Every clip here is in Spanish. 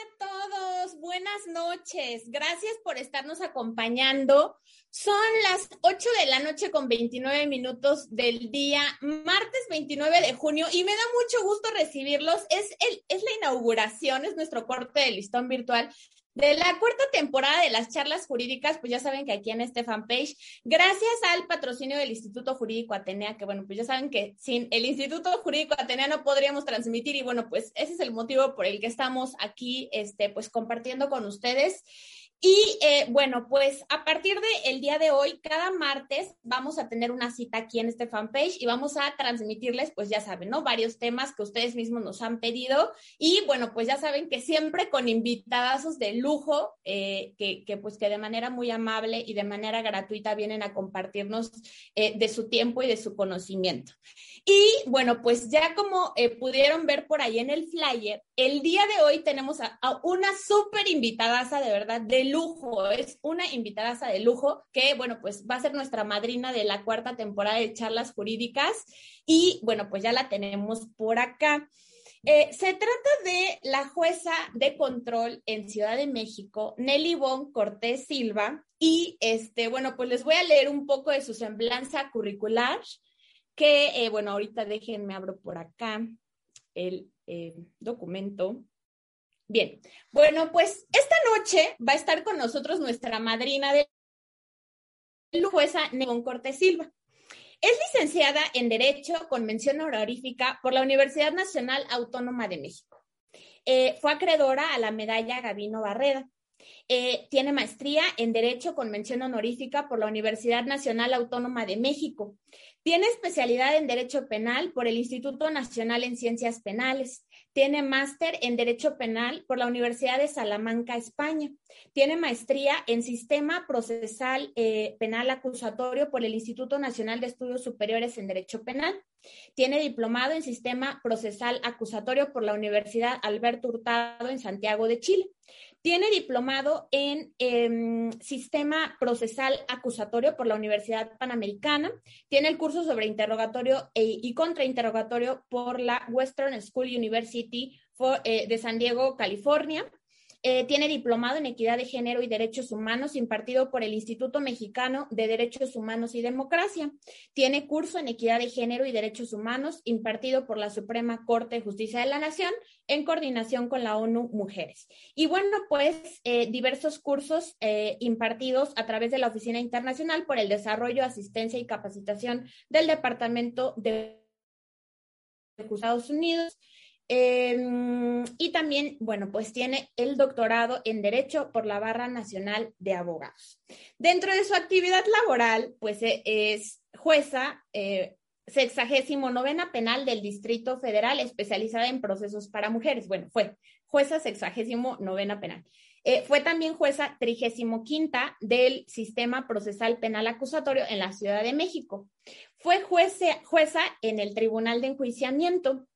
a todos, buenas noches. Gracias por estarnos acompañando. Son las 8 de la noche con 29 minutos del día, martes 29 de junio, y me da mucho gusto recibirlos. Es, el, es la inauguración, es nuestro corte de listón virtual de la cuarta temporada de las charlas jurídicas, pues ya saben que aquí en este fanpage, gracias al patrocinio del Instituto Jurídico Atenea, que bueno, pues ya saben que sin el Instituto Jurídico Atenea no podríamos transmitir y bueno, pues ese es el motivo por el que estamos aquí, este, pues compartiendo con ustedes. Y eh, bueno, pues a partir del día de hoy, cada martes vamos a tener una cita aquí en este fanpage y vamos a transmitirles, pues ya saben, ¿no? Varios temas que ustedes mismos nos han pedido. Y bueno, pues ya saben que siempre con invitadazos de lujo, eh, que, que, pues que de manera muy amable y de manera gratuita vienen a compartirnos eh, de su tiempo y de su conocimiento. Y bueno, pues ya como pudieron ver por ahí en el flyer, el día de hoy tenemos a, una súper invitadaza de verdad, de lujo, es una invitadaza de lujo que, bueno, pues va a ser nuestra madrina de la cuarta temporada de charlas jurídicas y, bueno, pues ya la tenemos por acá. Eh, se trata de la jueza de control en Ciudad de México, Nelly Bon Cortés Silva, y este, bueno, pues les voy a leer un poco de su semblanza curricular, que, eh, bueno, ahorita déjenme abro por acá el eh, documento. Bien, bueno, pues esta noche va a estar con nosotros nuestra madrina de jueza Nevon Cortés Silva. Es licenciada en Derecho con mención honorífica por la Universidad Nacional Autónoma de México. Eh, fue acreedora a la medalla Gavino Barreda. Eh, tiene maestría en Derecho con mención honorífica por la Universidad Nacional Autónoma de México. Tiene especialidad en Derecho Penal por el Instituto Nacional en Ciencias Penales. Tiene máster en Derecho Penal por la Universidad de Salamanca, España. Tiene maestría en Sistema Procesal eh, Penal Acusatorio por el Instituto Nacional de Estudios Superiores en Derecho Penal. Tiene diplomado en Sistema Procesal Acusatorio por la Universidad Alberto Hurtado en Santiago de Chile. Tiene diplomado en em, Sistema Procesal Acusatorio por la Universidad Panamericana. Tiene el curso sobre interrogatorio e, y contrainterrogatorio por la Western School University eh, de San Diego, California. Eh, tiene diplomado en Equidad de Género y Derechos Humanos impartido por el Instituto Mexicano de Derechos Humanos y Democracia. Tiene curso en Equidad de Género y Derechos Humanos impartido por la Suprema Corte de Justicia de la Nación en coordinación con la ONU Mujeres. Y bueno, pues eh, diversos cursos eh, impartidos a través de la Oficina Internacional por el Desarrollo, Asistencia y Capacitación del Departamento de Estados Unidos, Em, y también, bueno, pues tiene el doctorado en Derecho por la Barra Nacional de Abogados. Dentro de su actividad laboral, pues e, es jueza eh, sexagésimo novena penal del Distrito Federal, especializada en procesos para mujeres. Bueno, fue jueza sexagésimo novena penal. Eh, fue también jueza trigésimo quinta del Sistema Procesal Penal Acusatorio en la Ciudad de México. Fue jueza en el Tribunal de Enjuiciamiento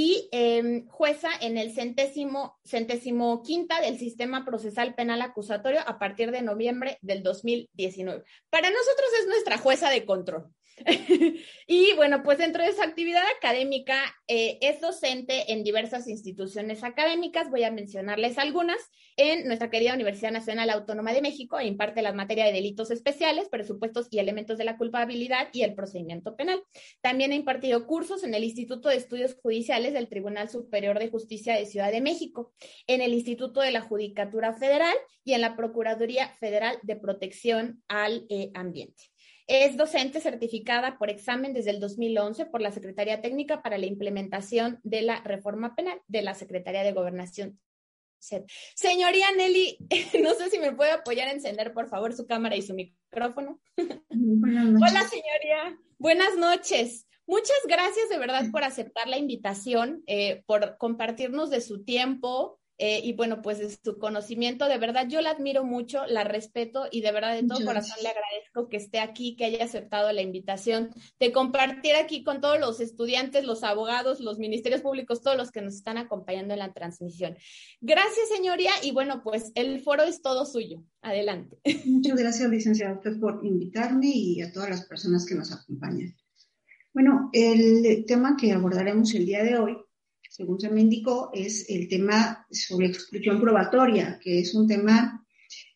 y em, jueza en el centésimo, centésimo quinta del sistema procesal penal acusatorio a partir de noviembre del 2019. Para nosotros es nuestra jueza de control. y bueno, pues dentro de su actividad académica eh, es docente en diversas instituciones académicas. Voy a mencionarles algunas. En nuestra querida Universidad Nacional Autónoma de México imparte la materia de delitos especiales, presupuestos y elementos de la culpabilidad y el procedimiento penal. También ha impartido cursos en el Instituto de Estudios Judiciales del Tribunal Superior de Justicia de Ciudad de México, en el Instituto de la Judicatura Federal y en la Procuraduría Federal de Protección al eh, Ambiente. Es docente certificada por examen desde el 2011 por la Secretaría Técnica para la Implementación de la Reforma Penal de la Secretaría de Gobernación. Señoría Nelly, no sé si me puede apoyar a encender, por favor, su cámara y su micrófono. Hola, señoría. Buenas noches. Muchas gracias de verdad por aceptar la invitación, eh, por compartirnos de su tiempo, eh, y bueno, pues de su conocimiento, de verdad yo la admiro mucho, la respeto y de verdad de todo corazón le agradezco que esté aquí, que haya aceptado la invitación de compartir aquí con todos los estudiantes, los abogados, los ministerios públicos, todos los que nos están acompañando en la transmisión. Gracias, señoría, y bueno, pues el foro es todo suyo. Adelante. Muchas gracias, licenciada, por invitarme y a todas las personas que nos acompañan. Bueno, el tema que abordaremos el día de hoy según se me indicó, es el tema sobre exclusión probatoria, que es un tema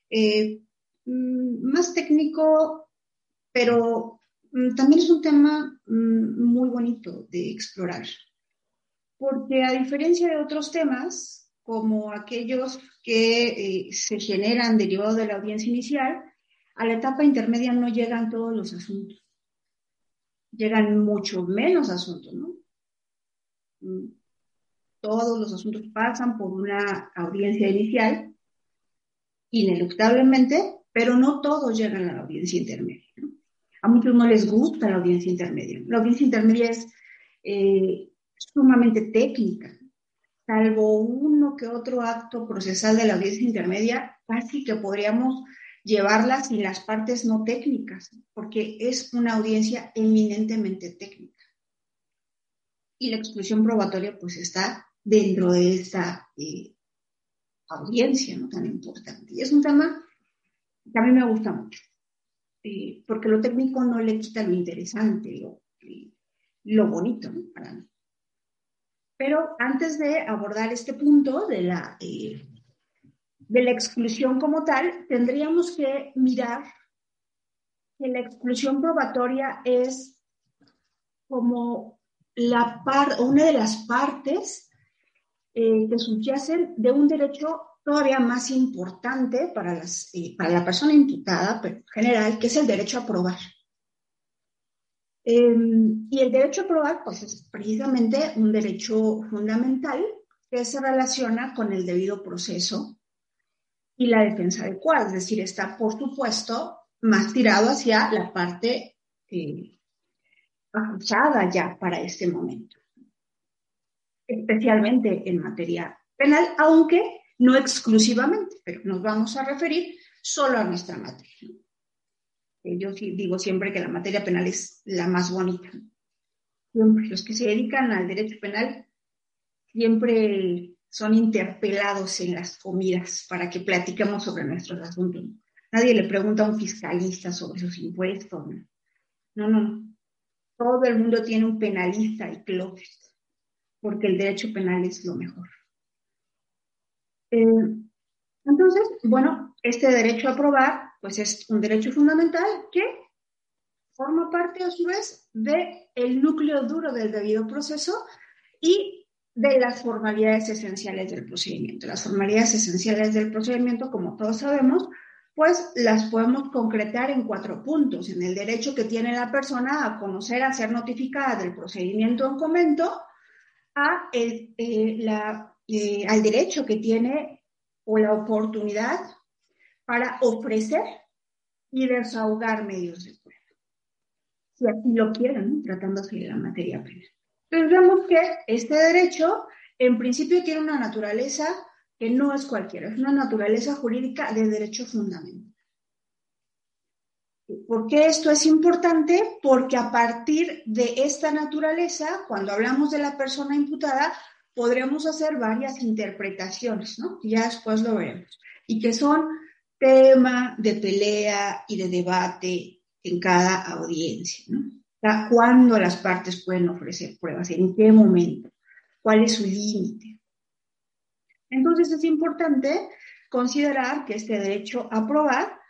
eh, mm, más técnico, pero mm, también es un tema mm, muy bonito de explorar. Porque a diferencia de otros temas, como aquellos que eh, se generan derivados de la audiencia inicial, a la etapa intermedia no llegan todos los asuntos. Llegan mucho menos asuntos, ¿no? Todos los asuntos pasan por una audiencia inicial, ineluctablemente, pero no todos llegan a la audiencia intermedia. A muchos no les gusta la audiencia intermedia. La audiencia intermedia es eh, sumamente técnica, salvo uno que otro acto procesal de la audiencia intermedia, casi que podríamos llevarlas sin las partes no técnicas, porque es una audiencia eminentemente técnica. Y la exclusión probatoria pues está dentro de esta eh, audiencia ¿no? tan importante. Y es un tema que a mí me gusta mucho, eh, porque lo técnico no le quita lo interesante, lo, lo bonito para mí. Pero antes de abordar este punto de la, eh, de la exclusión como tal, tendríamos que mirar que la exclusión probatoria es como la par, una de las partes eh, que subyacen de un derecho todavía más importante para, las, eh, para la persona imputada, pero en general, que es el derecho a probar. Em, y el derecho a probar, pues es precisamente un derecho fundamental que se relaciona con el debido proceso y la defensa adecuada, es decir, está, por supuesto, más tirado hacia la parte eh, ya para este momento especialmente en materia penal, aunque no exclusivamente, pero nos vamos a referir solo a nuestra materia. Yo digo siempre que la materia penal es la más bonita. los que se dedican al derecho penal siempre son interpelados en las comidas para que platiquemos sobre nuestros asuntos. Nadie le pregunta a un fiscalista sobre sus impuestos. No, no, no. Todo el mundo tiene un penalista y closet porque el derecho penal es lo mejor. Eh, entonces, bueno, este derecho a probar, pues es un derecho fundamental que forma parte a su vez del el núcleo duro del debido proceso y de las formalidades esenciales del procedimiento. Las formalidades esenciales del procedimiento, como todos sabemos, pues las podemos concretar en cuatro puntos. En el derecho que tiene la persona a conocer, a ser notificada del procedimiento en comento, a el, eh, eh, al derecho que tiene o la oportunidad para ofrecer y desahogar medios de prueba, si así lo quieren, tratándose de la materia penal. Entonces que este derecho en principio tiene una naturaleza que no es cualquiera, es una naturaleza jurídica de derecho fundamental. ¿Por qué esto es importante? Porque a partir de esta naturaleza, cuando hablamos de la persona imputada, podremos hacer varias interpretaciones, ¿no? Ya después lo veremos. Y que son tema de pelea y de debate en cada audiencia, ¿no? ¿Cuándo las partes pueden ofrecer pruebas? ¿En qué momento? ¿Cuál es su límite? Entonces es importante considerar que este derecho a probar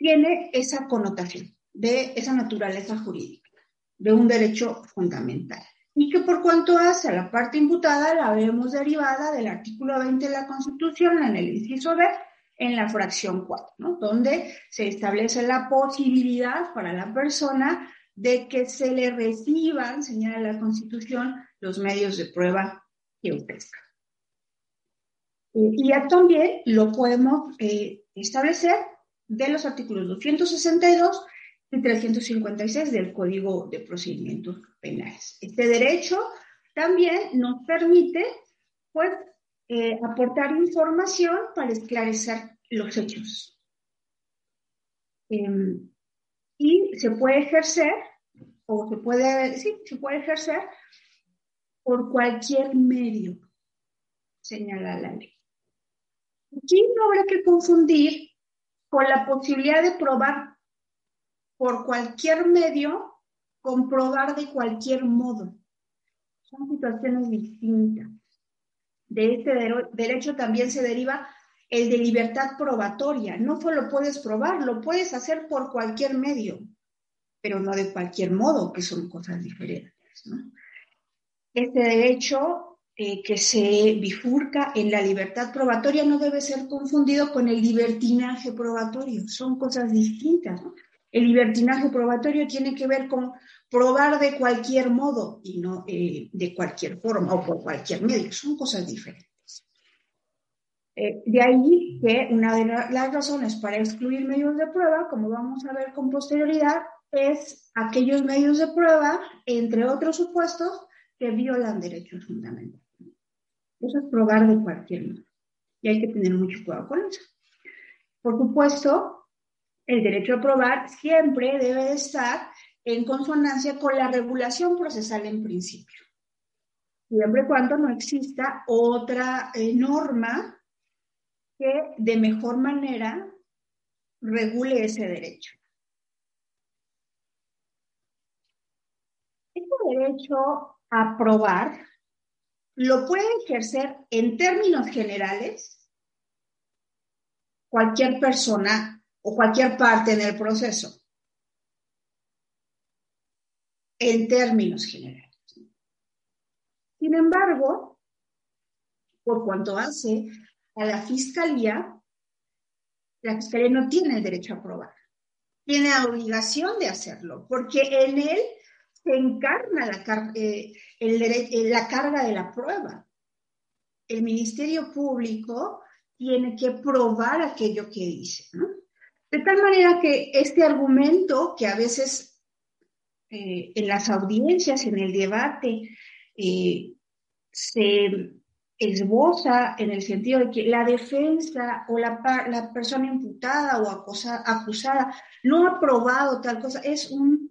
tiene esa connotación de esa naturaleza jurídica, de un derecho fundamental. Y que por cuanto hace a la parte imputada, la vemos derivada del artículo 20 de la Constitución en el inciso B, en la fracción 4, ¿no? donde se establece la posibilidad para la persona de que se le reciban, señala la Constitución, los medios de prueba que ofrezca. Y ya también lo podemos eh, establecer de los artículos 262 y 356 del Código de Procedimientos Penales. Este derecho también nos permite pues, eh, aportar información para esclarecer los hechos. Em, y se puede ejercer, o se puede, sí, se puede ejercer por cualquier medio, señala la ley. Aquí no habrá que confundir con la posibilidad de probar por cualquier medio, comprobar de cualquier modo. Son situaciones distintas. De este derecho también se deriva el de libertad probatoria. No solo puedes probar, lo puedes hacer por cualquier medio, pero no de cualquier modo, que son cosas diferentes. Este derecho eh, que se bifurca en la libertad probatoria no debe ser confundido con el libertinaje probatorio. Son cosas distintas. El libertinaje probatorio tiene que ver con probar de cualquier modo y no eh, de cualquier forma o por cualquier medio. Son cosas diferentes. Eh, de ahí que una de las razones para excluir medios de prueba, como vamos a ver con posterioridad, es aquellos medios de prueba, entre otros supuestos, que violan derechos fundamentales. Eso es probar de cualquier modo. Y hay que tener mucho cuidado con eso. Por supuesto, el derecho a probar siempre debe estar en consonancia con la regulación procesal en principio. Siempre y cuando no exista otra eh, norma que de mejor manera regule ese derecho. Este derecho a probar lo puede ejercer en términos generales cualquier persona o cualquier parte en el proceso. En términos generales. Sin embargo, por cuanto hace a la fiscalía, la fiscalía no tiene el derecho a probar. Tiene la obligación de hacerlo, porque en él se encarna la, eh, eh, la carga de la prueba. El Ministerio Público tiene que probar aquello que dice. De tal manera que este argumento que a veces eh, en las audiencias, en el debate, se esboza en el sentido de que la defensa o la persona imputada o acusada no ha probado tal cosa, es un,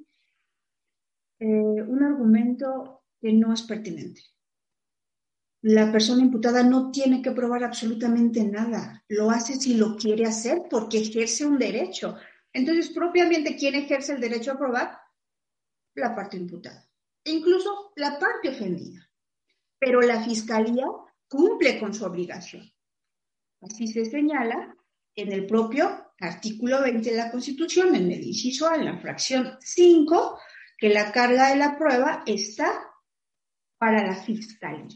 eh, un argumento que no es pertinente. La persona imputada no tiene que probar absolutamente nada, lo hace si lo quiere hacer porque ejerce un derecho. Entonces, propiamente, ¿quién ejerce el derecho a probar? La parte imputada, e incluso la parte ofendida. Pero la fiscalía cumple con su obligación. Así se señala en el propio artículo 20 de la Constitución, en el inciso en la fracción 5, que la carga de la prueba está para la fiscalía.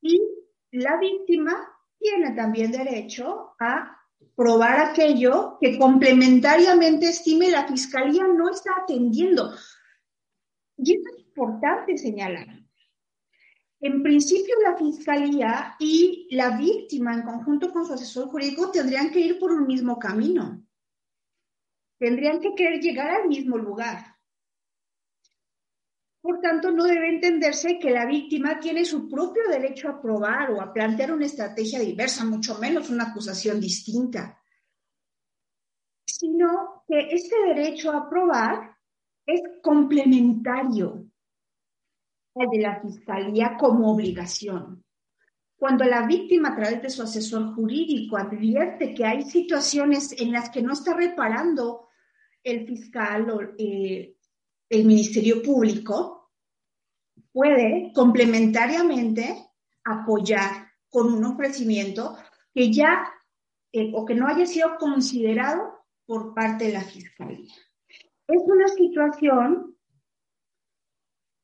Y la víctima tiene también derecho a probar aquello que complementariamente estime la fiscalía no está atendiendo. Y es importante señalar. En principio, la fiscalía y la víctima, en conjunto con su asesor jurídico, tendrían que ir por un mismo camino. Tendrían que querer llegar al mismo lugar. Por tanto, no debe entenderse que la víctima tiene su propio derecho a probar o a plantear una estrategia diversa, mucho menos una acusación distinta, sino que este derecho a probar es complementario de la fiscalía como obligación. Cuando la víctima a través de su asesor jurídico advierte que hay situaciones en las que no está reparando el fiscal o eh, el Ministerio Público, puede complementariamente apoyar con un ofrecimiento que ya eh, o que no haya sido considerado por parte de la Fiscalía. Es una situación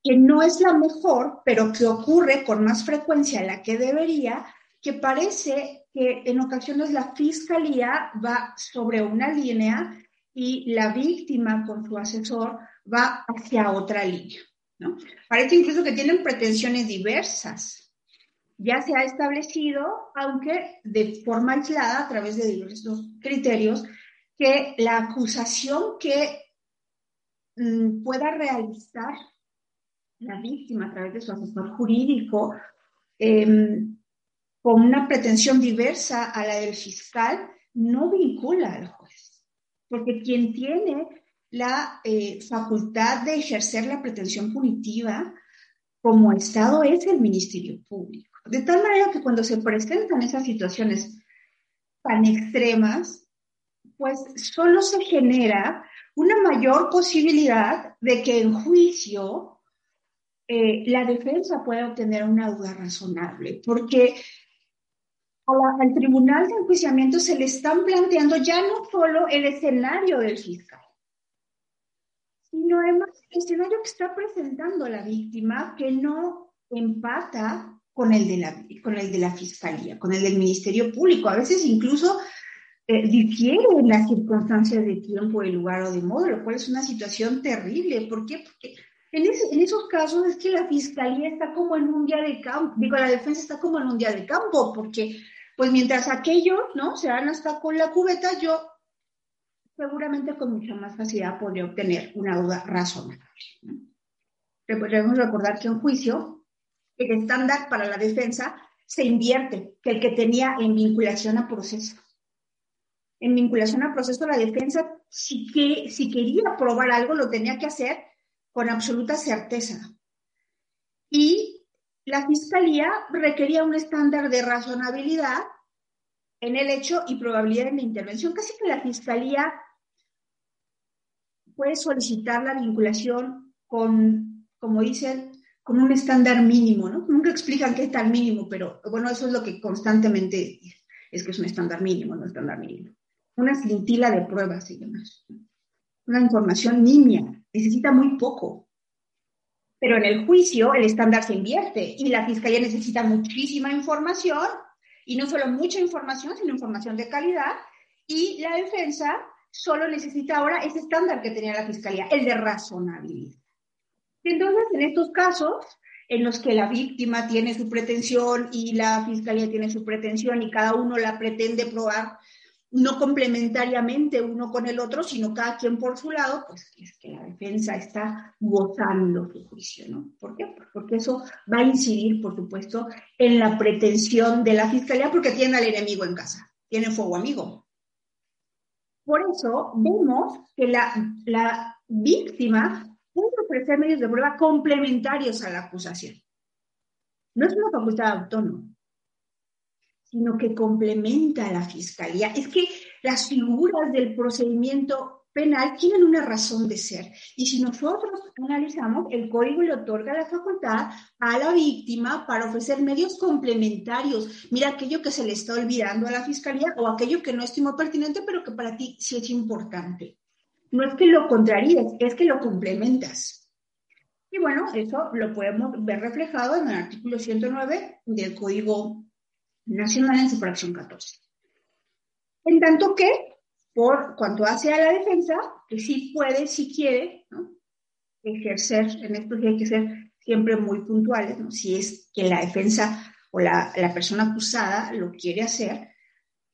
que no es la mejor, pero que ocurre con más frecuencia la que debería, que parece que en ocasiones la fiscalía va sobre una línea y la víctima con su asesor va hacia otra línea. Parece incluso que tienen pretensiones diversas. Ya se ha establecido, aunque de forma aislada, a través de diversos criterios, que la acusación que mm, pueda realizar la víctima a través de su asesor jurídico em, con una pretensión diversa a la del fiscal, no vincula al juez, porque quien tiene la eh, facultad de ejercer la pretensión punitiva como Estado es el Ministerio Público. De tal manera que cuando se presentan esas situaciones tan extremas, pues solo se genera una mayor posibilidad de que en juicio eh, la defensa puede obtener una duda razonable, porque al tribunal de enjuiciamiento se le están planteando ya no solo el escenario del fiscal, sino además el escenario que está presentando la víctima que no empata con el de la, con el de la fiscalía, con el del Ministerio Público. A veces incluso eh, difiere en las circunstancias de tiempo, de lugar o de modo, lo cual es una situación terrible. ¿Por qué? Porque en, en, esos casos es que la fiscalía está como en un día de campo, digo, la defensa está como en un día de campo, porque pues mientras aquellos, ¿no? Se van hasta con la cubeta, yo seguramente con mucha más facilidad podría obtener una duda razonable. Debemos recordar que en juicio, el estándar para la defensa se invierte que el que tenía en vinculación a proceso. En vinculación a proceso, la defensa, si, que, si quería probar algo, lo tenía que hacer con absoluta certeza. Y la Fiscalía requería un estándar de razonabilidad en el hecho y probabilidad de la intervención. Casi que la Fiscalía puede solicitar la vinculación con, como dicen, con un estándar mínimo, ¿no? Nunca explican qué es tan mínimo, pero bueno, eso es lo que constantemente es que es un estándar mínimo, no estándar mínimo. Una cintila de pruebas y demás. Una información nimia, necesita muy poco. Pero en el juicio el estándar se invierte y la fiscalía necesita muchísima información y no solo mucha información, sino información de calidad y la defensa solo necesita ahora ese estándar que tenía la fiscalía, el de razonabilidad. Entonces, en estos casos en los que la víctima tiene su pretensión y la fiscalía tiene su pretensión y cada uno la pretende probar no complementariamente uno con el otro, sino cada quien por su lado, pues es que la defensa está gozando su juicio, ¿no? ¿Por qué? Pues porque eso va a incidir, por supuesto, en la pretensión de la fiscalía, porque tiene al enemigo en casa, tiene fuego amigo. Por eso vemos que la, la víctima puede ofrecer medios de prueba complementarios a la acusación. No es una facultad autónoma sino que complementa a la fiscalía. Es que las figuras del procedimiento penal tienen una razón de ser. Y si nosotros analizamos, el código le otorga la facultad a la víctima para ofrecer medios complementarios. Mira aquello que se le está olvidando a la fiscalía o aquello que no estimó pertinente, pero que para ti sí es importante. No es que lo contraríes, es que lo complementas. Y bueno, eso lo podemos ver reflejado en el artículo 109 del Código nacional en su fracción 14. En tanto que, por cuanto hace a la defensa, que sí puede, sí quiere, ejercer, en esto sí hay que ser siempre muy puntuales, ¿no? si es que la defensa o la, persona acusada lo quiere hacer,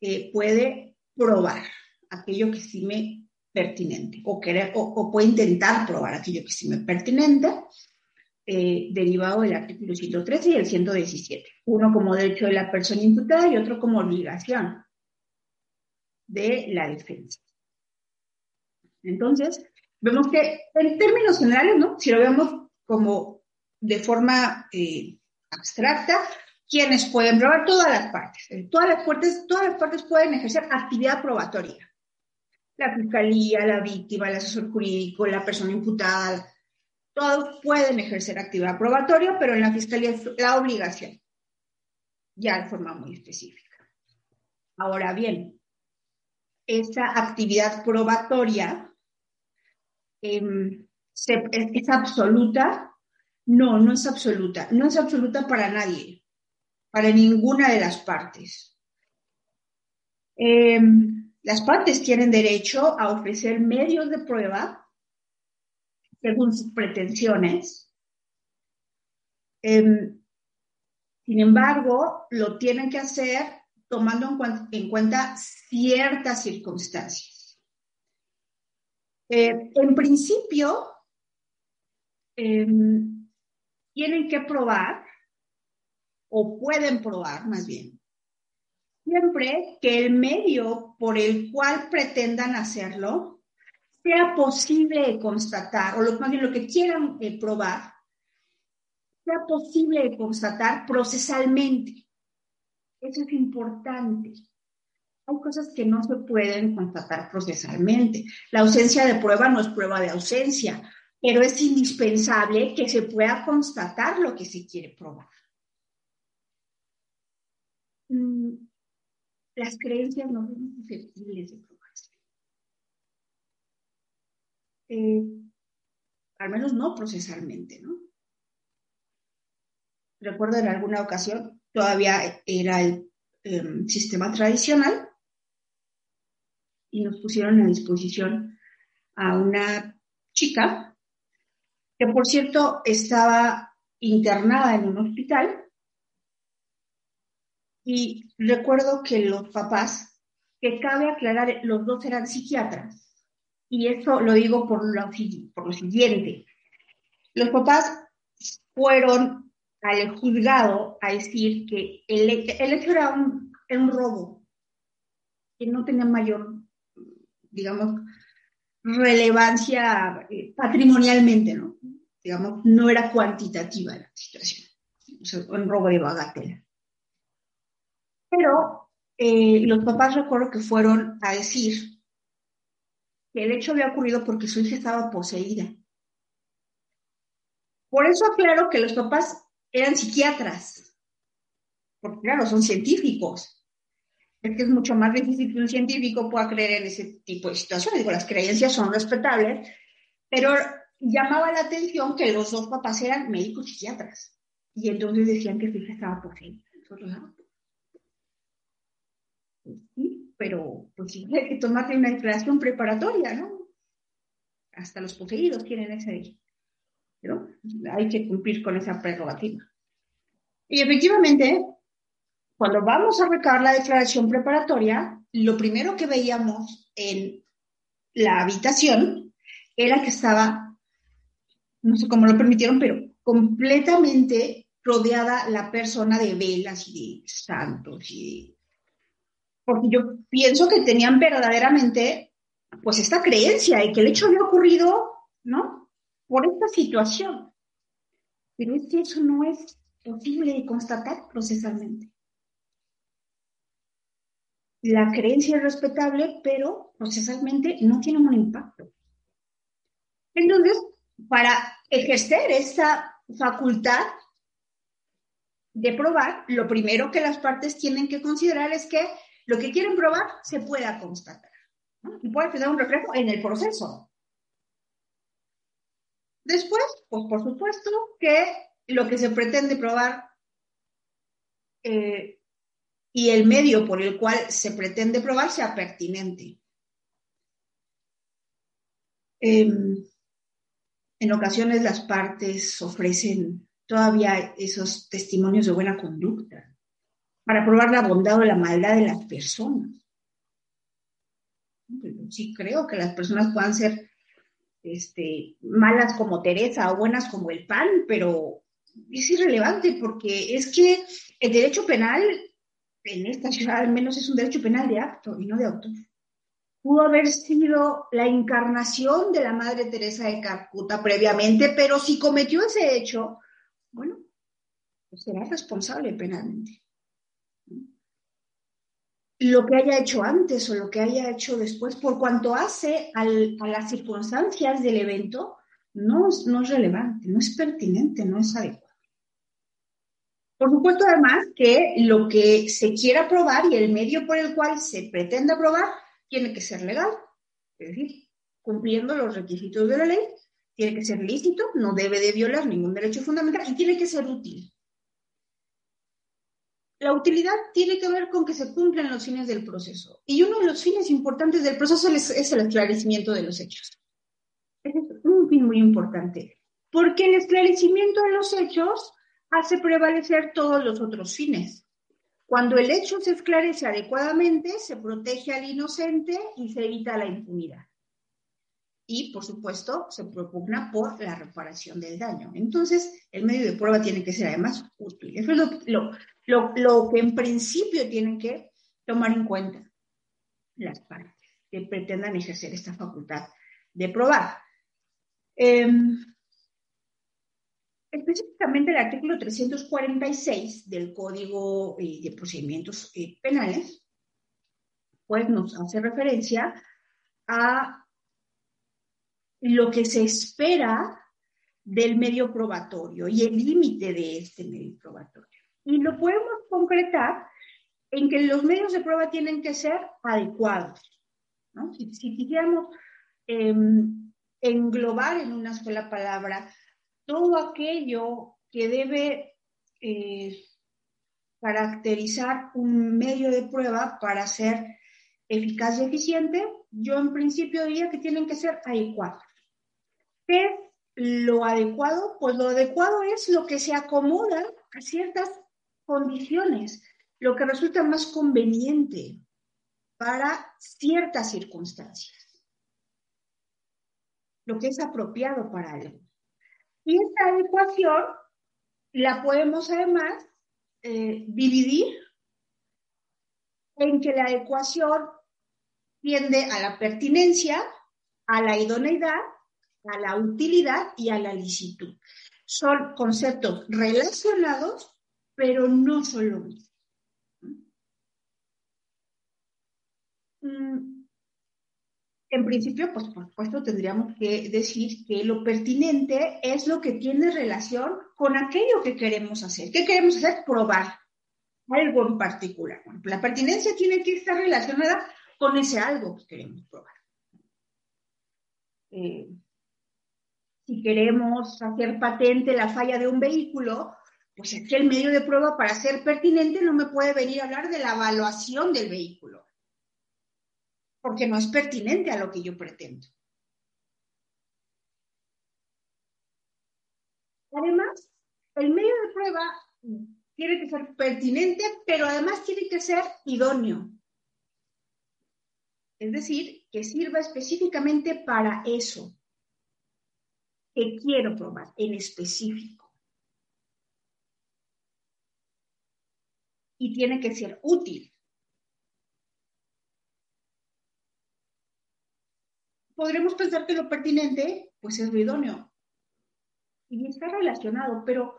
eh, puede probar aquello que estime pertinente o, querer, o puede intentar probar aquello que estime pertinente eh, derivado del artículo 113 y el 117. Uno como derecho de la persona imputada y otro como obligación de la defensa. Entonces, vemos que en términos generales, ¿no? Si lo vemos como de forma eh, abstracta, quienes pueden probar todas las partes. Todas las partes, todas las partes pueden ejercer actividad probatoria. La fiscalía, la víctima, el asesor jurídico, la persona imputada, todos pueden ejercer actividad probatoria, pero en la fiscalía es la obligación, ya de forma muy específica. Ahora bien, esa actividad probatoria em, ¿es, absoluta? No, no es absoluta. No es absoluta para nadie, para ninguna de las partes. Em, las partes tienen derecho a ofrecer medios de prueba según sus pretensiones. Em, sin embargo, lo tienen que hacer tomando en, cuenta ciertas circunstancias. Eh, en principio, em, tienen que probar, o pueden probar más bien, siempre que el medio por el cual pretendan hacerlo sea posible constatar, o lo, que quieran eh, probar, sea posible constatar procesalmente. Eso es importante. Hay cosas que no se pueden constatar procesalmente. La ausencia de prueba no es prueba de ausencia. pero es indispensable que se pueda constatar lo que se quiere probar. Mm, las creencias no son susceptibles de probarse. Eh, al menos no procesalmente, ¿no? Recuerdo en alguna ocasión, todavía era el em, sistema tradicional, y nos pusieron a disposición a una chica que, por cierto, estaba internada en un hospital. Y recuerdo que los papás, que cabe aclarar, los dos eran psiquiatras. Y eso lo digo por lo, por lo siguiente. Los papás fueron al juzgado a decir que el, hecho era un, un robo, que no tenía mayor digamos, relevancia eh, patrimonialmente, ¿no? Digamos, no era cuantitativa la situación, un robo de bagatela. Pero eh, los papás recuerdo que fueron a decir el hecho había ocurrido porque su hija estaba poseída. Por eso aclaro que los papás eran psiquiatras, porque claro, son científicos es que es mucho más difícil que un científico pueda creer en ese tipo de situaciones. Digo, las creencias son respetables, pero llamaba la atención que los dos papás eran médicos psiquiatras. Y entonces decían que su hija estaba poseída. Ah, pero pues hay que tomarle una declaración preparatoria, ¿no? Hasta los poseídos tienen ese ¿no? Hay que cumplir con esa prerrogativa. Y efectivamente, cuando vamos a recabar la declaración preparatoria, lo primero que veíamos en la habitación era que estaba, no sé cómo lo permitieron, pero completamente rodeada la persona de velas y de santos y porque yo pienso que tenían verdaderamente pues esta creencia de que el hecho había ocurrido, ¿no? Por esta situación. Pero es que eso no es posible de constatar procesalmente la creencia es respetable, pero procesalmente no tiene un impacto. Entonces, para ejercer esa facultad de probar, lo primero que las partes tienen que considerar es que lo que quieren probar se pueda constatar. Y puede tener un reflejo en el proceso. Después, pues por supuesto que lo que se pretende probar eh, y el medio por el cual se pretende probar sea pertinente. Em, en ocasiones las partes ofrecen todavía esos testimonios de buena conducta para probar la bondad o la maldad de las personas. Sí creo que las personas puedan ser este, malas como Teresa o buenas como el pan, pero es irrelevante porque es que el derecho penal en esta ciudad al menos es un derecho penal de acto y no de autor. Pudo haber sido la encarnación de la Madre Teresa de Calcuta previamente, pero si cometió ese hecho, bueno, pues será responsable penalmente. Lo que haya hecho antes o lo que haya hecho después, por cuanto hace a las circunstancias del evento, no, no es relevante, no es pertinente, no es adecuado. Por supuesto, además, que lo que se quiera probar y el medio por el cual se pretenda probar tiene que ser legal, es decir, cumpliendo los requisitos de la ley, tiene que ser lícito, no debe de violar ningún derecho fundamental y tiene que ser útil. La utilidad tiene que ver con que se cumplan los fines del proceso. Y uno de los fines importantes del proceso es el esclarecimiento de los hechos. Ese es un fin muy importante, porque el esclarecimiento de los hechos hace prevalecer todos los otros fines. Cuando el hecho se esclarece adecuadamente, se protege al inocente y se evita la impunidad. Y, por supuesto, se propugna por la reparación del daño. Entonces, el medio de prueba tiene que ser además útil. Eso es lo, que en principio tienen que tomar en cuenta las partes que pretendan ejercer esta facultad de probar. Em, específicamente el artículo 346 del Código eh, de Procedimientos eh, Penales, pues nos hace referencia a lo que se espera del medio probatorio y el límite de este medio probatorio. Y lo podemos concretar en que los medios de prueba tienen que ser adecuados. Si, quisiéramos em, englobar en una sola palabra todo aquello que debe eh, caracterizar un medio de prueba para ser eficaz y eficiente, yo en principio diría que tienen que ser adecuados. ¿Qué es lo adecuado? Pues lo adecuado es lo que se acomoda a ciertas condiciones, lo que resulta más conveniente para ciertas circunstancias, lo que es apropiado para algo. Y esta adecuación la podemos además eh, dividir en que la ecuación tiende a la pertinencia, a la idoneidad, a la utilidad y a la licitud. Son conceptos relacionados, pero no son lo mismo. Mm, en principio, pues por supuesto tendríamos que decir que lo pertinente es lo que tiene relación con aquello que queremos hacer. ¿Qué queremos hacer? Probar algo en particular. la pertinencia tiene que estar relacionada con ese algo que queremos probar. Eh, si queremos hacer patente la falla de un vehículo, pues es que el medio de prueba para ser pertinente no me puede venir a hablar de la evaluación del vehículo, porque no es pertinente a lo que yo pretendo. Además, el medio de prueba tiene que ser pertinente, pero además tiene que ser idóneo. Es decir, que sirva específicamente para eso que quiero probar en específico. Y tiene que ser útil. Podremos pensar que lo pertinente, pues es lo idóneo. Y está relacionado, pero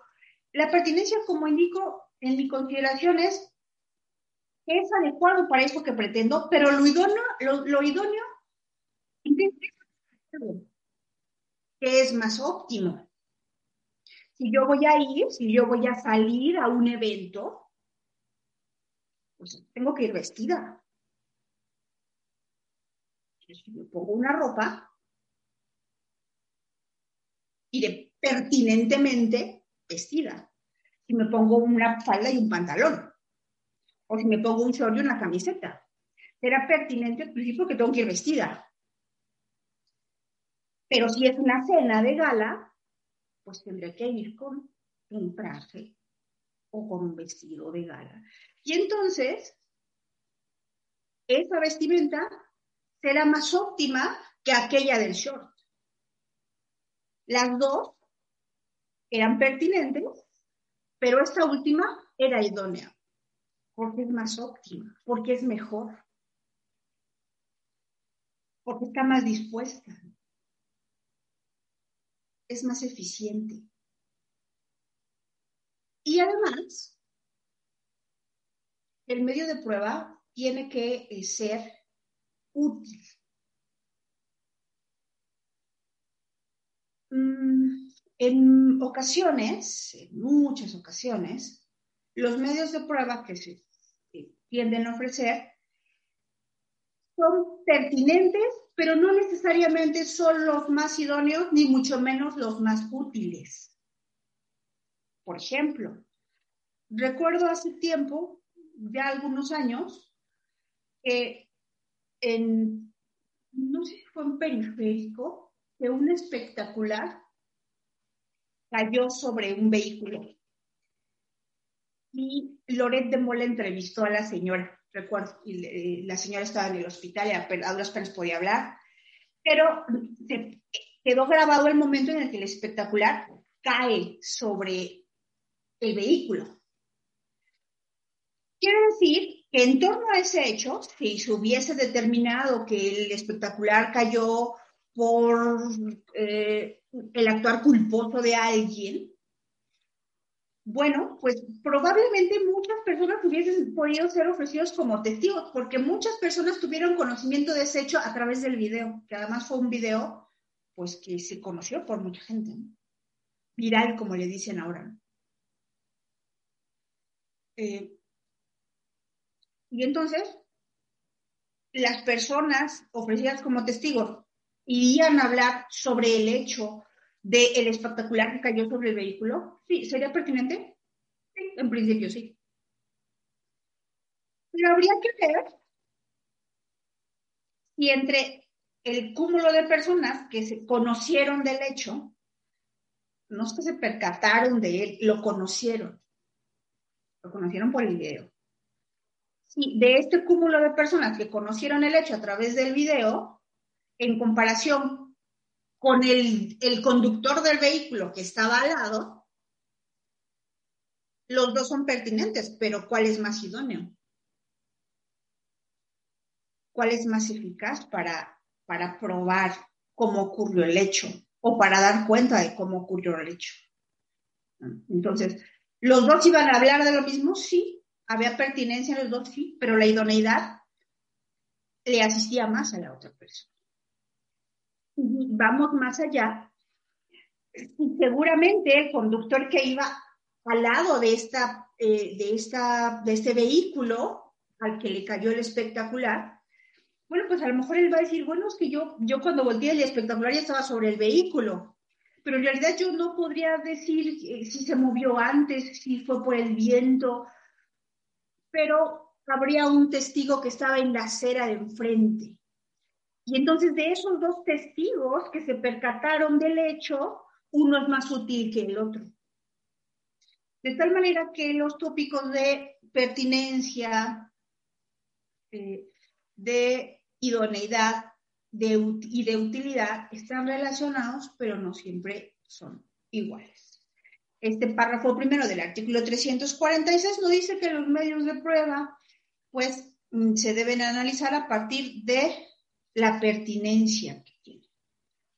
la pertinencia, como indico en mi consideración, es es adecuado para eso que pretendo, pero lo idóneo, lo, idóneo que es más óptimo. Si yo voy a ir, si yo voy a salir a un evento, pues tengo que ir vestida. Si me pongo una ropa, iré pertinentemente vestida. Si me pongo una falda y un pantalón, o si me pongo un short y una camiseta, será pertinente al principio que tengo que ir vestida. Pero si es una cena de gala, pues tendré que ir con un traje o con un vestido de gala. Y entonces, esa vestimenta será más óptima que aquella del short. Las dos eran pertinentes, pero esta última era idónea, porque es más óptima, porque es mejor, porque está más dispuesta, es más eficiente. Y además, el medio de prueba tiene que eh, ser útil. Mm, en ocasiones, en muchas ocasiones, los medios de prueba que se tienden a ofrecer son pertinentes, pero no necesariamente son los más idóneos, ni mucho menos los más útiles. Por ejemplo, recuerdo hace tiempo, ya algunos años, que en, no sé si fue en periférico, que un espectacular cayó sobre un vehículo. Y Loret de Mola entrevistó a la señora recuerdo, y la señora estaba en el hospital y a, duras penas podía hablar, pero quedó grabado el momento en el que el espectacular cae sobre el vehículo. Quiero decir que en torno a ese hecho, si se hubiese determinado que el espectacular cayó por eh, el actuar culposo de alguien, bueno, pues probablemente muchas personas hubiesen podido ser ofrecidos como testigos, porque muchas personas tuvieron conocimiento de ese hecho a través del video, que además fue un video pues que se conoció por mucha gente, viral como le dicen ahora. Eh, y entonces, las personas ofrecidas como testigos irían a hablar sobre el hecho del espectacular que cayó sobre el vehículo. Sí, ¿sería pertinente? Sí, en principio sí. Pero habría que ver si entre el cúmulo de personas que se conocieron del hecho, no es que se percataron de él, lo conocieron. Lo conocieron por el video. Si de este cúmulo de personas que conocieron el hecho a través del video, en comparación con el, el conductor del vehículo que estaba al lado, los dos son pertinentes, pero ¿cuál es más idóneo? ¿Cuál es más eficaz para, para probar cómo ocurrió el hecho o para dar cuenta de cómo ocurrió el hecho? Entonces, ¿los dos iban a hablar de lo mismo? Sí, había pertinencia en los dos, sí, pero la idoneidad le asistía más a la otra persona vamos más allá, seguramente el conductor que iba al lado de, esta, eh, de, esta, de este vehículo al que le cayó el espectacular, bueno, pues a lo mejor él va a decir, bueno, es que yo, yo cuando volteé el espectacular ya estaba sobre el vehículo, pero en realidad yo no podría decir eh, si se movió antes, si fue por el viento, pero habría un testigo que estaba en la acera de enfrente. Y entonces de esos dos testigos que se percataron del hecho, uno es más útil que el otro. De tal manera que los tópicos de pertinencia, eh, de idoneidad y de utilidad están relacionados, pero no siempre son iguales. Este párrafo primero del artículo 346 nos dice que los medios de prueba pues mm, se deben analizar a partir de la pertinencia que tienen,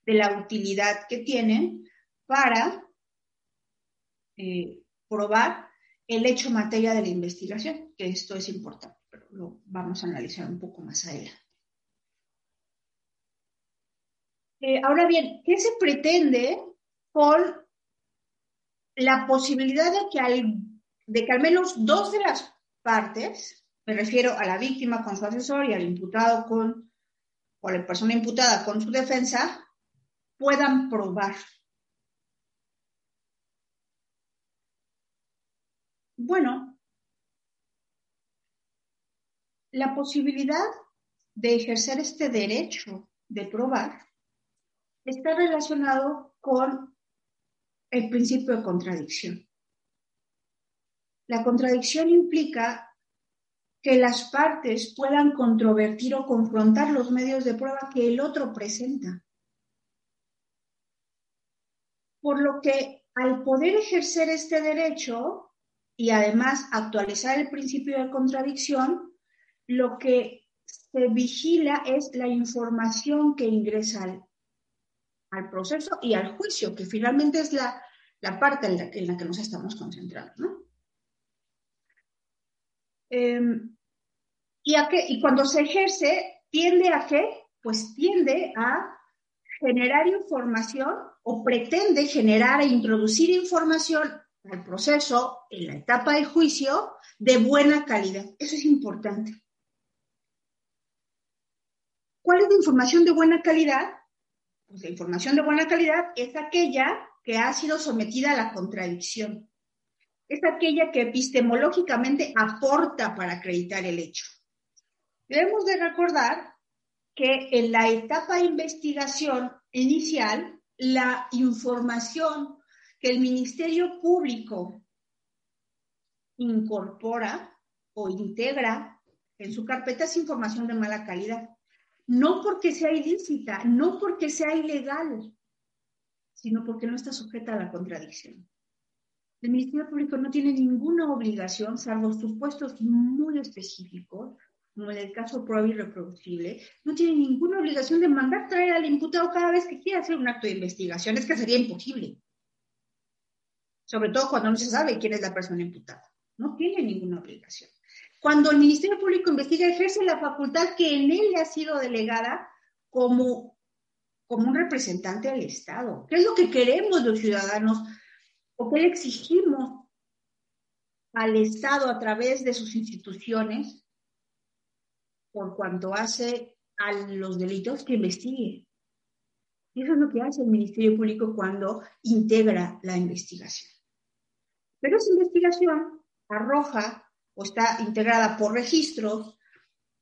de la utilidad que tienen para eh, probar el hecho materia de la investigación, que esto es importante, pero lo vamos a analizar un poco más adelante. Eh, ahora bien, ¿qué se pretende con la posibilidad de que, al, de que al menos dos de las partes, me refiero a la víctima con su asesor y al imputado con o la persona imputada con su defensa puedan probar. Bueno, la posibilidad de ejercer este derecho de probar está relacionado con el principio de contradicción. La contradicción implica que las partes puedan controvertir o confrontar los medios de prueba que el otro presenta. Por lo que al poder ejercer este derecho y además actualizar el principio de contradicción, lo que se vigila es la información que ingresa al, proceso y al juicio, que finalmente es la, parte en la, que nos estamos concentrando. ¿no? Em, y, a y cuando se ejerce, tiende a qué? Pues tiende a generar información o pretende generar e introducir información al proceso, en la etapa del juicio, de buena calidad. Eso es importante. ¿Cuál es la información de buena calidad? Pues la información de buena calidad es aquella que ha sido sometida a la contradicción es aquella que epistemológicamente aporta para acreditar el hecho. Debemos de recordar que en la etapa de investigación inicial, la información que el Ministerio Público incorpora o integra en su carpeta es información de mala calidad. No porque sea ilícita, no porque sea ilegal, sino porque no está sujeta a la contradicción. El Ministerio Público no tiene ninguna obligación, salvo supuestos muy específicos, como en el caso prueba irreproducible, no tiene ninguna obligación de mandar traer al imputado cada vez que quiera hacer un acto de investigación. Es que sería imposible. Sobre todo cuando no se sabe quién es la persona imputada. No tiene ninguna obligación. Cuando el Ministerio Público investiga, ejerce la facultad que en él le ha sido delegada como como un representante del Estado. ¿Qué es lo que queremos los ciudadanos o qué le exigimos al Estado a través de sus instituciones por cuanto hace a los delitos que investigue? Y eso es lo que hace el Ministerio Público cuando integra la investigación. Pero esa investigación arroja o está integrada por registros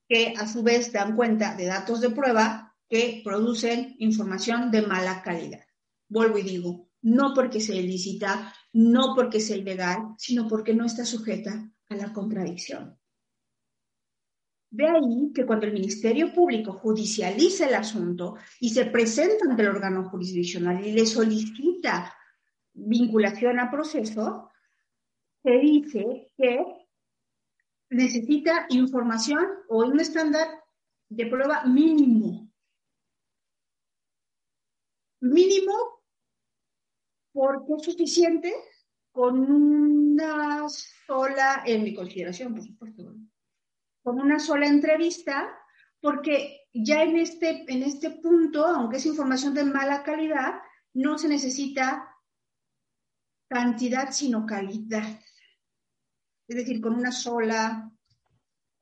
que a su vez dan cuenta de datos de prueba que producen información de mala calidad. Vuelvo y digo, no porque sea ilícita, no porque sea ilegal, sino porque no está sujeta a la contradicción. De ahí que cuando el Ministerio Público judicializa el asunto y se presenta ante el órgano jurisdiccional y le solicita vinculación a proceso, se dice que necesita información o un estándar de prueba mínimo. Mínimo porque es suficiente con una sola, en mi consideración, por supuesto, con una sola entrevista, porque ya en este, en este punto, aunque es información de mala calidad, no se necesita cantidad, sino calidad es decir, con una sola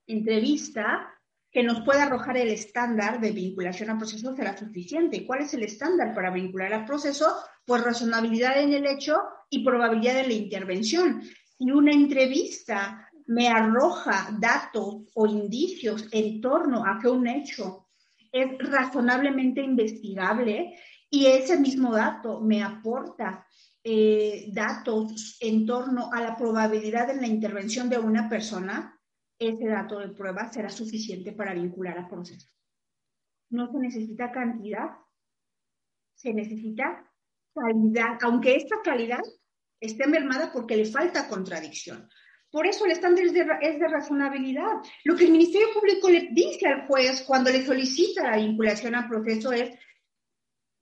entrevista que nos pueda arrojar el estándar de vinculación al proceso será suficiente. ¿Cuál es el estándar para vincular al proceso? Pues razonabilidad en el hecho y probabilidad de la intervención. Si una entrevista me arroja datos o indicios en torno a que un hecho es razonablemente investigable y ese mismo dato me aporta eh, datos en torno a la probabilidad de la intervención de una persona, ese dato de prueba será suficiente para vincular al proceso. No se necesita cantidad, se necesita calidad, aunque esta calidad esté mermada porque le falta contradicción. Por eso el estándar es de, es de, razonabilidad. Lo que el Ministerio Público le dice al juez cuando le solicita la vinculación al proceso es,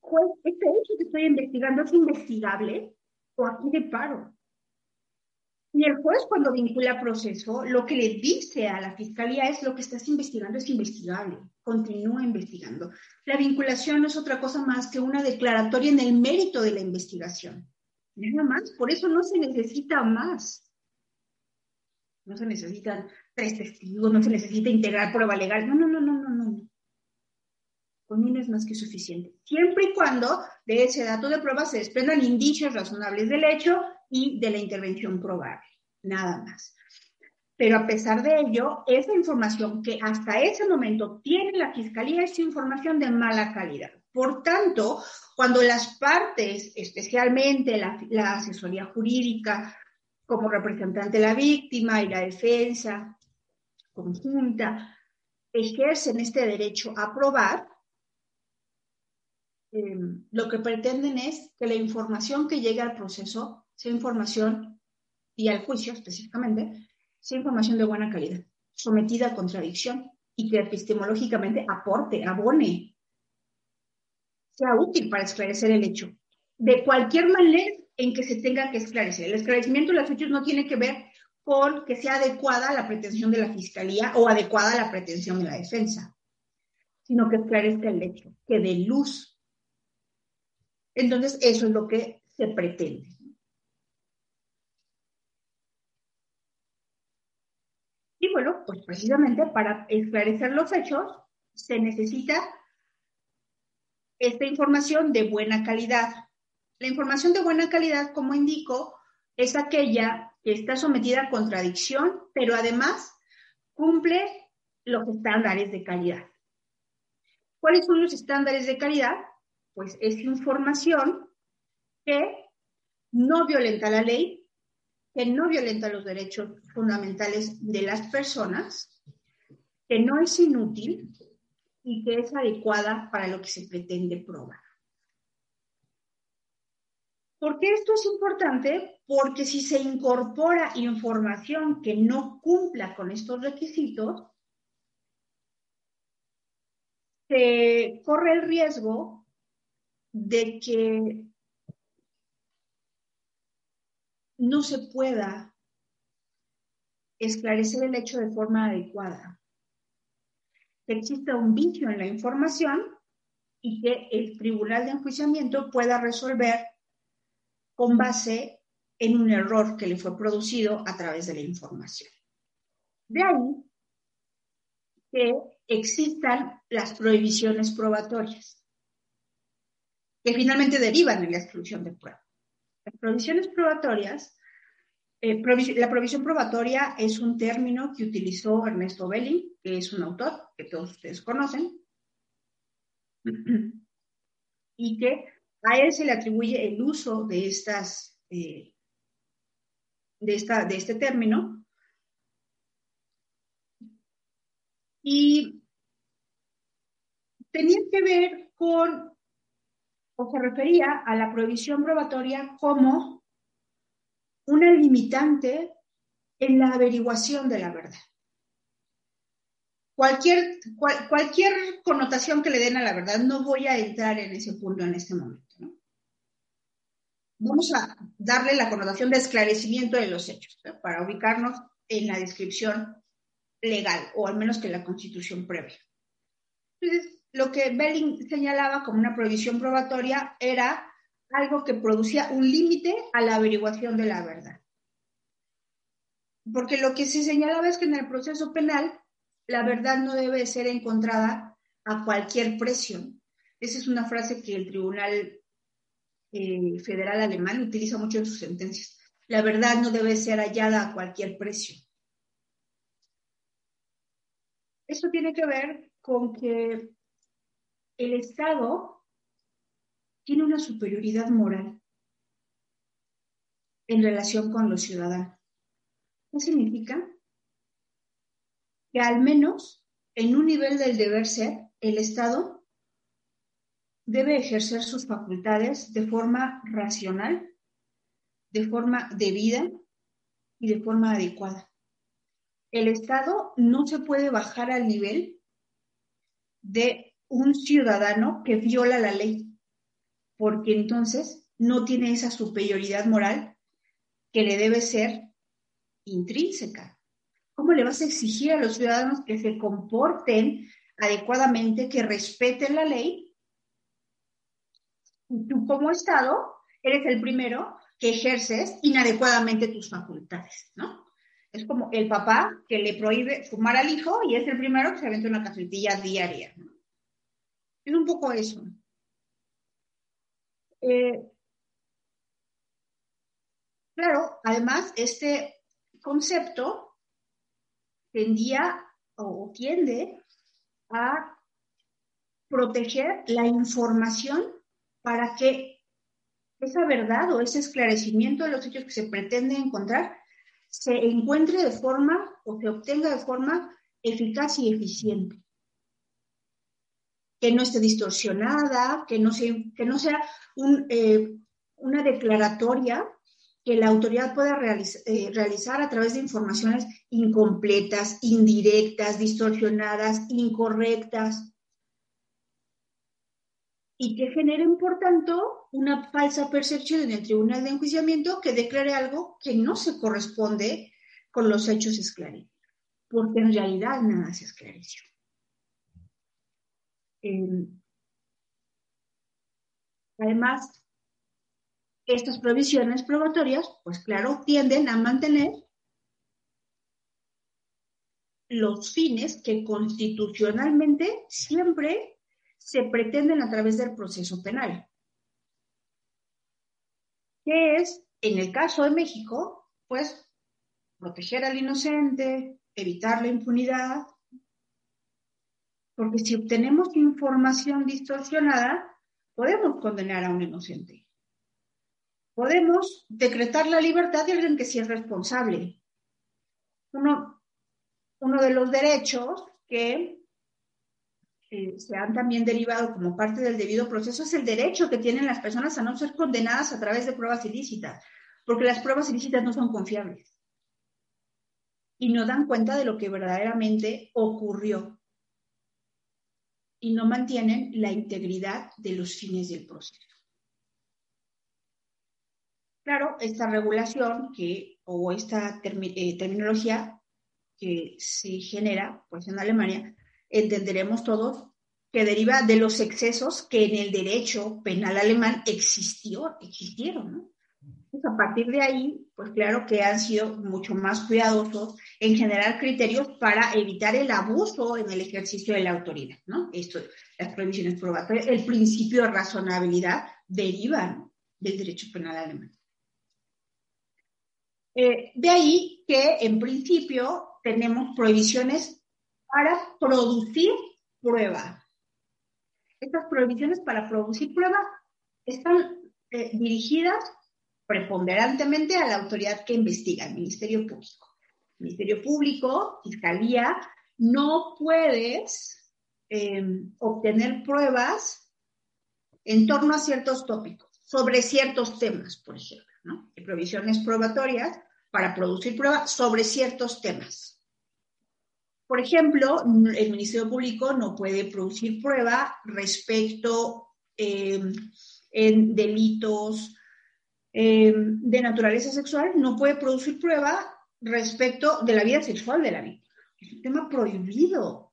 juez, este hecho que estoy investigando es investigable o aquí de paro. Y el juez cuando vincula proceso, lo que le dice a la fiscalía es lo que estás investigando es investigable, continúa investigando. La vinculación no es otra cosa más que una declaratoria en el mérito de la investigación. Nada más, por eso no se necesita más. No se necesitan tres testigos, no se necesita integrar prueba legal. No, no, no, no, no con uno es más que suficiente, siempre y cuando de ese dato de prueba se desprendan indicios razonables del hecho y de la intervención probable, nada más. Pero a pesar de ello, esa información que hasta ese momento tiene la Fiscalía es información de mala calidad. Por tanto, cuando las partes, especialmente la, la asesoría jurídica, como representante de la víctima y la defensa conjunta, ejercen este derecho a probar, Em, lo que pretenden es que la información que llegue al proceso sea información, y al juicio específicamente, sea información de buena calidad, sometida a contradicción y que epistemológicamente aporte, abone, sea útil para esclarecer el hecho. De cualquier manera en que se tenga que esclarecer. El esclarecimiento de los hechos no tiene que ver con que sea adecuada la pretensión de la fiscalía o adecuada la pretensión de la defensa, sino que esclarezca el hecho, que dé luz entonces, eso es lo que se pretende. Y bueno, pues precisamente para esclarecer los hechos se necesita esta información de buena calidad. La información de buena calidad, como indico, es aquella que está sometida a contradicción, pero además cumple los estándares de calidad. ¿Cuáles son los estándares de calidad? Pues es información que no violenta la ley, que no violenta los derechos fundamentales de las personas, que no es inútil y que es adecuada para lo que se pretende probar. ¿Por qué esto es importante? Porque si se incorpora información que no cumpla con estos requisitos, se corre el riesgo de que no se pueda esclarecer el hecho de forma adecuada. Que exista un vicio en la información y que el tribunal de enjuiciamiento pueda resolver con base en un error que le fue producido a través de la información. De ahí que existan las prohibiciones probatorias, que finalmente derivan en la exclusión de prueba. Las prohibiciones probatorias, eh, la provisión probatoria es un término que utilizó Ernesto Belling, que es un autor que todos ustedes conocen, y que a él se le atribuye el uso de estas, eh, de, esta, de este término. Y tenía que ver con, o se refería a la prohibición probatoria como una limitante en la averiguación de la verdad. Cualquier, cualquier connotación que le den a la verdad, no voy a entrar en ese punto en este momento. Vamos a darle la connotación de esclarecimiento de los hechos, para ubicarnos en la descripción legal, o al menos que la constitución previa. Entonces, lo que Belling señalaba como una prohibición probatoria era algo que producía un límite a la averiguación de la verdad. Porque lo que se señalaba es que en el proceso penal la verdad no debe ser encontrada a cualquier precio. Esa es una frase que el Tribunal eh, Federal Alemán utiliza mucho en sus sentencias. La verdad no debe ser hallada a cualquier precio. Esto tiene que ver con que el Estado tiene una superioridad moral en relación con los ciudadanos. ¿Qué significa? que al menos en un nivel del deber ser, el Estado debe ejercer sus facultades de forma racional, de forma debida y de forma adecuada. El Estado no se puede bajar al nivel de un ciudadano que viola la ley, porque entonces no tiene esa superioridad moral que le debe ser intrínseca. ¿Cómo le vas a exigir a los ciudadanos que se comporten adecuadamente, que respeten la ley? Y tú como Estado eres el primero que ejerces inadecuadamente tus facultades, ¿no? Es como el papá que le prohíbe fumar al hijo y es el primero que se aventa una casetilla diaria. ¿no? Es un poco eso. Eh, claro, además, este concepto tendía o tiende a proteger la información para que esa verdad o ese esclarecimiento de los hechos que se pretende encontrar se encuentre de forma o se obtenga de forma eficaz y eficiente. Que no esté distorsionada, que no sea, eh, una declaratoria que la autoridad pueda eh, realizar a través de informaciones incompletas, indirectas, distorsionadas, incorrectas, y que generen, por tanto, una falsa percepción en el tribunal de enjuiciamiento que declare algo que no se corresponde con los hechos esclarecidos, porque en realidad nada se esclareció. Em, además, estas provisiones probatorias, pues claro, tienden a mantener los fines que constitucionalmente siempre se pretenden a través del proceso penal. Que es, en el caso de México, pues proteger al inocente, evitar la impunidad, porque si obtenemos información distorsionada, podemos condenar a un inocente podemos decretar la libertad de alguien que sí es responsable. Uno, de los derechos que se han también derivado como parte del debido proceso es el derecho que tienen las personas a no ser condenadas a través de pruebas ilícitas, porque las pruebas ilícitas no son confiables y no dan cuenta de lo que verdaderamente ocurrió y no mantienen la integridad de los fines del proceso. Claro, esta regulación que, o esta eh, terminología que se genera pues, en Alemania, entenderemos todos que deriva de los excesos que en el derecho penal alemán existió, existieron, ¿no? A partir de ahí, pues claro que han sido mucho más cuidadosos en generar criterios para evitar el abuso en el ejercicio de la autoridad, ¿no? Esto, las prohibiciones probatorias, el principio de razonabilidad derivan del derecho penal alemán. Eh, de ahí que, en principio, tenemos prohibiciones para producir prueba. Estas prohibiciones para producir prueba están eh, dirigidas preponderantemente a la autoridad que investiga, el Ministerio Público. Ministerio Público, Fiscalía, no puedes em, obtener pruebas en torno a ciertos tópicos, sobre ciertos temas, por ejemplo, ¿no? Hay provisiones probatorias para producir pruebas sobre ciertos temas. Por ejemplo, el Ministerio Público no puede producir prueba respecto em, en delitos eh, de naturaleza sexual no puede producir prueba respecto de la vida sexual de la víctima. Es un tema prohibido,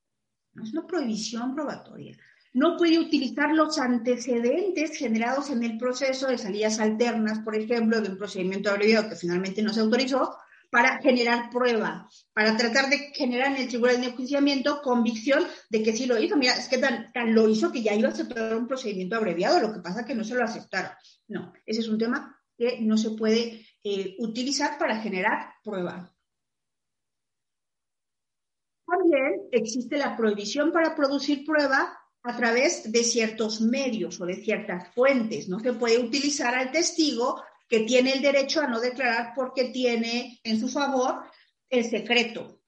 no es una prohibición probatoria. No puede utilizar los antecedentes generados en el proceso de salidas alternas, por ejemplo, de un procedimiento abreviado que finalmente no se autorizó, para generar prueba, para tratar de generar en el tribunal de enjuiciamiento convicción de que sí lo hizo. Mira, es que tan, lo hizo que ya iba a aceptar un procedimiento abreviado, lo que pasa es que no se lo aceptaron. No, ese es un tema que no se puede eh, utilizar para generar prueba. También existe la prohibición para producir prueba a través de ciertos medios o de ciertas fuentes. No se puede utilizar al testigo que tiene el derecho a no declarar porque tiene en su favor el secreto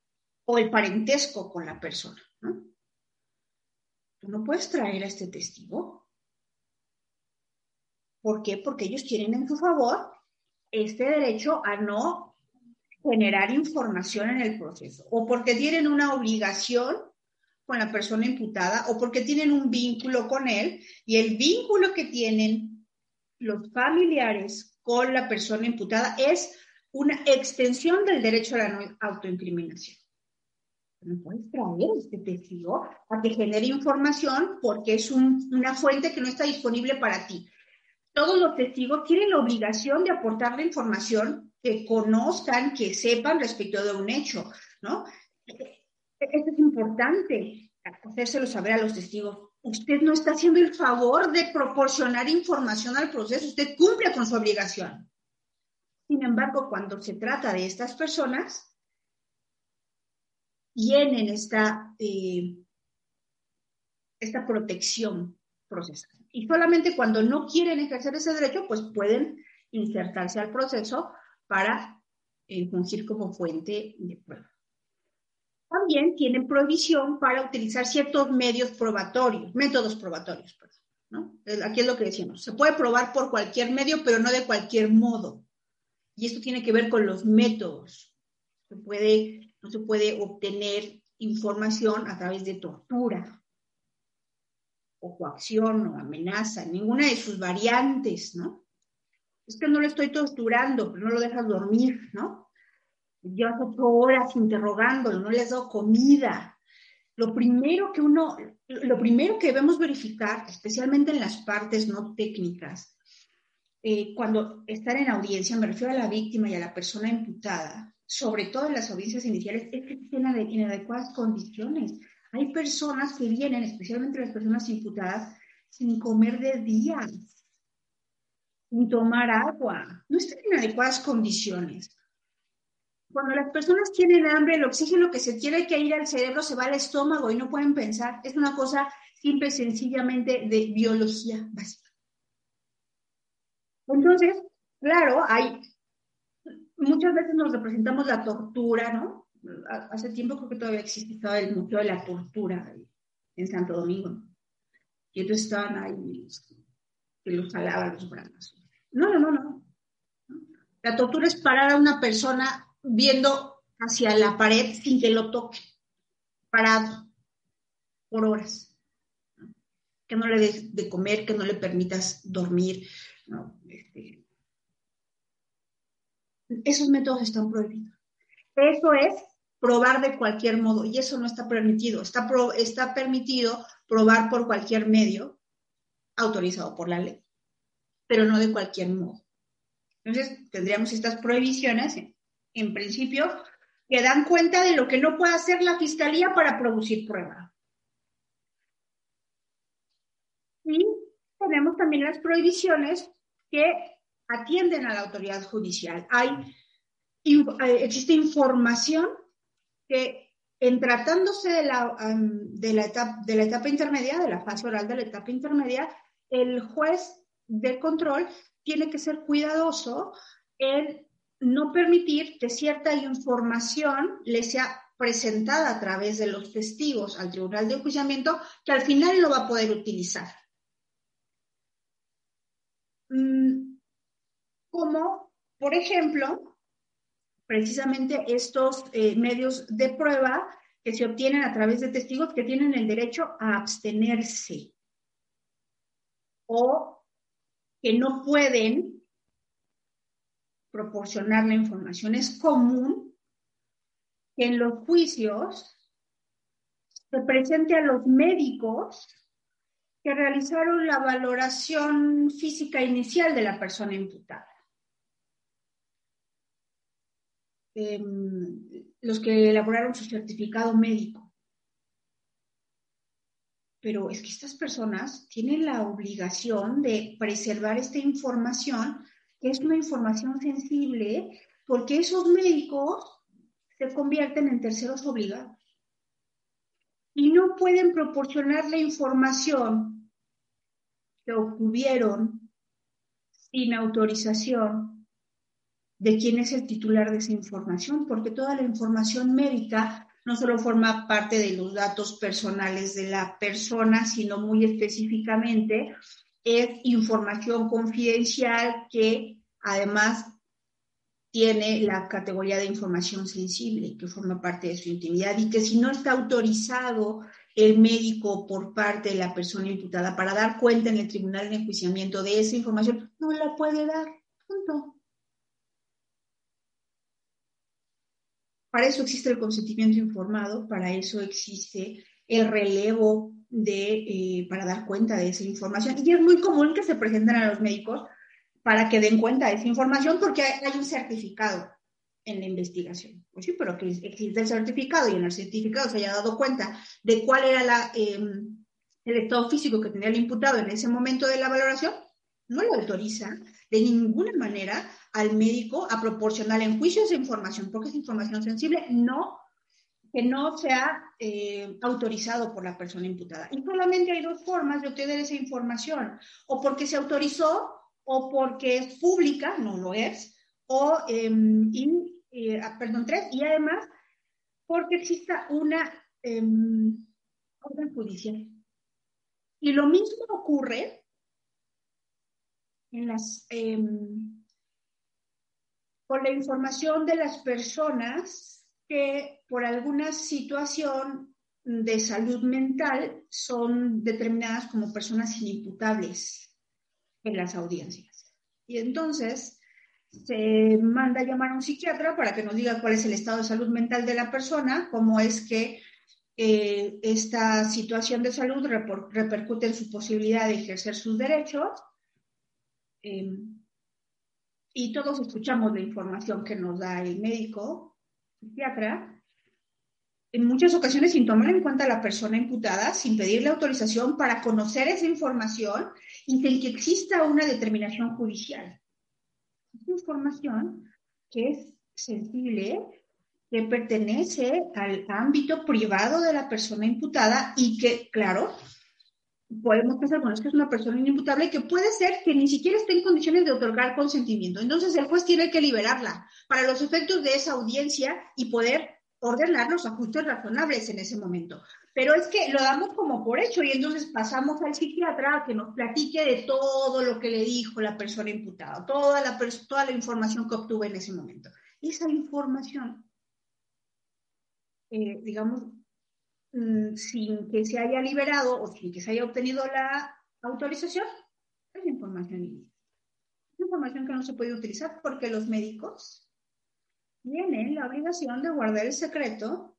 o el parentesco con la persona. Tú no puedes traer a este testigo ¿Por qué? Porque ellos tienen en su favor este derecho a no generar información en el proceso, o porque tienen una obligación con la persona imputada, o porque tienen un vínculo con él, y el vínculo que tienen los familiares con la persona imputada es una extensión del derecho a la autoincriminación. No puedes traer este testigo a que genere información porque es una fuente que no está disponible para ti todos los testigos tienen la obligación de aportar la información que conozcan, que sepan respecto de un hecho, ¿no? Esto es importante, hacérselo saber a los testigos. Usted no está haciendo el favor de proporcionar información al proceso, usted cumple con su obligación. Sin embargo, cuando se trata de estas personas, tienen esta, eh, esta protección procesal y solamente cuando no quieren ejercer ese derecho, pues pueden insertarse al proceso para eh, fungir como fuente de prueba. También tienen prohibición para utilizar ciertos medios probatorios, métodos probatorios, ¿no? Aquí es lo que decimos, se puede probar por cualquier medio, pero no de cualquier modo. Y esto tiene que ver con los métodos. No se puede obtener información a través de tortura, o coacción o amenaza, ninguna de sus variantes, ¿no? Es que no lo estoy torturando, pero no lo dejas dormir, ¿no? Llevas ocho horas interrogándolo, no le has dado comida. Lo primero que uno, lo primero que debemos verificar, especialmente en las partes no técnicas, eh, cuando están en audiencia, me refiero a la víctima y a la persona imputada, sobre todo en las audiencias iniciales, es que estén en adecuadas condiciones. Hay personas que vienen, especialmente las personas imputadas, sin comer de días, sin tomar agua, no están en adecuadas condiciones. Cuando las personas tienen hambre, el oxígeno que se tiene que ir al cerebro se va al estómago y no pueden pensar. Es una cosa simple sencillamente de biología básica. Entonces, claro, hay muchas veces nos representamos la tortura, ¿no? Hace tiempo creo que todavía existía el Museo de la Tortura en Santo Domingo. Y entonces estaban ahí que los jalaban los brazos. No, no, no, no. La tortura es parar a una persona viendo hacia la pared sin que lo toque, parado, por horas. Que no le des de comer, que no le permitas dormir. Este, esos métodos están prohibidos. Eso es probar de cualquier modo y eso no está permitido. Está, está permitido probar por cualquier medio autorizado por la ley, pero no de cualquier modo. Entonces, tendríamos estas prohibiciones, en principio, que dan cuenta de lo que no puede hacer la fiscalía para producir prueba. Y tenemos también las prohibiciones que atienden a la autoridad judicial. Hay, existe información que en tratándose de la, de, la etapa, de la etapa intermedia, de la fase oral de la etapa intermedia, el juez de control tiene que ser cuidadoso en no permitir que cierta información le sea presentada a través de los testigos al tribunal de enjuiciamiento que al final lo va a poder utilizar. Mm, como, por ejemplo, precisamente estos eh, medios de prueba que se obtienen a través de testigos que tienen el derecho a abstenerse o que no pueden proporcionar la información. Es común que en los juicios se presente a los médicos que realizaron la valoración física inicial de la persona imputada. Em, los que elaboraron su certificado médico. Pero es que estas personas tienen la obligación de preservar esta información, que es una información sensible, porque esos médicos se convierten en terceros obligados y no pueden proporcionar la información que obtuvieron sin autorización de quién es el titular de esa información, porque toda la información médica no solo forma parte de los datos personales de la persona, sino muy específicamente es información confidencial que además tiene la categoría de información sensible, que forma parte de su intimidad y que si no está autorizado el médico por parte de la persona imputada para dar cuenta en el tribunal de enjuiciamiento de esa información, no la puede dar. Punto. Para eso existe el consentimiento informado, para eso existe el relevo de, eh, para dar cuenta de esa información. Y es muy común que se presenten a los médicos para que den cuenta de esa información porque hay, un certificado en la investigación. Pues sí, pero que existe el certificado y en el certificado se haya dado cuenta de cuál era em, el estado físico que tenía el imputado en ese momento de la valoración, no le autoriza de ninguna manera al médico a proporcionar en juicio esa información, porque es información sensible, no que no sea eh, autorizado por la persona imputada. Y solamente hay dos formas de obtener esa información, o porque se autorizó o porque es pública, no lo es, o, em, eh, ah, perdón, tres, y además porque exista una em, orden judicial. Y lo mismo ocurre en las, em, con la información de las personas que por alguna situación de salud mental son determinadas como personas inimputables en las audiencias. Y entonces se manda a llamar a un psiquiatra para que nos diga cuál es el estado de salud mental de la persona, cómo es que eh, esta situación de salud repercute en su posibilidad de ejercer sus derechos. Em, y todos escuchamos la información que nos da el médico, psiquiatra, en muchas ocasiones sin tomar en cuenta a la persona imputada, sin pedirle autorización para conocer esa información y sin que exista una determinación judicial. Es información que es sensible, que pertenece al ámbito privado de la persona imputada y que, claro, podemos pensar, bueno, es que es una persona inimputable que puede ser que ni siquiera esté en condiciones de otorgar consentimiento. Entonces el juez tiene que liberarla para los efectos de esa audiencia y poder ordenar los ajustes razonables en ese momento. Pero es que lo damos como por hecho y entonces pasamos al psiquiatra a que nos platique de todo lo que le dijo la persona imputada, toda la, toda la información que obtuvo en ese momento. Esa información, eh, digamos, mm, sin que se haya liberado o sin que se haya obtenido la autorización, es información Es información que no se puede utilizar porque los médicos tienen la obligación de guardar el secreto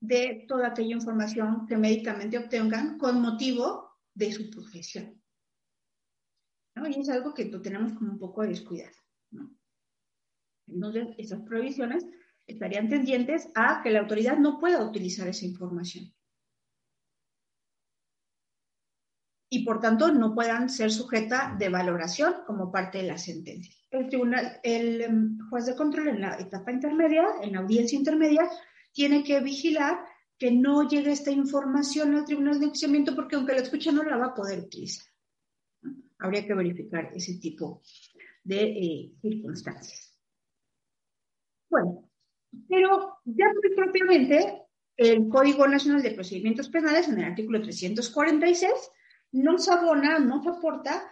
de toda aquella información que médicamente obtengan con motivo de su profesión. Y es algo que tenemos como un poco descuidado. ¿no? Entonces, esas prohibiciones estarían tendientes a que la autoridad no pueda utilizar esa información. Y por tanto no puedan ser sujeta de valoración como parte de la sentencia. El tribunal, el em, juez de control en la etapa intermedia, en la audiencia intermedia, tiene que vigilar que no llegue esta información al tribunal de enjuiciamiento porque aunque la escucha no la va a poder utilizar. Habría que verificar ese tipo de eh, circunstancias. Bueno, pero ya muy propiamente, el Código Nacional de Procedimientos Penales, en el artículo 346, nos abona, nos aporta,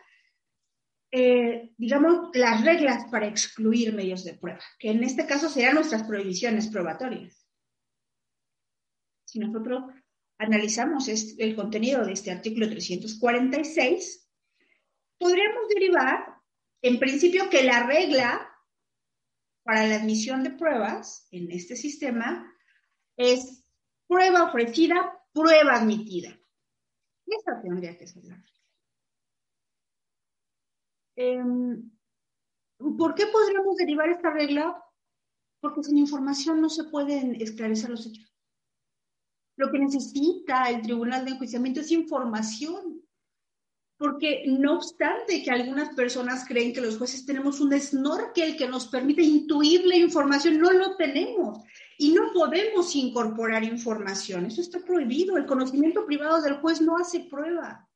eh, digamos, las reglas para excluir medios de prueba, que en este caso serían nuestras prohibiciones probatorias. Si nosotros analizamos el contenido de este artículo 346, podríamos derivar, en principio, que la regla para la admisión de pruebas en este sistema es prueba ofrecida, prueba admitida. Y esta tendría que ser la. Em, ¿Por qué podríamos derivar esta regla? Porque sin información no se pueden esclarecer los hechos. Lo que necesita el tribunal de enjuiciamiento es información porque no obstante que algunas personas creen que los jueces tenemos un snorkel que nos permite intuir la información, no lo tenemos y no podemos incorporar información. Eso está prohibido. El conocimiento privado del juez no hace prueba.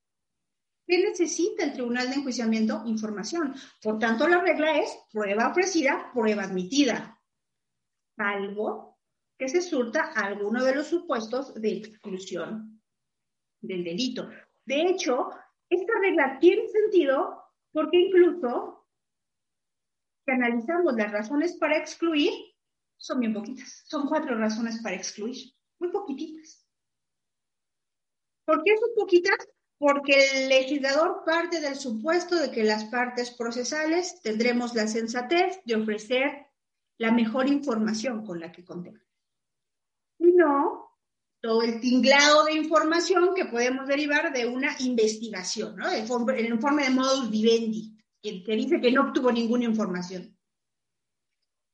¿Qué necesita el tribunal de enjuiciamiento? Información. Por tanto, la regla es prueba ofrecida, prueba admitida. Algo que se surta alguno de los supuestos de exclusión del delito. De hecho, esta regla tiene sentido porque incluso si analizamos las razones para excluir, son bien poquitas. Son cuatro razones para excluir, muy poquititas. ¿Por qué son poquitas? Porque el legislador parte del supuesto de que las partes procesales tendremos la sensatez de ofrecer la mejor información con la que contemos. Y no todo el tinglado de información que podemos derivar de una investigación, ¿no? El, informe de modus vivendi, que, dice que no obtuvo ninguna información.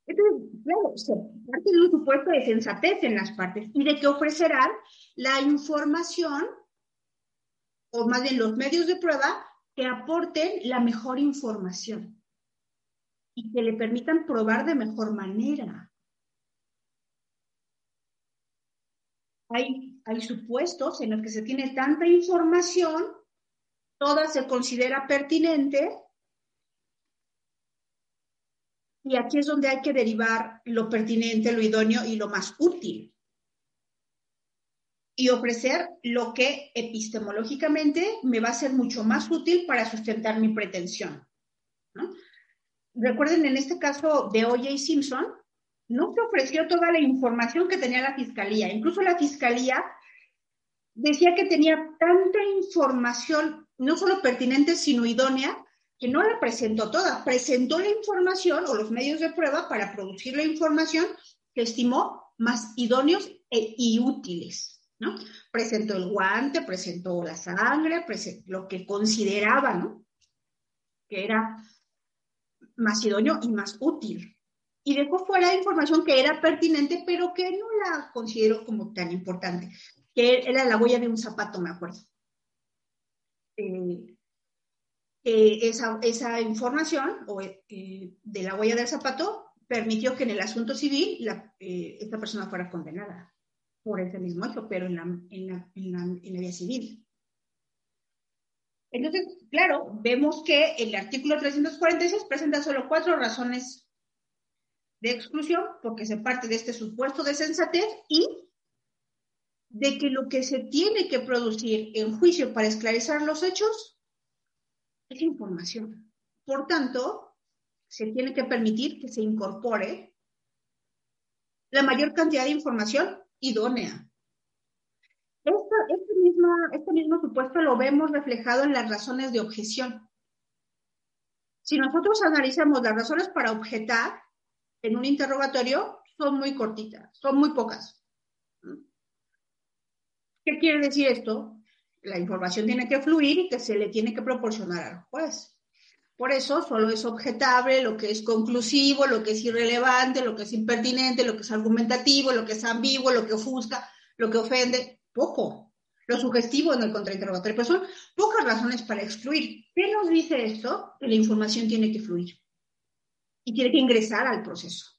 Entonces, claro, se parte de un supuesto de sensatez en las partes y de que ofrecerán la información, o más bien los medios de prueba, que aporten la mejor información y que le permitan probar de mejor manera. Hay, supuestos en los que se tiene tanta información, toda se considera pertinente, y aquí es donde hay que derivar lo pertinente, lo idóneo y lo más útil. Y ofrecer lo que epistemológicamente me va a ser mucho más útil para sustentar mi pretensión. Recuerden en este caso de O.J. Simpson, no se ofreció toda la información que tenía la fiscalía. Incluso la fiscalía decía que tenía tanta información, no solo pertinente, sino idónea, que no la presentó toda. Presentó la información o los medios de prueba para producir la información que estimó más idóneos e, y útiles. ¿no? Presentó el guante, presentó la sangre, presentó lo que consideraba ¿no? que era más idóneo y más útil y dejó fuera información que era pertinente, pero que no la considero como tan importante, que era la huella de un zapato, me acuerdo. Eh, eh, esa, información o, eh, de la huella del zapato permitió que en el asunto civil esta persona fuera condenada por ese mismo hecho, pero en la, en la, en la, en la vía civil. Entonces, claro, vemos que el artículo 346 presenta solo cuatro razones de exclusión, porque se parte de este supuesto de sensatez y de que lo que se tiene que producir en juicio para esclarecer los hechos es información. Por tanto, se tiene que permitir que se incorpore la mayor cantidad de información idónea. Este, mismo, este mismo supuesto lo vemos reflejado en las razones de objeción. Si nosotros analizamos las razones para objetar, en un interrogatorio son muy cortitas, son muy pocas. ¿Qué quiere decir esto? La información tiene que fluir y que se le tiene que proporcionar al juez. Por eso solo es objetable lo que es conclusivo, lo que es irrelevante, lo que es impertinente, lo que es argumentativo, lo que es ambiguo, lo que ofusca, lo que ofende. Poco. Lo sugestivo en el contrainterrogatorio. Pero son pocas razones para excluir. ¿Qué nos dice esto? Que la información tiene que fluir y tiene que ingresar al proceso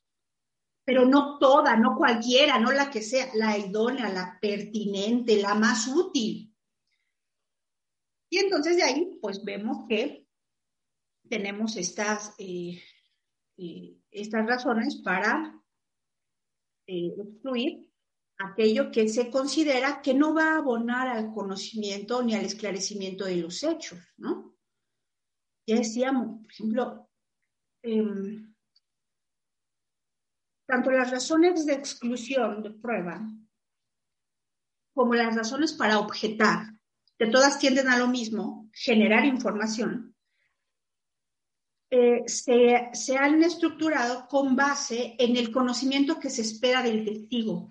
pero no toda, no cualquiera, no la que sea, la idónea, la pertinente, la más útil. Y entonces de ahí, pues vemos que tenemos estas, eh, eh, estas razones para eh, excluir aquello que se considera que no va a abonar al conocimiento ni al esclarecimiento de los hechos, ¿no? Ya decíamos, por ejemplo, em, tanto las razones de exclusión de prueba como las razones para objetar, que todas tienden a lo mismo, generar información, eh, se, se, han estructurado con base en el conocimiento que se espera del testigo.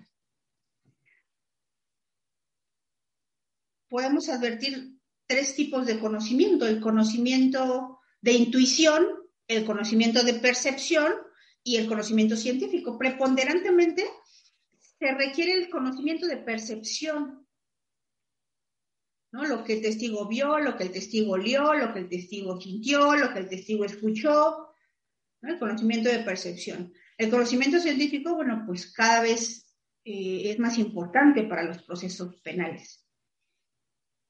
Podemos advertir tres tipos de conocimiento, el conocimiento de intuición, el conocimiento de percepción y el conocimiento científico. Preponderantemente se requiere el conocimiento de percepción, ¿no? Lo que el testigo vio, lo que el testigo olió, lo que el testigo sintió, lo que el testigo escuchó, el conocimiento de percepción. El conocimiento científico, bueno, pues cada vez eh, es más importante para los procesos penales.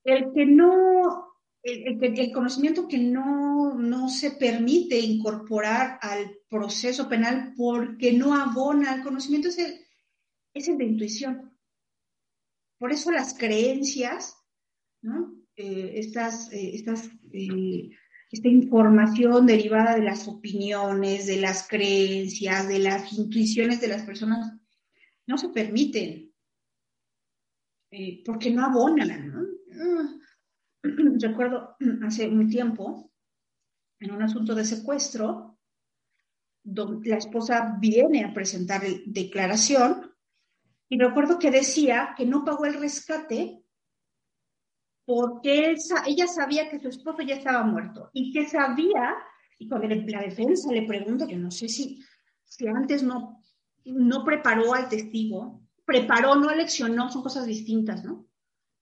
El que no el, conocimiento que no, no, se permite incorporar al proceso penal porque no abona al conocimiento es el, es el de intuición. Por eso las creencias, ¿no? Eh, estas, eh, estas, eh, esta información derivada de las opiniones, de las creencias, de las intuiciones de las personas, no se permiten porque no abonan. ¿no? Recuerdo hace un tiempo, en un asunto de secuestro, donde la esposa viene a presentar declaración y recuerdo que decía que no pagó el rescate porque ella sabía que su esposo ya estaba muerto y que sabía, y cuando la defensa le pregunta, yo no sé si, si antes no, no preparó al testigo, preparó, no leccionó, son cosas distintas, ¿no?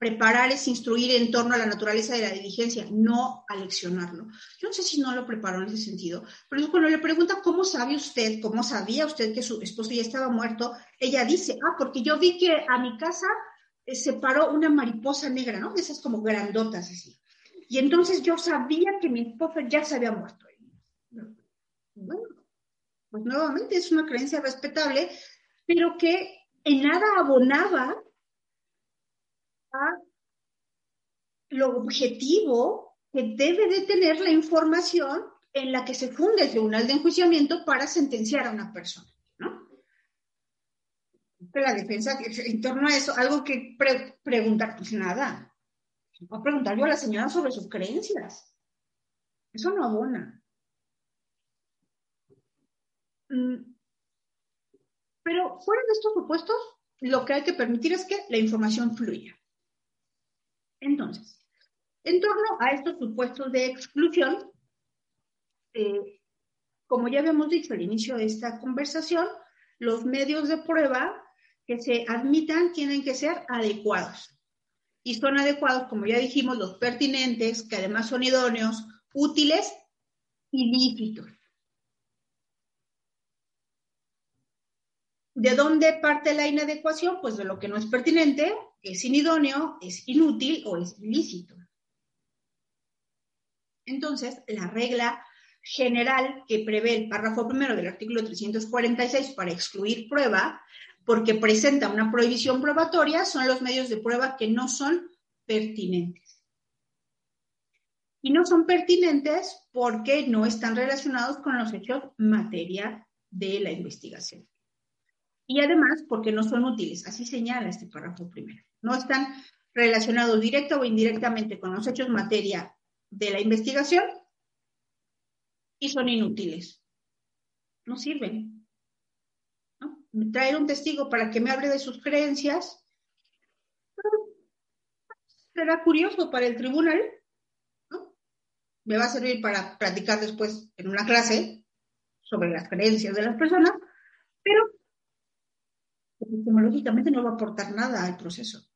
Preparar es instruir en torno a la naturaleza de la diligencia, no aleccionarlo. Yo no sé si no lo preparó en ese sentido, pero cuando le pregunta cómo sabe usted, cómo sabía usted que su esposo ya estaba muerto, ella dice, ah, porque yo vi que a mi casa eh, se paró una mariposa negra, ¿no? De esas como grandotas así. Y entonces yo sabía que mi esposo ya se había muerto. Bueno, pues nuevamente es una creencia respetable, pero que en nada abonaba lo objetivo que debe de tener la información en la que se funde el tribunal de enjuiciamiento para sentenciar a una persona, ¿no? La defensa, en torno a eso, algo que preguntar, pues nada. Va a preguntar yo a la señora sobre sus creencias. Eso no abona. Mm. Pero fuera de estos supuestos, lo que hay que permitir es que la información fluya. Entonces, en torno a estos supuestos de exclusión, eh, como ya habíamos dicho al inicio de esta conversación, los medios de prueba que se admitan tienen que ser adecuados. Y son adecuados, como ya dijimos, los pertinentes, que además son idóneos, útiles y lícitos. ¿De dónde parte la inadecuación? Pues de lo que no es pertinente, es inidóneo, es inútil o es ilícito. Entonces, la regla general que prevé el párrafo primero del artículo 346 para excluir prueba, porque presenta una prohibición probatoria, son los medios de prueba que no son pertinentes. Y no son pertinentes porque no están relacionados con los hechos materia de la investigación y además porque no son útiles, así señala este párrafo primero. No están relacionados directa o indirectamente con los hechos materia de la investigación y son inútiles. No sirven. traer un testigo para que me hable de sus creencias, será curioso para el tribunal, ¿no? Me va a servir para practicar después en una clase sobre las creencias de las personas, pero epistemológicamente no va a aportar nada al proceso.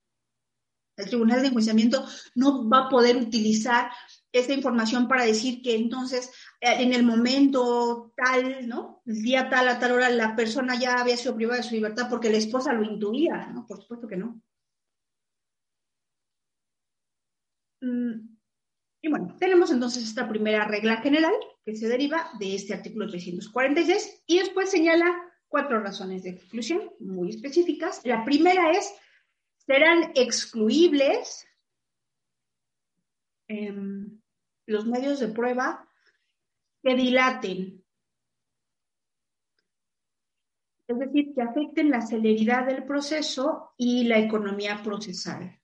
El tribunal de enjuiciamiento no va a poder utilizar esta información para decir que entonces eh, en el momento tal, ¿no? El día tal, a tal hora, la persona ya había sido privada de su libertad porque la esposa lo intuía, ¿no? Por supuesto que no. Mm, y bueno, tenemos entonces esta primera regla general que se deriva de este artículo 346 y después señala cuatro razones de exclusión muy específicas. La primera es, serán excluibles em, los medios de prueba que dilaten, es decir, que afecten la celeridad del proceso y la economía procesal.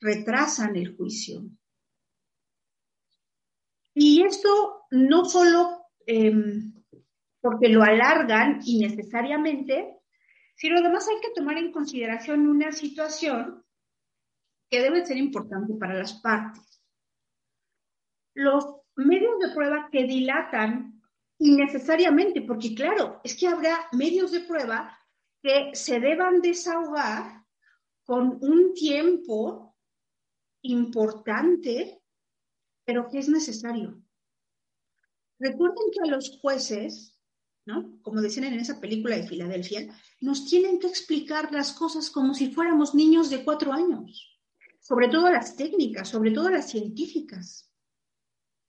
Retrasan el juicio. Y esto no solo em, porque lo alargan innecesariamente, sino además hay que tomar en consideración una situación que debe ser importante para las partes. Los medios de prueba que dilatan innecesariamente, porque claro, es que habrá medios de prueba que se deban desahogar con un tiempo importante, pero que es necesario. Recuerden que a los jueces Como decían en esa película de Filadelfia, nos tienen que explicar las cosas como si fuéramos niños de cuatro años, sobre todo las técnicas, sobre todo las científicas.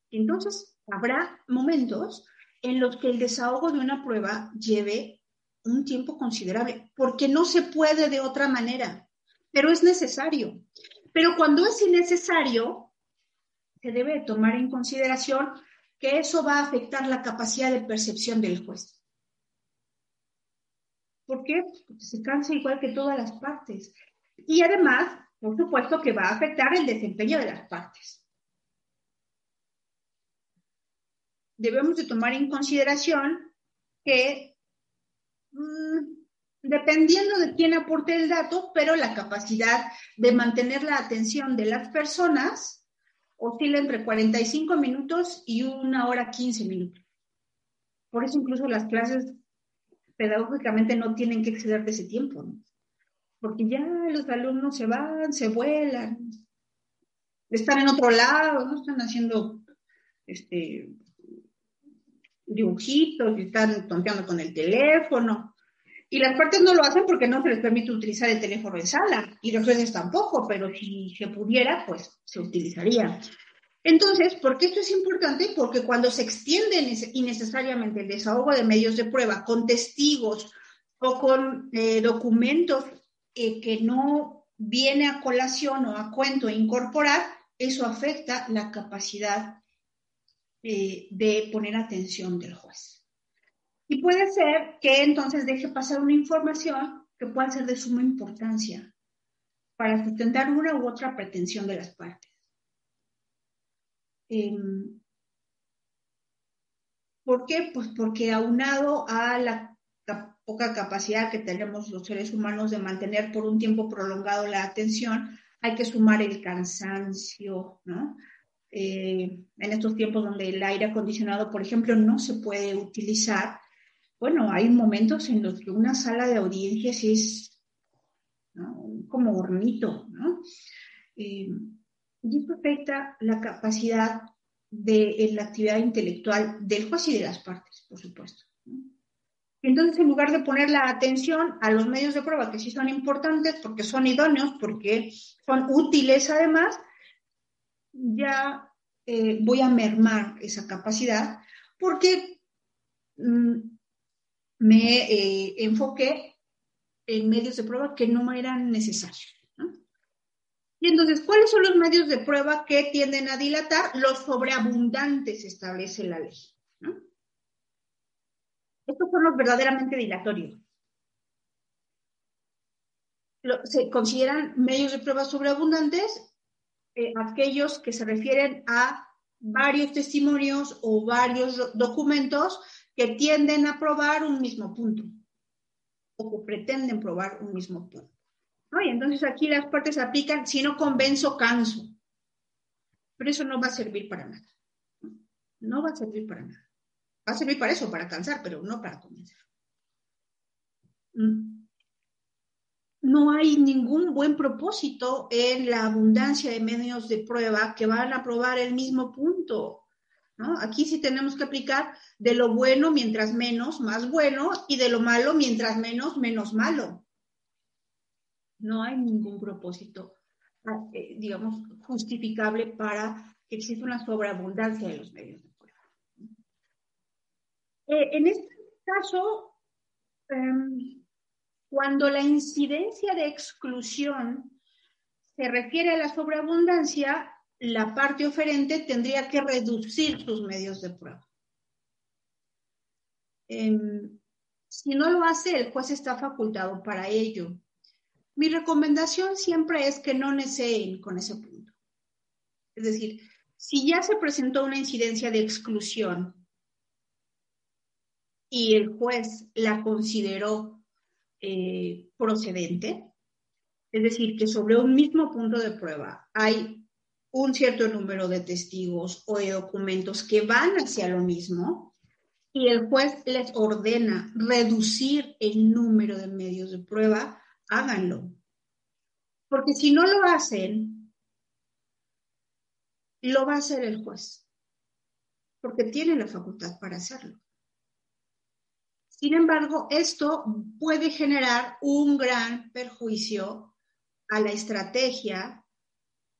Entonces, habrá momentos en los que el desahogo de una prueba lleve un tiempo considerable, porque no se puede de otra manera, pero es necesario. Pero cuando es innecesario, se debe tomar en consideración que eso va a afectar la capacidad de percepción del juez. ¿Por qué? Porque se cansa igual que todas las partes. Y además, por supuesto, que va a afectar el desempeño de las partes. Debemos de tomar en consideración que, mm, dependiendo de quién aporte el dato, pero la capacidad de mantener la atención de las personas oscila entre 45 minutos y una hora 15 minutos. Por eso incluso las clases pedagógicamente no tienen que exceder de ese tiempo, ¿no? porque ya los alumnos se van, se vuelan, están en otro lado, no están haciendo este, dibujitos, están tonteando con el teléfono. Y las partes no lo hacen porque no se les permite utilizar el teléfono en sala, y los jueces tampoco, pero si se pudiera, pues se utilizaría. Entonces, ¿por qué esto es importante? Porque cuando se extiende innecesariamente el desahogo de medios de prueba con testigos o con eh, documentos eh, que no viene a colación o a cuento incorporar, eso afecta la capacidad eh, de poner atención del juez. Y puede ser que entonces deje pasar una información que pueda ser de suma importancia para sustentar una u otra pretensión de las partes. Em, ¿Por qué? Pues porque aunado a la poca capacidad que tenemos los seres humanos de mantener por un tiempo prolongado la atención, hay que sumar el cansancio. Eh, en estos tiempos donde el aire acondicionado, por ejemplo, no se puede utilizar, bueno, hay momentos en los que una sala de audiencias es como hornito, ¿no? Eh, y esto afecta la capacidad de la actividad intelectual del juez y de las partes, por supuesto. Entonces, en lugar de poner la atención a los medios de prueba, que sí son importantes porque son idóneos, porque son útiles además, ya eh, voy a mermar esa capacidad porque mm, me eh, enfoqué en medios de prueba que no eran necesarios. Y entonces, ¿cuáles son los medios de prueba que tienden a dilatar? Los sobreabundantes establece la ley. Estos son los verdaderamente dilatorios. se consideran medios de prueba sobreabundantes eh, aquellos que se refieren a varios testimonios o varios documentos que tienden a probar un mismo punto o que pretenden probar un mismo punto. Y entonces aquí las partes aplican, si no convenzo, canso. Pero eso no va a servir para nada. No va a servir para nada. Va a servir para eso, para cansar, pero no para convencer. Mm. No hay ningún buen propósito en la abundancia de medios de prueba que van a probar el mismo punto. Aquí sí tenemos que aplicar de lo bueno mientras menos, más bueno, y de lo malo mientras menos, menos malo. No hay ningún propósito, eh, digamos, justificable para que exista una sobreabundancia de los medios de prueba. Eh, en este caso, em, cuando la incidencia de exclusión se refiere a la sobreabundancia, la parte oferente tendría que reducir sus medios de prueba. Em, si no lo hace, el juez está facultado para ello. Mi recomendación siempre es que no neseen con ese punto. Es decir, si ya se presentó una incidencia de exclusión y el juez la consideró eh, procedente, es decir, que sobre un mismo punto de prueba hay un cierto número de testigos o de documentos que van hacia lo mismo y el juez les ordena reducir el número de medios de prueba, háganlo. Porque si no lo hacen, lo va a hacer el juez, porque tiene la facultad para hacerlo. Sin embargo, esto puede generar un gran perjuicio a la estrategia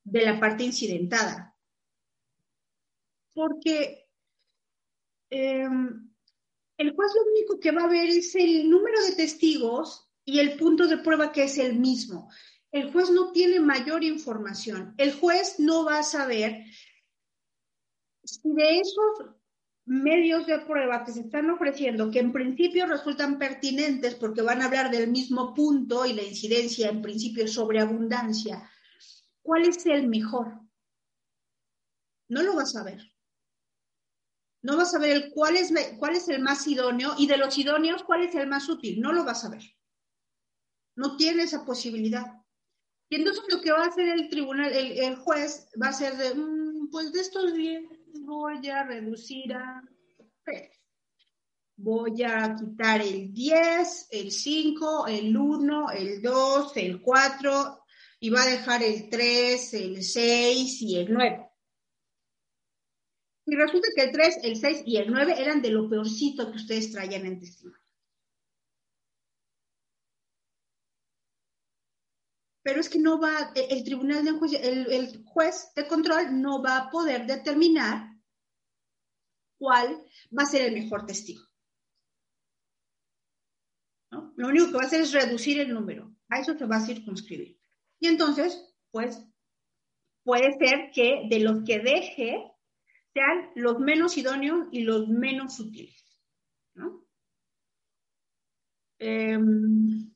de la parte incidentada. Porque em, el juez lo único que va a ver es el número de testigos y el punto de prueba que es el mismo. El juez no tiene mayor información. El juez no va a saber si de esos medios de prueba que se están ofreciendo, que en principio resultan pertinentes porque van a hablar del mismo punto y la incidencia en principio es abundancia, ¿Cuál es el mejor? No lo vas a ver. No vas a ver el cuál, es, cuál es el más idóneo y de los idóneos cuál es el más útil. No lo vas a ver. No tiene esa posibilidad. Y entonces lo que va a hacer el tribunal, el, juez, va a ser de, mm, pues de estos 10 voy a reducir a Voy a quitar el 10, el 5, el 1, el 2, el 4, y va a dejar el 3, el 6 y el 9. Y resulta que el 3, el 6 y el 9 eran de lo peorcito que ustedes traían en testimonio. Pero es que no va, el tribunal de juez, el, juez de control no va a poder determinar cuál va a ser el mejor testigo. Lo único que va a hacer es reducir el número. A eso se va a circunscribir. Y entonces, pues, puede ser que de los que deje sean los menos idóneos y los menos útiles. Em,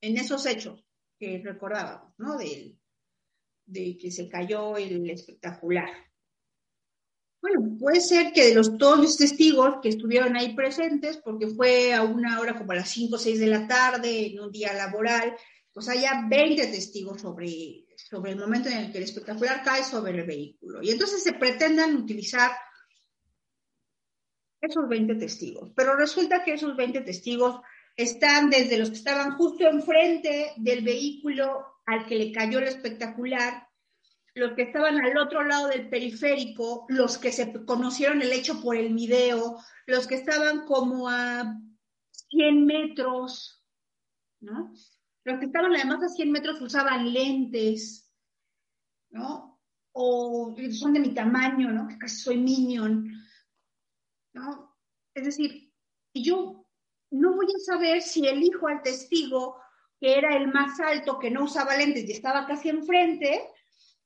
en esos hechos que recordábamos, ¿no? De, de que se cayó el espectacular. Bueno, puede ser que de los, todos los testigos que estuvieron ahí presentes, porque fue a una hora como a las 5 o 6 de la tarde, en un día laboral, pues haya 20 testigos sobre, sobre el momento en el que el espectacular cae sobre el vehículo. Y entonces se pretendan utilizar esos 20 testigos. Pero resulta que esos 20 testigos están desde los que estaban justo enfrente del vehículo al que le cayó el espectacular los que estaban al otro lado del periférico, los que se conocieron el hecho por el video, los que estaban como a 100 metros, ¿no? Los que estaban además a 100 metros usaban lentes, ¿no? O son de mi tamaño, ¿no? Que casi soy minion, ¿no? Es decir, yo no voy a saber si elijo al testigo que era el más alto, que no usaba lentes y estaba casi enfrente,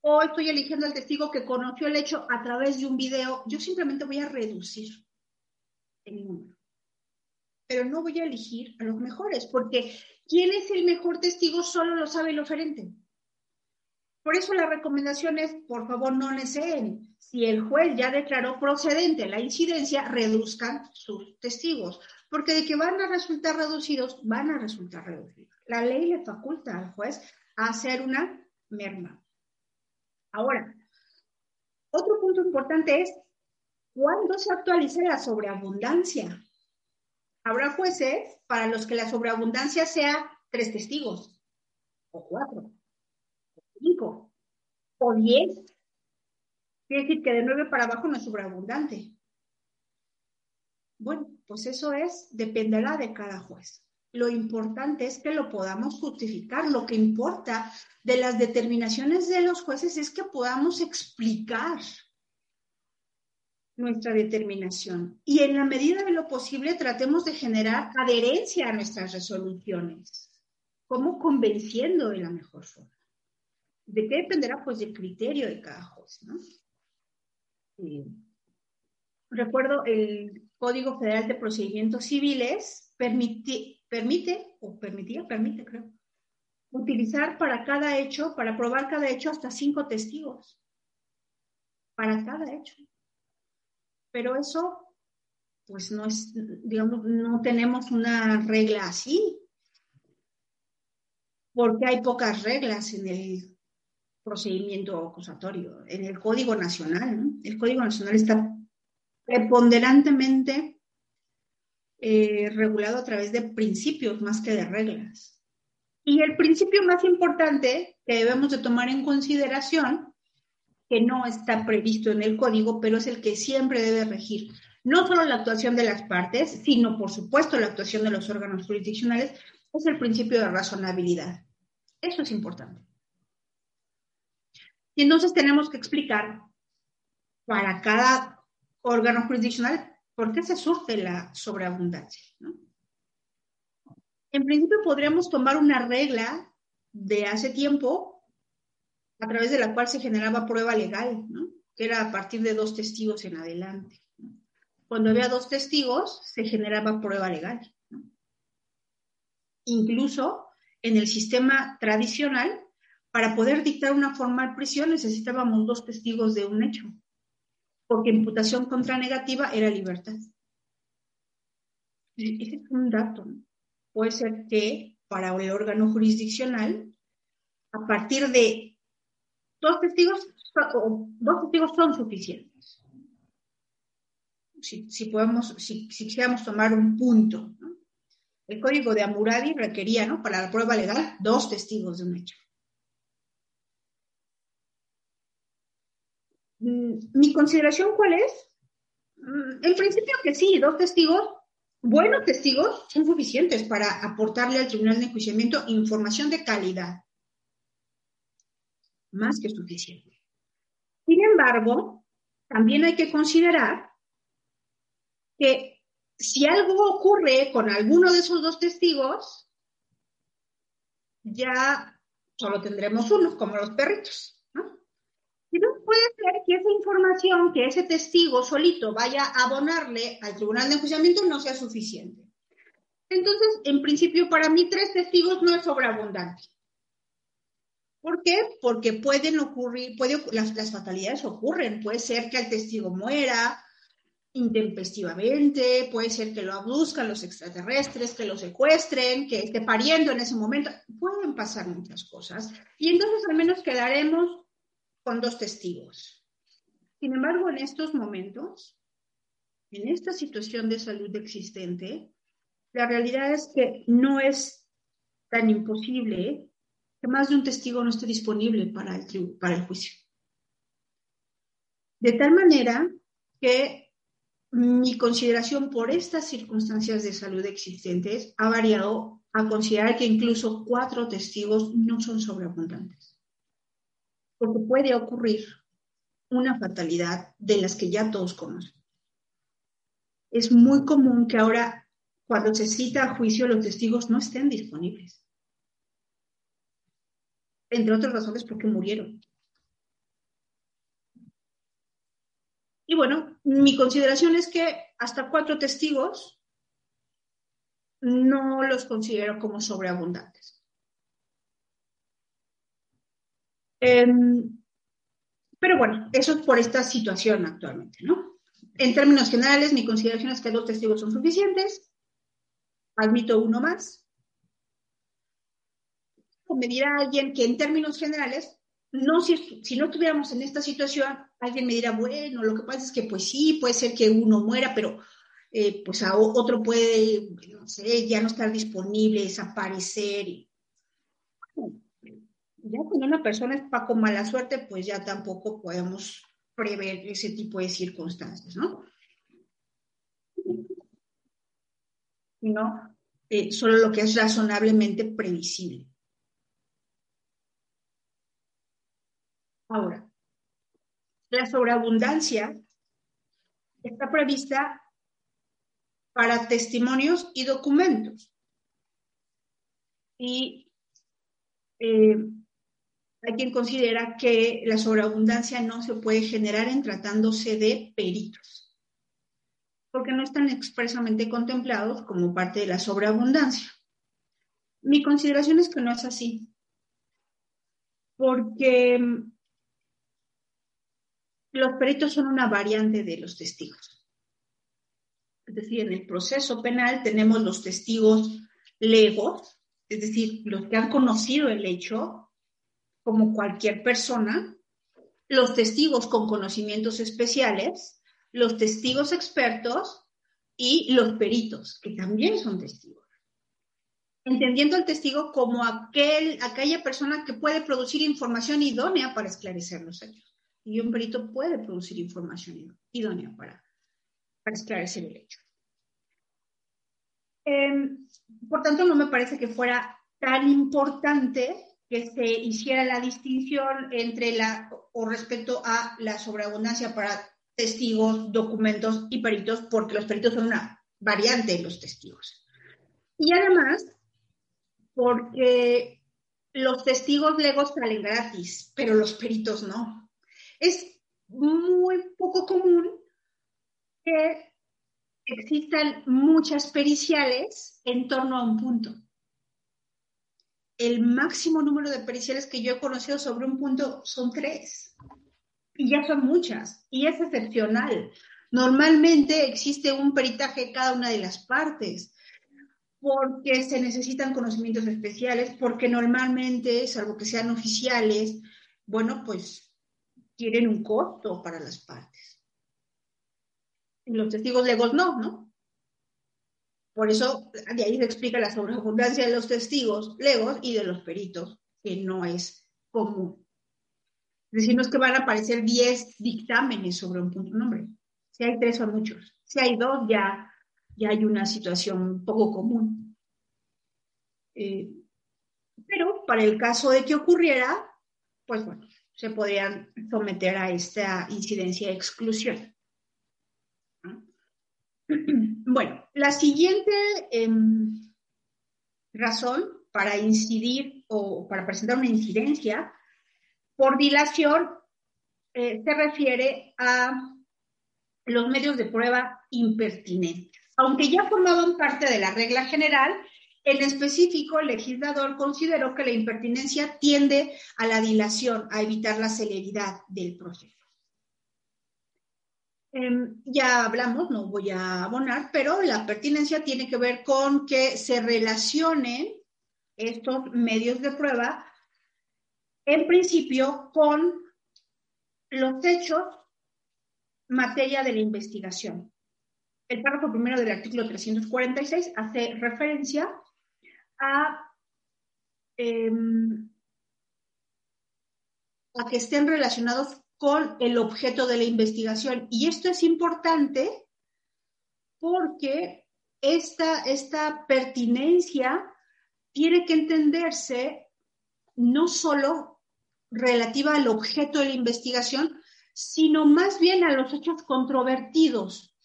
o estoy eligiendo al testigo que conoció el hecho a través de un video, yo simplemente voy a reducir el número. Pero no voy a elegir a los mejores, porque ¿quién es el mejor testigo? Solo lo sabe el oferente. Por eso la recomendación es, por favor, no deseen. Si el juez ya declaró procedente la incidencia, reduzcan sus testigos, porque de que van a resultar reducidos, van a resultar reducidos. La ley le faculta al juez a hacer una merma. Ahora, otro punto importante es cuándo se actualiza la sobreabundancia. Habrá jueces para los que la sobreabundancia sea tres testigos, o cuatro, o cinco, o diez. Quiere decir que de nueve para abajo no es sobreabundante. Bueno, pues eso es, dependerá de cada juez. Lo importante es que lo podamos justificar. Lo que importa de las determinaciones de los jueces es que podamos explicar nuestra determinación y en la medida de lo posible tratemos de generar adherencia a nuestras resoluciones, como convenciendo de la mejor forma. ¿De qué dependerá? Pues del criterio de cada juez, ¿no? recuerdo el Código Federal de Procedimientos Civiles permite, permite, o permitía, permite creo, utilizar para cada hecho, para probar cada hecho hasta cinco testigos. Para cada hecho. Pero eso, pues no es, digamos, no tenemos una regla así, porque hay pocas reglas en el procedimiento acusatorio, en el Código Nacional. El Código Nacional está preponderantemente eh, regulado a través de principios más que de reglas. Y el principio más importante que debemos de tomar en consideración que no está previsto en el código, pero es el que siempre debe regir no solo la actuación de las partes, sino por supuesto la actuación de los órganos jurisdiccionales, es el principio de razonabilidad. Eso es importante. Y entonces tenemos que explicar para cada órgano jurisdiccional por qué se surge la sobreabundancia. En principio podríamos tomar una regla de hace tiempo a través de la cual se generaba prueba legal, que era a partir de dos testigos en adelante. Cuando había dos testigos, se generaba prueba legal. Incluso en el sistema tradicional, para poder dictar una formal prisión necesitábamos dos testigos de un hecho, porque imputación contra negativa era libertad. Ese es un dato. Puede ser que para el órgano jurisdiccional, a partir de dos testigos, dos testigos son suficientes. Si, podemos, si, quisiéramos tomar un punto, el código de Hammurabi requería, ¿no? Para la prueba legal, dos testigos de un hecho. ¿Mi consideración cuál es? Mm, en principio que sí, dos testigos, buenos testigos, son suficientes para aportarle al tribunal de enjuiciamiento información de calidad más que suficiente. Sin embargo, también hay que considerar que si algo ocurre con alguno de esos dos testigos, ya solo tendremos uno, como los perritos. Puede ser que esa información, que ese testigo solito vaya a abonarle al tribunal de enjuiciamiento no sea suficiente. Entonces, en principio, para mí tres testigos no es sobreabundante. ¿Por qué? Porque pueden ocurrir, puede, las, las, fatalidades ocurren. Puede ser que el testigo muera intempestivamente, puede ser que lo abduzcan los extraterrestres, que lo secuestren, que esté pariendo en ese momento. Pueden pasar muchas cosas. Y entonces al menos quedaremos con dos testigos. Sin embargo, en estos momentos, en esta situación de salud existente, la realidad es que no es tan imposible que más de un testigo no esté disponible para el, para el juicio. De tal manera que mi consideración por estas circunstancias de salud existentes ha variado a considerar que incluso cuatro testigos no son sobreabundantes. Porque puede ocurrir una fatalidad de las que ya todos conocen. Es muy común que ahora, cuando se cita a juicio, los testigos no estén disponibles entre otras razones porque murieron. Y bueno, mi consideración es que hasta cuatro testigos no los considero como sobreabundantes. Em, pero bueno, eso es por esta situación actualmente, ¿no? En términos generales, mi consideración es que dos testigos son suficientes. Admito uno más. Me dirá alguien que en términos generales, no si, si no estuviéramos en esta situación, alguien me dirá, bueno, lo que pasa es que pues sí, puede ser que uno muera, pero eh, pues a otro puede, no sé, ya no estar disponible, desaparecer. Ya cuando una persona es para con mala suerte, pues ya tampoco podemos prever ese tipo de circunstancias, ¿no? Sino eh, solo lo que es razonablemente previsible. Ahora, la sobreabundancia está prevista para testimonios y documentos. Y eh, hay quien considera que la sobreabundancia no se puede generar en tratándose de peritos, porque no están expresamente contemplados como parte de la sobreabundancia. Mi consideración es que no es así, porque mm, los peritos son una variante de los testigos. Es decir, en el proceso penal tenemos los testigos legos, es decir, los que han conocido el hecho, como cualquier persona, los testigos con conocimientos especiales, los testigos expertos y los peritos, que también son testigos. Entendiendo al testigo como aquel, aquella persona que puede producir información idónea para esclarecer los hechos. Y un perito puede producir información idónea para, para esclarecer el hecho. Em, por tanto, no me parece que fuera tan importante que se hiciera la distinción entre la o respecto a la sobreabundancia para testigos, documentos y peritos, porque los peritos son una variante de los testigos. Y además, porque los testigos legos salen gratis, pero los peritos no. Es muy poco común que existan muchas periciales en torno a un punto el máximo número de periciales que yo he conocido sobre un punto son tres. Y ya son muchas. Y es excepcional. Normalmente existe un peritaje cada una de las partes porque se necesitan conocimientos especiales, porque normalmente, salvo que sean oficiales, bueno, pues tienen un costo para las partes. Y los testigos legos no, ¿no? Por eso, de ahí se explica la sobreabundancia de los testigos legos y de los peritos, que no es común. Es decir, no es que van a aparecer 10 dictámenes sobre un punto nombre. Si hay tres son muchos. Si hay dos, ya, ya hay una situación poco común. Eh, pero para el caso de que ocurriera, pues bueno, se podrían someter a esta incidencia de exclusión. Bueno, la siguiente em, razón para incidir o para presentar una incidencia por dilación eh, se refiere a los medios de prueba impertinentes. Aunque ya formaban parte de la regla general, en específico el legislador consideró que la impertinencia tiende a la dilación, a evitar la celeridad del proceso. Em, ya hablamos, no voy a abonar, pero la pertinencia tiene que ver con que se relacionen estos medios de prueba, en principio, con los hechos materia de la investigación. El párrafo primero del artículo 346 hace referencia a, em, a que estén relacionados con el objeto de la investigación. Y esto es importante porque esta, esta pertinencia tiene que entenderse no solo relativa al objeto de la investigación, sino más bien a los hechos controvertidos.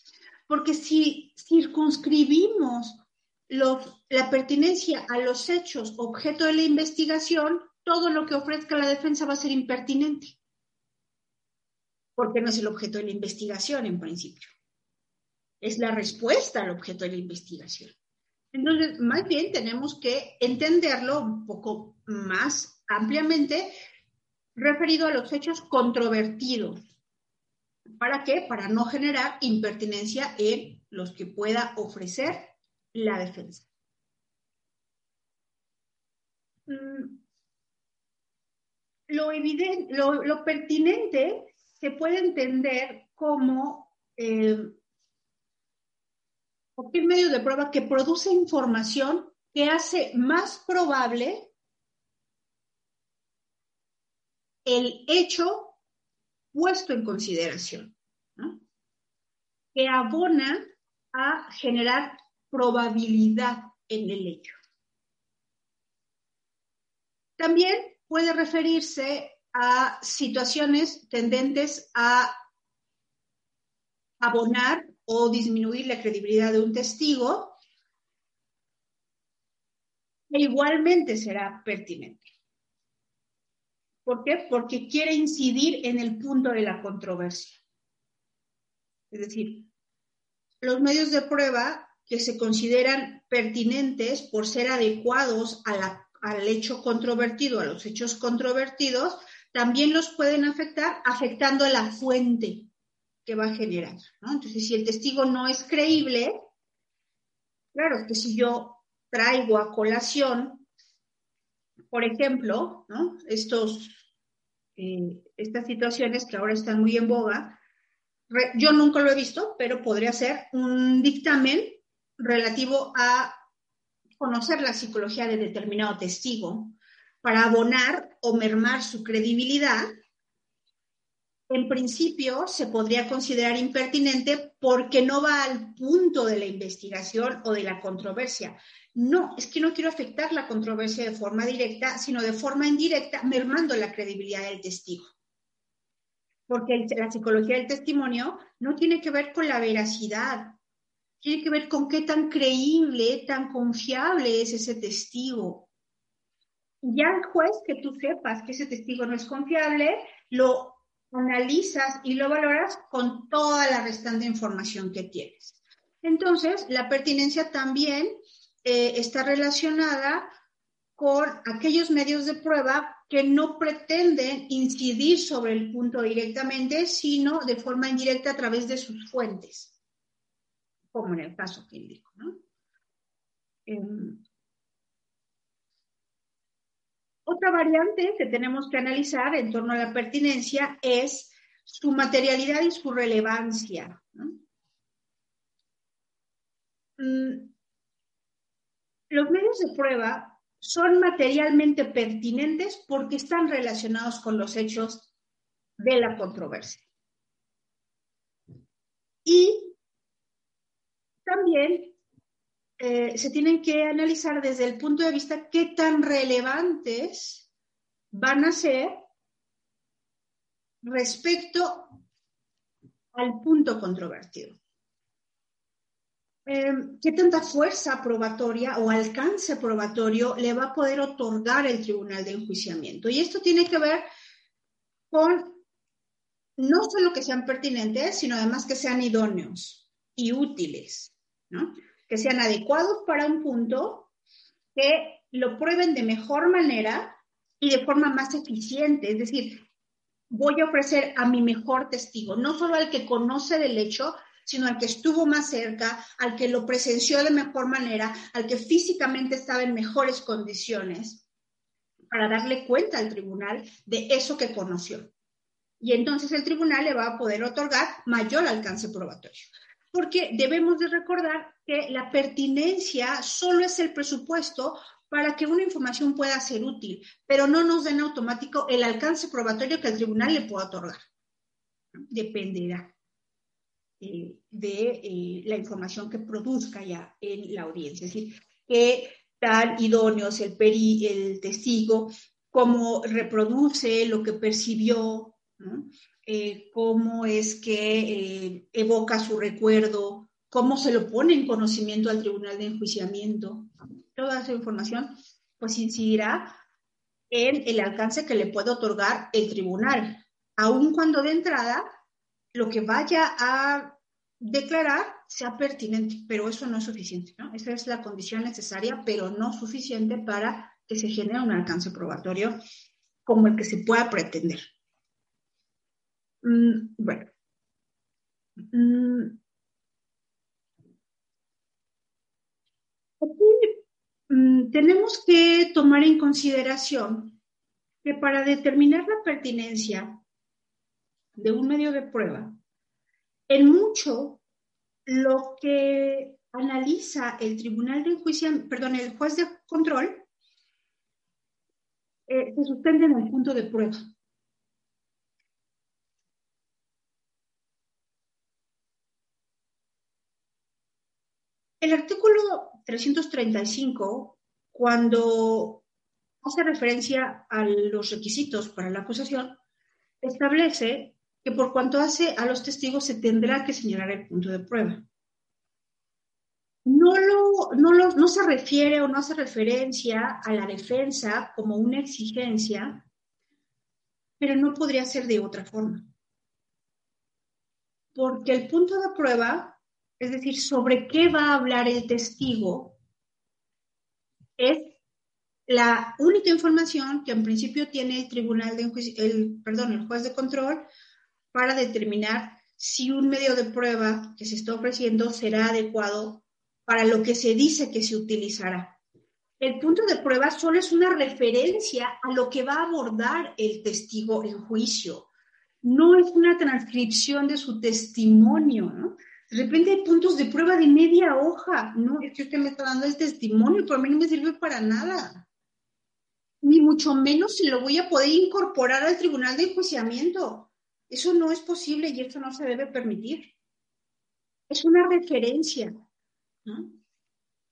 Porque si circunscribimos la pertinencia a los hechos objeto de la investigación, todo lo que ofrezca la defensa va a ser impertinente porque no es el objeto de la investigación en principio. Es la respuesta al objeto de la investigación. Entonces, más bien tenemos que entenderlo un poco más ampliamente referido a los hechos controvertidos. ¿Para qué? Para no generar impertinencia en los que pueda ofrecer la defensa. Mm, lo, evidente, lo, pertinente se puede entender como eh, cualquier medio de prueba que produce información que hace más probable el hecho puesto en consideración, que abona a generar probabilidad en el hecho. También puede referirse a situaciones tendentes a abonar o disminuir la credibilidad de un testigo, e igualmente será pertinente. ¿Por qué? Porque quiere incidir en el punto de la controversia. Es decir, los medios de prueba que se consideran pertinentes por ser adecuados al hecho controvertido, a los hechos controvertidos, también los pueden afectar afectando la fuente que va a generar. Entonces, si el testigo no es creíble, claro que si yo traigo a colación, por ejemplo, Estos, eh, estas situaciones que ahora están muy en boga, yo nunca lo he visto, pero podría ser un dictamen relativo a conocer la psicología de determinado testigo para abonar o mermar su credibilidad en principio se podría considerar impertinente porque no va al punto de la investigación o de la controversia. No, es que no quiero afectar la controversia de forma directa, sino de forma indirecta, mermando la credibilidad del testigo. Porque la psicología del testimonio no tiene que ver con la veracidad, tiene que ver con qué tan creíble, tan confiable es ese testigo. Ya el juez que tú sepas que ese testigo no es confiable, lo analizas y lo valoras con toda la restante información que tienes. Entonces, la pertinencia también eh, está relacionada con aquellos medios de prueba que no pretenden incidir sobre el punto directamente, sino de forma indirecta a través de sus fuentes, como en el caso que indico. Em, otra variante que tenemos que analizar en torno a la pertinencia es su materialidad y su relevancia. Mm, los medios de prueba son materialmente pertinentes porque están relacionados con los hechos de la controversia. Y también eh, se tienen que analizar desde el punto de vista qué tan relevantes van a ser respecto al punto controvertido. Eh, ¿Qué tanta fuerza probatoria o alcance probatorio le va a poder otorgar el tribunal de enjuiciamiento? Y esto tiene que ver con no solo que sean pertinentes, sino además que sean idóneos y útiles. ¿no? Que sean adecuados para un punto, que lo prueben de mejor manera y de forma más eficiente. Es decir, voy a ofrecer a mi mejor testigo, no solo al que conoce del hecho, sino al que estuvo más cerca, al que lo presenció de mejor manera, al que físicamente estaba en mejores condiciones, para darle cuenta al tribunal de eso que conoció. Y entonces el tribunal le va a poder otorgar mayor alcance probatorio porque debemos de recordar que la pertinencia solo es el presupuesto para que una información pueda ser útil, pero no nos den automático el alcance probatorio que el tribunal le pueda otorgar. Dependerá eh, de eh, la información que produzca ya en la audiencia. Es decir, qué tan idóneo es el, el testigo, cómo reproduce lo que percibió, ¿no? Eh, cómo es que eh, evoca su recuerdo, cómo se lo pone en conocimiento al tribunal de enjuiciamiento. Toda esa información pues incidirá en el alcance que le puede otorgar el tribunal, aun cuando de entrada lo que vaya a declarar sea pertinente, pero eso no es suficiente, ¿no? Esa es la condición necesaria, pero no suficiente para que se genere un alcance probatorio como el que se pueda pretender. Mm, bueno. Mm, aquí mm, tenemos que tomar en consideración que para determinar la pertinencia de un medio de prueba, en mucho lo que analiza el tribunal de juicio, perdón, el juez de control, eh, se suspende en el punto de prueba. El artículo 335, cuando hace referencia a los requisitos para la acusación, establece que por cuanto hace a los testigos se tendrá que señalar el punto de prueba. No, no se refiere o no hace referencia a la defensa como una exigencia, pero no podría ser de otra forma. Porque el punto de prueba es decir, sobre qué va a hablar el testigo, es la única información que en principio tiene el tribunal de el, perdón, el juez de control para determinar si un medio de prueba que se está ofreciendo será adecuado para lo que se dice que se utilizará. El punto de prueba solo es una referencia a lo que va a abordar el testigo en juicio. No es una transcripción de su testimonio, ¿no? De repente hay puntos de prueba de media hoja. No, es que usted me está dando el testimonio, pero a mí no me sirve para nada. Ni mucho menos si lo voy a poder incorporar al tribunal de enjuiciamiento. Eso no es posible y eso no se debe permitir. Es una referencia.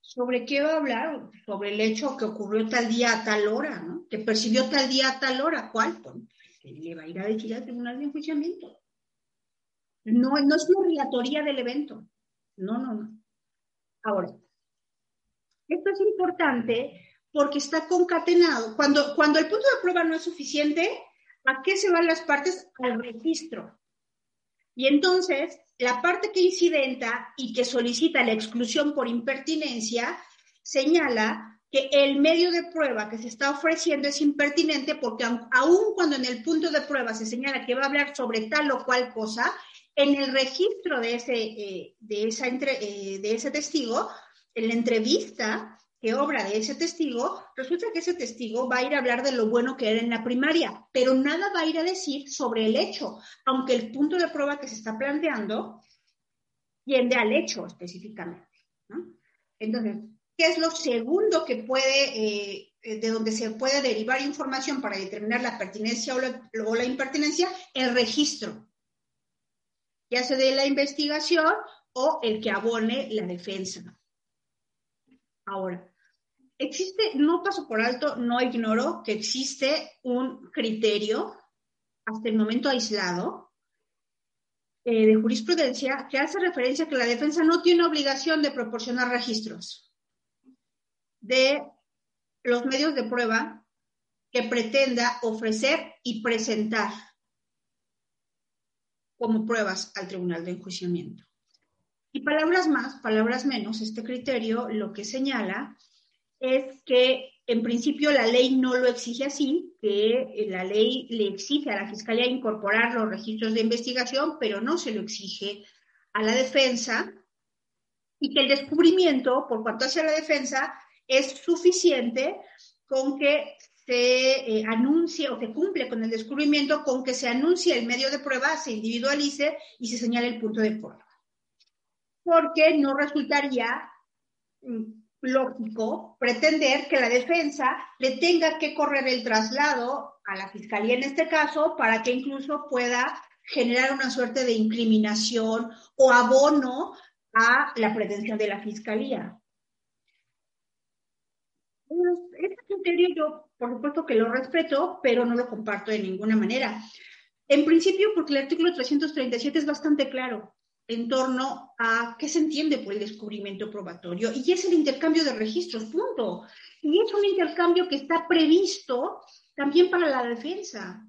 ¿Sobre qué va a hablar? Sobre el hecho que ocurrió tal día a tal hora, ¿no? Que percibió tal día a tal hora. ¿Cuál? Pues, le va a ir a decir al tribunal de enjuiciamiento. No, no es una relatoría del evento. No, no, no. Ahora, esto es importante porque está concatenado. Cuando, cuando el punto de prueba no es suficiente, ¿a qué se van las partes? Al registro. Y entonces, la parte que incidenta y que solicita la exclusión por impertinencia señala que el medio de prueba que se está ofreciendo es impertinente porque aun cuando en el punto de prueba se señala que va a hablar sobre tal o cual cosa, en el registro de ese, eh, de, esa eh, de ese testigo, en la entrevista que obra de ese testigo, resulta que ese testigo va a ir a hablar de lo bueno que era en la primaria, pero nada va a ir a decir sobre el hecho, aunque el punto de prueba que se está planteando tiende al hecho específicamente. Entonces, ¿qué es lo segundo que puede, eh, de donde se puede derivar información para determinar la pertinencia o la, o la impertinencia? El registro ya sea de la investigación o el que abone la defensa. Ahora, existe, no paso por alto, no ignoro que existe un criterio, hasta el momento aislado, eh, de jurisprudencia que hace referencia a que la defensa no tiene obligación de proporcionar registros de los medios de prueba que pretenda ofrecer y presentar como pruebas al tribunal de enjuiciamiento. Y palabras más, palabras menos, este criterio lo que señala es que en principio la ley no lo exige así, que la ley le exige a la Fiscalía incorporar los registros de investigación, pero no se lo exige a la defensa, y que el descubrimiento, por cuanto hace la defensa, es suficiente con que se eh, anuncie o se cumple con el descubrimiento con que se anuncie el medio de prueba, se individualice y se señale el punto de prueba. Porque no resultaría mm, lógico pretender que la defensa le tenga que correr el traslado a la fiscalía en este caso para que incluso pueda generar una suerte de incriminación o abono a la pretensión de la fiscalía. Este criterio yo por supuesto que lo respeto, pero no lo comparto de ninguna manera. En principio, porque el artículo 337 es bastante claro en torno a qué se entiende por el descubrimiento probatorio y es el intercambio de registros, punto. Y es un intercambio que está previsto también para la defensa.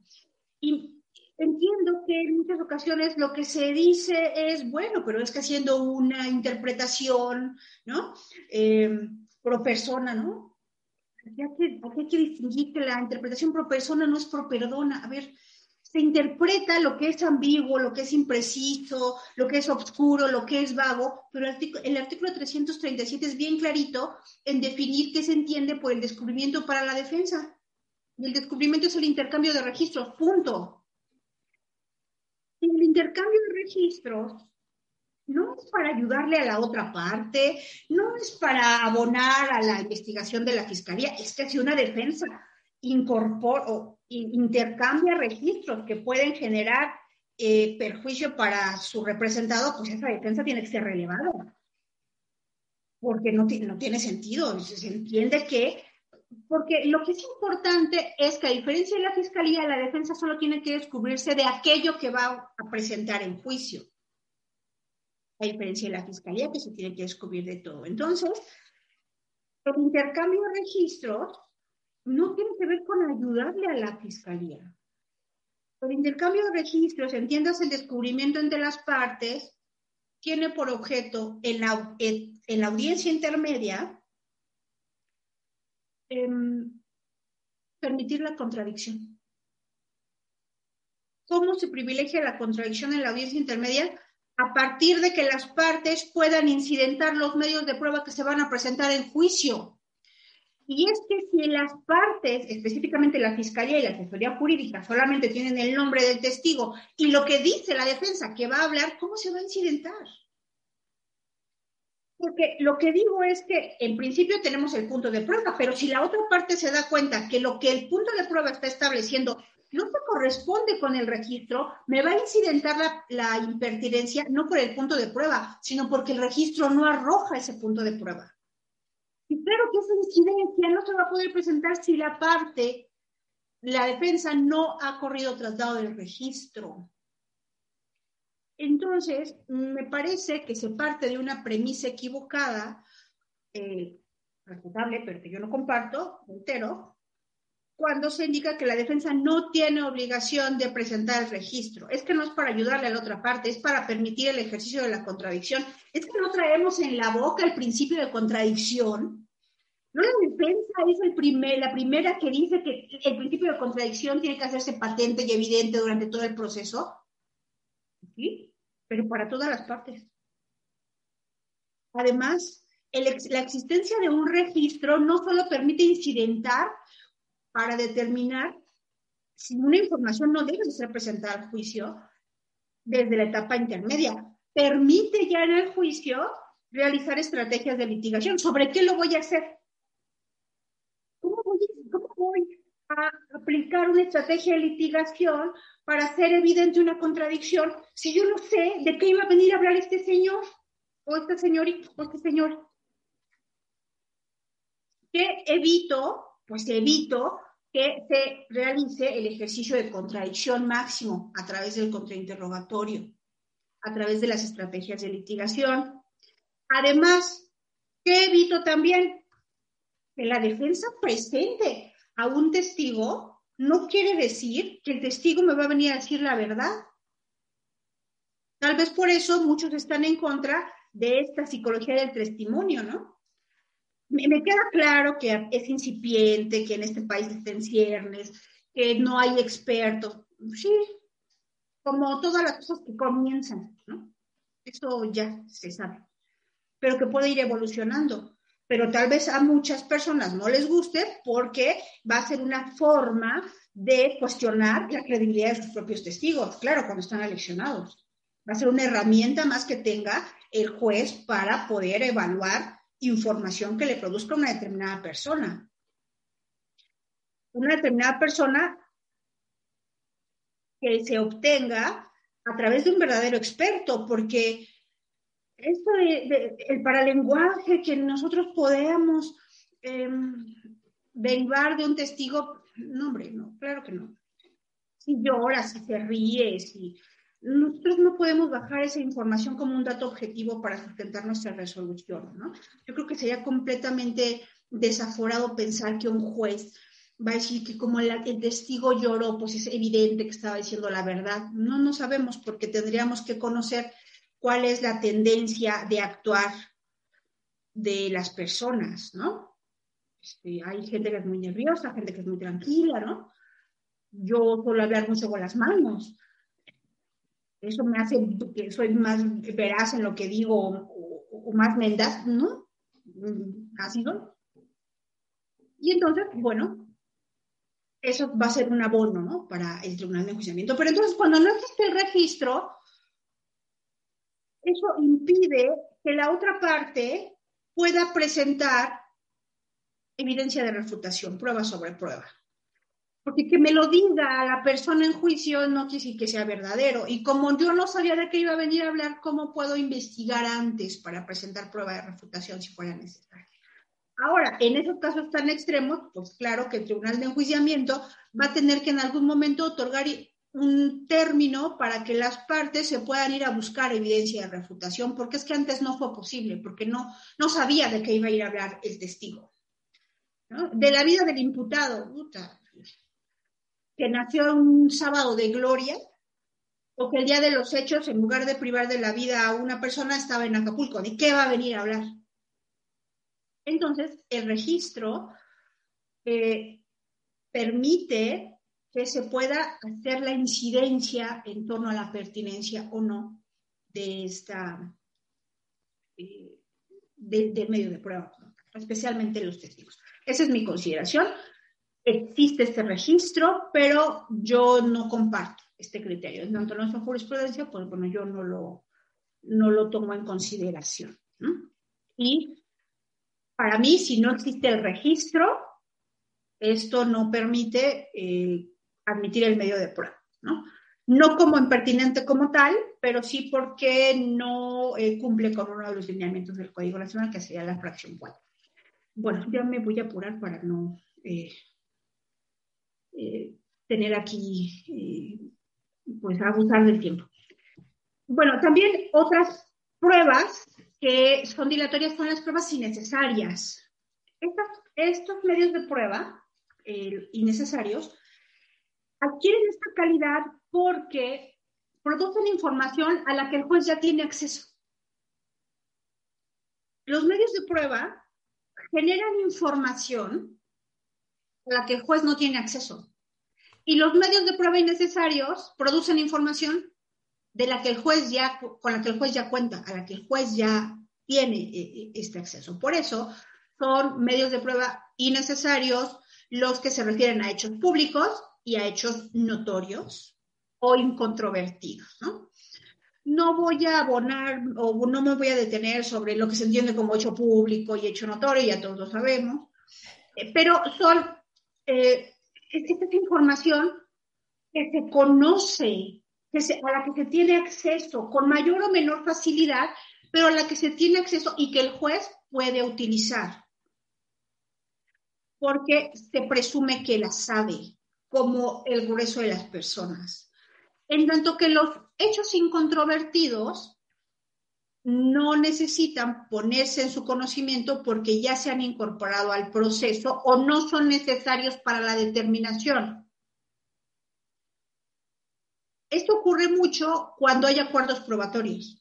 Y entiendo que en muchas ocasiones lo que se dice es, bueno, pero es que haciendo una interpretación, ¿no? Eh, pro persona, ¿no? Aquí hay, que, distinguir que la interpretación pro persona no es pro perdona. A ver, se interpreta lo que es ambiguo, lo que es impreciso, lo que es oscuro, lo que es vago, pero el artículo 337 es bien clarito en definir qué se entiende por el descubrimiento para la defensa. Y el descubrimiento es el intercambio de registros, punto. Y el intercambio de registros no es para ayudarle a la otra parte, no es para abonar a la investigación de la fiscalía, es que si una defensa incorpora o intercambia registros que pueden generar eh, perjuicio para su representado, pues esa defensa tiene que ser relevada. Porque no, no tiene sentido. Se entiende que, porque lo que es importante es que a diferencia de la fiscalía, la defensa solo tiene que descubrirse de aquello que va a presentar en juicio. A diferencia de la fiscalía, que se tiene que descubrir de todo. Entonces, el intercambio de registros no tiene que ver con ayudarle a la fiscalía. El intercambio de registros, entiendas el descubrimiento entre las partes, tiene por objeto en la, en, la audiencia intermedia em, permitir la contradicción. ¿Cómo se privilegia la contradicción en la audiencia intermedia? A partir de que las partes puedan incidentar los medios de prueba que se van a presentar en juicio. Y es que si las partes, específicamente la Fiscalía y la Asesoría Jurídica, solamente tienen el nombre del testigo y lo que dice la defensa que va a hablar, ¿cómo se va a incidentar? Porque lo que digo es que en principio tenemos el punto de prueba, pero si la otra parte se da cuenta que lo que el punto de prueba está estableciendo no se corresponde con el registro, me va a incidentar la, impertinencia no por el punto de prueba, sino porque el registro no arroja ese punto de prueba. Y claro que esa incidencia no se va a poder presentar si la parte, la defensa no ha corrido tratado del registro. Entonces, me parece que se parte de una premisa equivocada, eh, respetable, pero que yo no comparto, entero, cuando se indica que la defensa no tiene obligación de presentar el registro. Es que no es para ayudarle a la otra parte, es para permitir el ejercicio de la contradicción. Es que no traemos en la boca el principio de contradicción. No la defensa es el primer, la primera que dice que el principio de contradicción tiene que hacerse patente y evidente durante todo el proceso. ¿Sí? Pero para todas las partes. Además, la existencia de un registro no solo permite incidentar para determinar si una información no debe ser presentada al juicio desde la etapa intermedia. Permite ya en el juicio realizar estrategias de litigación. ¿Sobre qué lo voy a hacer? ¿Cómo voy, a aplicar una estrategia de litigación para hacer evidente una contradicción si yo no sé de qué iba a venir a hablar este señor o esta señorita o este señor? ¿Qué evito? Pues evito que se realice el ejercicio de contradicción máximo a través del contrainterrogatorio, a través de las estrategias de litigación. Además, ¿qué evito también? Que la defensa presente a un testigo no quiere decir que el testigo me va a venir a decir la verdad. Tal vez por eso muchos están en contra de esta psicología del testimonio, ¿no? Me, queda claro que es incipiente, que en este país estén ciernes, que no hay expertos. Sí, como todas las cosas que comienzan, ¿no? Eso ya se sabe. Pero que puede ir evolucionando. Pero tal vez a muchas personas no les guste porque va a ser una forma de cuestionar la credibilidad de sus propios testigos, claro, cuando están eleccionados. Va a ser una herramienta más que tenga el juez para poder evaluar información que le produzca una determinada persona. Una determinada persona que se obtenga a través de un verdadero experto, porque esto de, el paralenguaje que nosotros podemos em, derivar de un testigo, no, hombre, no, claro que no. Si lloras, si te ríes, si nosotros no podemos bajar esa información como un dato objetivo para sustentar nuestra resolución, ¿no? Yo creo que sería completamente desaforado pensar que un juez va a decir que como el testigo lloró, pues es evidente que estaba diciendo la verdad. No, no sabemos porque tendríamos que conocer cuál es la tendencia de actuar de las personas, ¿no? Este, hay gente que es muy nerviosa, gente que es muy tranquila, ¿no? Yo suelo hablar mucho con las manos. Eso me hace que soy más veraz en lo que digo o, más mendaz, ¿no? Mm, así no. Y entonces, bueno, eso va a ser un abono, ¿no? Para el tribunal de enjuiciamiento. Pero entonces, cuando no existe el registro, eso impide que la otra parte pueda presentar evidencia de refutación, prueba sobre prueba. Porque que me lo diga la persona en juicio no quiere decir que sea verdadero. Y como yo no sabía de qué iba a venir a hablar, ¿cómo puedo investigar antes para presentar prueba de refutación si fuera necesario? Ahora, en esos casos tan extremos, pues claro que el tribunal de enjuiciamiento va a tener que en algún momento otorgar un término para que las partes se puedan ir a buscar evidencia de refutación, porque es que antes no fue posible, porque no, no sabía de qué iba a ir a hablar el testigo. De la vida del imputado, que nació un sábado de gloria, o que el día de los hechos, en lugar de privar de la vida a una persona, estaba en Acapulco. ¿De qué va a venir a hablar? Entonces, el registro eh, permite que se pueda hacer la incidencia en torno a la pertinencia o no de esta eh, del medio de prueba, especialmente los testigos. Esa es mi consideración. Existe este registro, pero yo no comparto este criterio. En tanto nuestra jurisprudencia, pues bueno, yo no lo, no lo tomo en consideración. Y para mí, si no existe el registro, esto no permite eh, admitir el medio de prueba, ¿no? No como impertinente como tal, pero sí porque no eh, cumple con uno de los lineamientos del Código Nacional, que sería la fracción 4. Bueno, ya me voy a apurar para no eh, tener aquí, pues, abusar del tiempo. Bueno, también otras pruebas que son dilatorias son las pruebas innecesarias. estos medios de prueba eh, innecesarios adquieren esta calidad porque producen información a la que el juez ya tiene acceso. Los medios de prueba generan información a la que el juez no tiene acceso. Y los medios de prueba innecesarios producen información de la que el juez ya, con la que el juez ya cuenta, a la que el juez ya tiene eh, eh, este acceso. Por eso son medios de prueba innecesarios los que se refieren a hechos públicos y a hechos notorios o incontrovertidos, ¿no? No voy a abonar o no me voy a detener sobre lo que se entiende como hecho público y hecho notorio, ya todos lo sabemos, eh, pero son, esta información que se conoce a la que se tiene acceso con mayor o menor facilidad, pero a la que se tiene acceso y que el juez puede utilizar. Porque se presume que la sabe, como el grueso de las personas. En tanto que los hechos incontrovertidos no necesitan ponerse en su conocimiento porque ya se han incorporado al proceso o no son necesarios para la determinación. Esto ocurre mucho cuando hay acuerdos probatorios.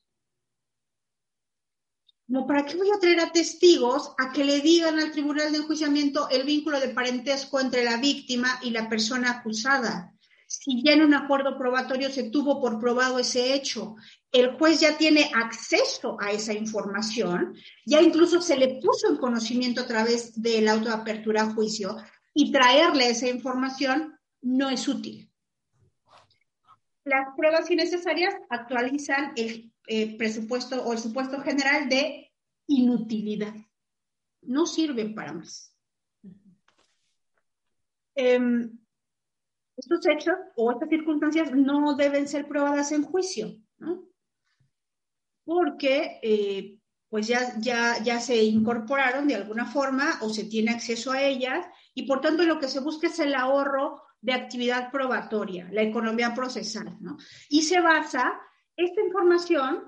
Como para qué voy a traer a testigos a que le digan al tribunal de enjuiciamiento el vínculo de parentesco entre la víctima y la persona acusada. Si ya en un acuerdo probatorio se tuvo por probado ese hecho, el juez ya tiene acceso a esa información, ya incluso se le puso en conocimiento a través del auto de apertura a juicio y traerle esa información no es útil. Las pruebas innecesarias actualizan el eh, presupuesto o el supuesto general de inutilidad. No sirven para más. Em, estos hechos o estas circunstancias no deben ser probadas en juicio, ¿no? Porque eh, pues ya, ya, ya se incorporaron de alguna forma o se tiene acceso a ellas y por tanto lo que se busca es el ahorro de actividad probatoria, la economía procesal, ¿no? Y se basa, esta información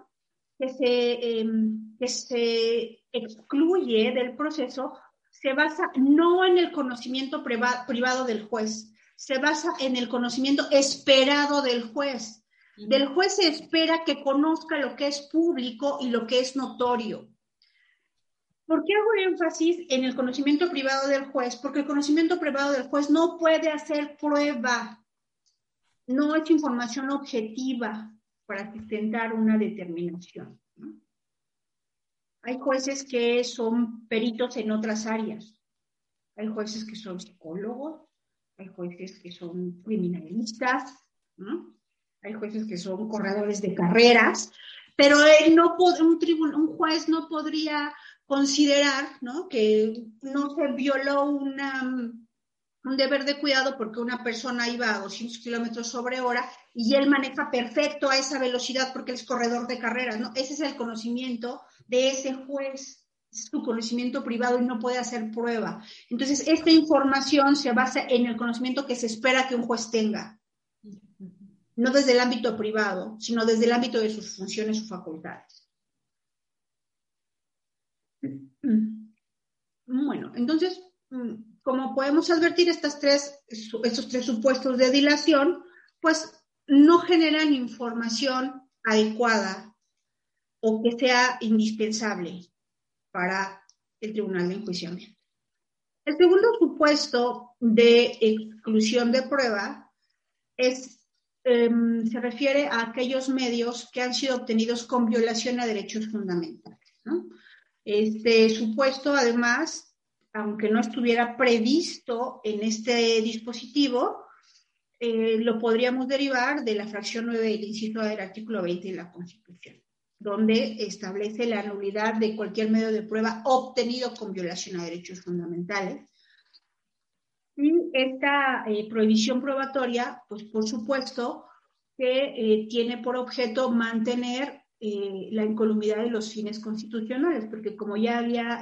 que se, em, que se excluye del proceso, se basa no en el conocimiento privado del juez, se basa en el conocimiento esperado del juez. Del juez se espera que conozca lo que es público y lo que es notorio. ¿Por qué hago énfasis en el conocimiento privado del juez? Porque el conocimiento privado del juez no puede hacer prueba, no es información objetiva para sustentar una determinación. Hay jueces que son peritos en otras áreas, hay jueces que son psicólogos, hay jueces que son criminalistas, hay jueces que son corredores de carreras, pero él no un, un juez no podría considerar ¿no? que no se violó una, un deber de cuidado porque una persona iba a 200 kilómetros sobre hora y él maneja perfecto a esa velocidad porque él es corredor de carreras. ¿no? Ese es el conocimiento de ese juez es su conocimiento privado y no puede hacer prueba. Entonces, esta información se basa en el conocimiento que se espera que un juez tenga, no desde el ámbito privado, sino desde el ámbito de sus funciones o facultades. Bueno, entonces, como podemos advertir, estas tres, estos tres supuestos de dilación, pues no generan información adecuada o que sea indispensable para el tribunal de enjuiciamiento. El segundo supuesto de exclusión de prueba es, em, se refiere a aquellos medios que han sido obtenidos con violación a derechos fundamentales. Este supuesto, además, aunque no estuviera previsto en este dispositivo, eh, lo podríamos derivar de la fracción 9 del inciso del artículo 20 de la Constitución donde establece la nulidad de cualquier medio de prueba obtenido con violación a derechos fundamentales. Y esta eh, prohibición probatoria, pues por supuesto que eh, tiene por objeto mantener eh, la incolumidad de los fines constitucionales, porque como ya había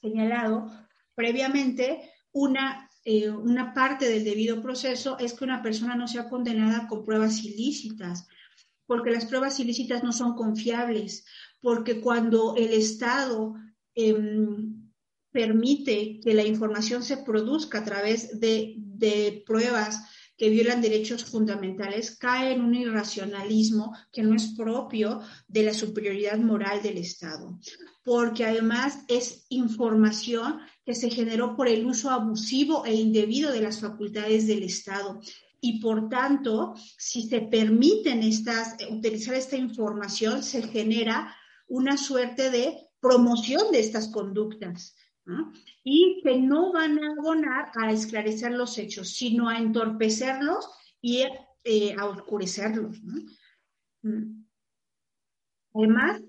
señalado previamente, una, una parte del debido proceso es que una persona no sea condenada con pruebas ilícitas, porque las pruebas ilícitas no son confiables, porque cuando el Estado em, permite que la información se produzca a través de, pruebas que violan derechos fundamentales, cae en un irracionalismo que no es propio de la superioridad moral del Estado, porque además es información que se generó por el uso abusivo e indebido de las facultades del Estado. Y por tanto, si se permiten estas, utilizar esta información, se genera una suerte de promoción de estas conductas y que no van a abonar a esclarecer los hechos, sino a entorpecerlos y eh, a oscurecerlos. Mm. Además,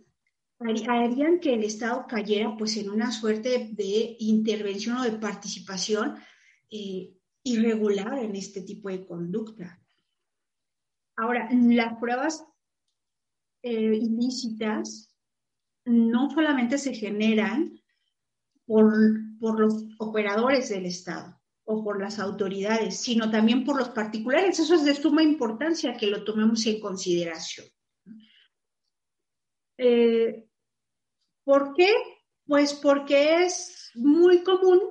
harían que el Estado cayera pues en una suerte de intervención o de participación eh, irregular en este tipo de conducta. Ahora, las pruebas eh, ilícitas no solamente se generan por, los operadores del Estado o por las autoridades, sino también por los particulares. Eso es de suma importancia que lo tomemos en consideración. Eh, ¿Por qué? Pues porque es muy común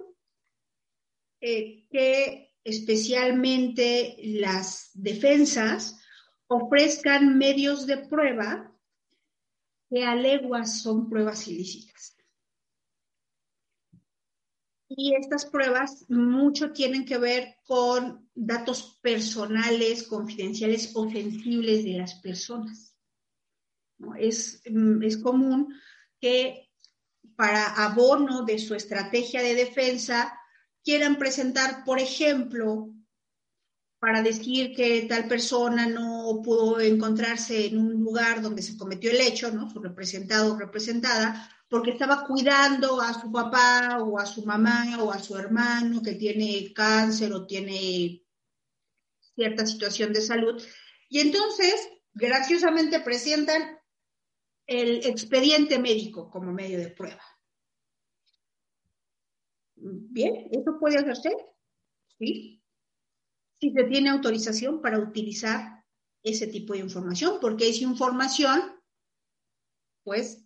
eh, que especialmente las defensas ofrezcan medios de prueba que a leguas son pruebas ilícitas. Y estas pruebas mucho tienen que ver con datos personales, confidenciales o sensibles de las personas. Es, mm, es común que para abono de su estrategia de defensa quieran presentar, por ejemplo, para decir que tal persona no pudo encontrarse en un lugar donde se cometió el hecho, ¿no? Su representado o representada, porque estaba cuidando a su papá o a su mamá o a su hermano que tiene cáncer o tiene cierta situación de salud. Y entonces, graciosamente, presentan el expediente médico como medio de prueba. Bien, ¿eso puede hacerse? Sí. Si se tiene autorización para utilizar ese tipo de información, porque es información, pues,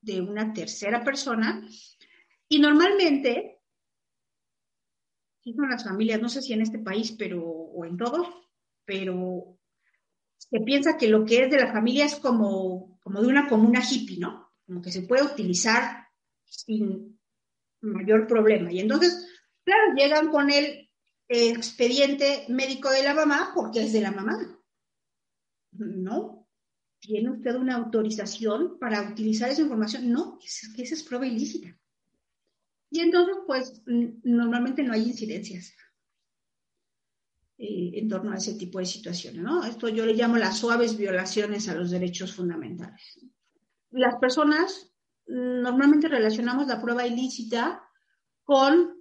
de una tercera persona. Y normalmente, si son las familias, no sé si en este país, pero, o en todos, pero se piensa que lo que es de la familia es como, como de una comuna hippie, ¿no? Como que se puede utilizar sin mayor problema. Y entonces, claro, llegan con el expediente médico de la mamá porque es de la mamá. No, ¿tiene usted una autorización para utilizar esa información? No, es esa es prueba ilícita. Y entonces, pues, normalmente no hay incidencias eh, en torno a ese tipo de situaciones, ¿no? Esto yo le llamo las suaves violaciones a los derechos fundamentales. Las personas normalmente relacionamos la prueba ilícita con,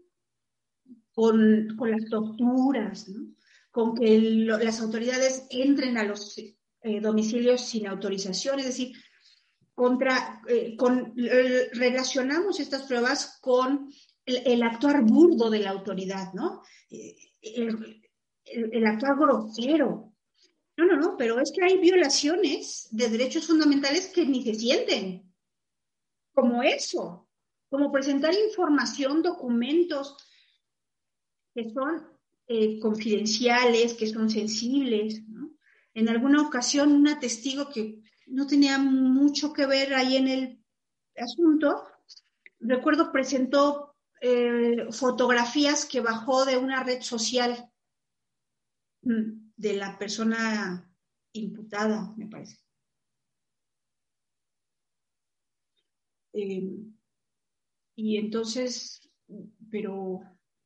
con, las torturas, ¿no? con que las autoridades entren a los eh, domicilios sin autorización, es decir, contra, eh, con, eh, relacionamos estas pruebas con el, actuar burdo de la autoridad, ¿no? El, el, actuar grosero. No, no, no, pero es que hay violaciones de derechos fundamentales que ni se sienten, como eso, como presentar información, documentos que son confidenciales, que son sensibles, ¿no? En alguna ocasión una testigo que no tenía mucho que ver ahí en el asunto, recuerdo presentó eh, fotografías que bajó de una red social mm, de la persona imputada, me parece. Eh, y entonces, pero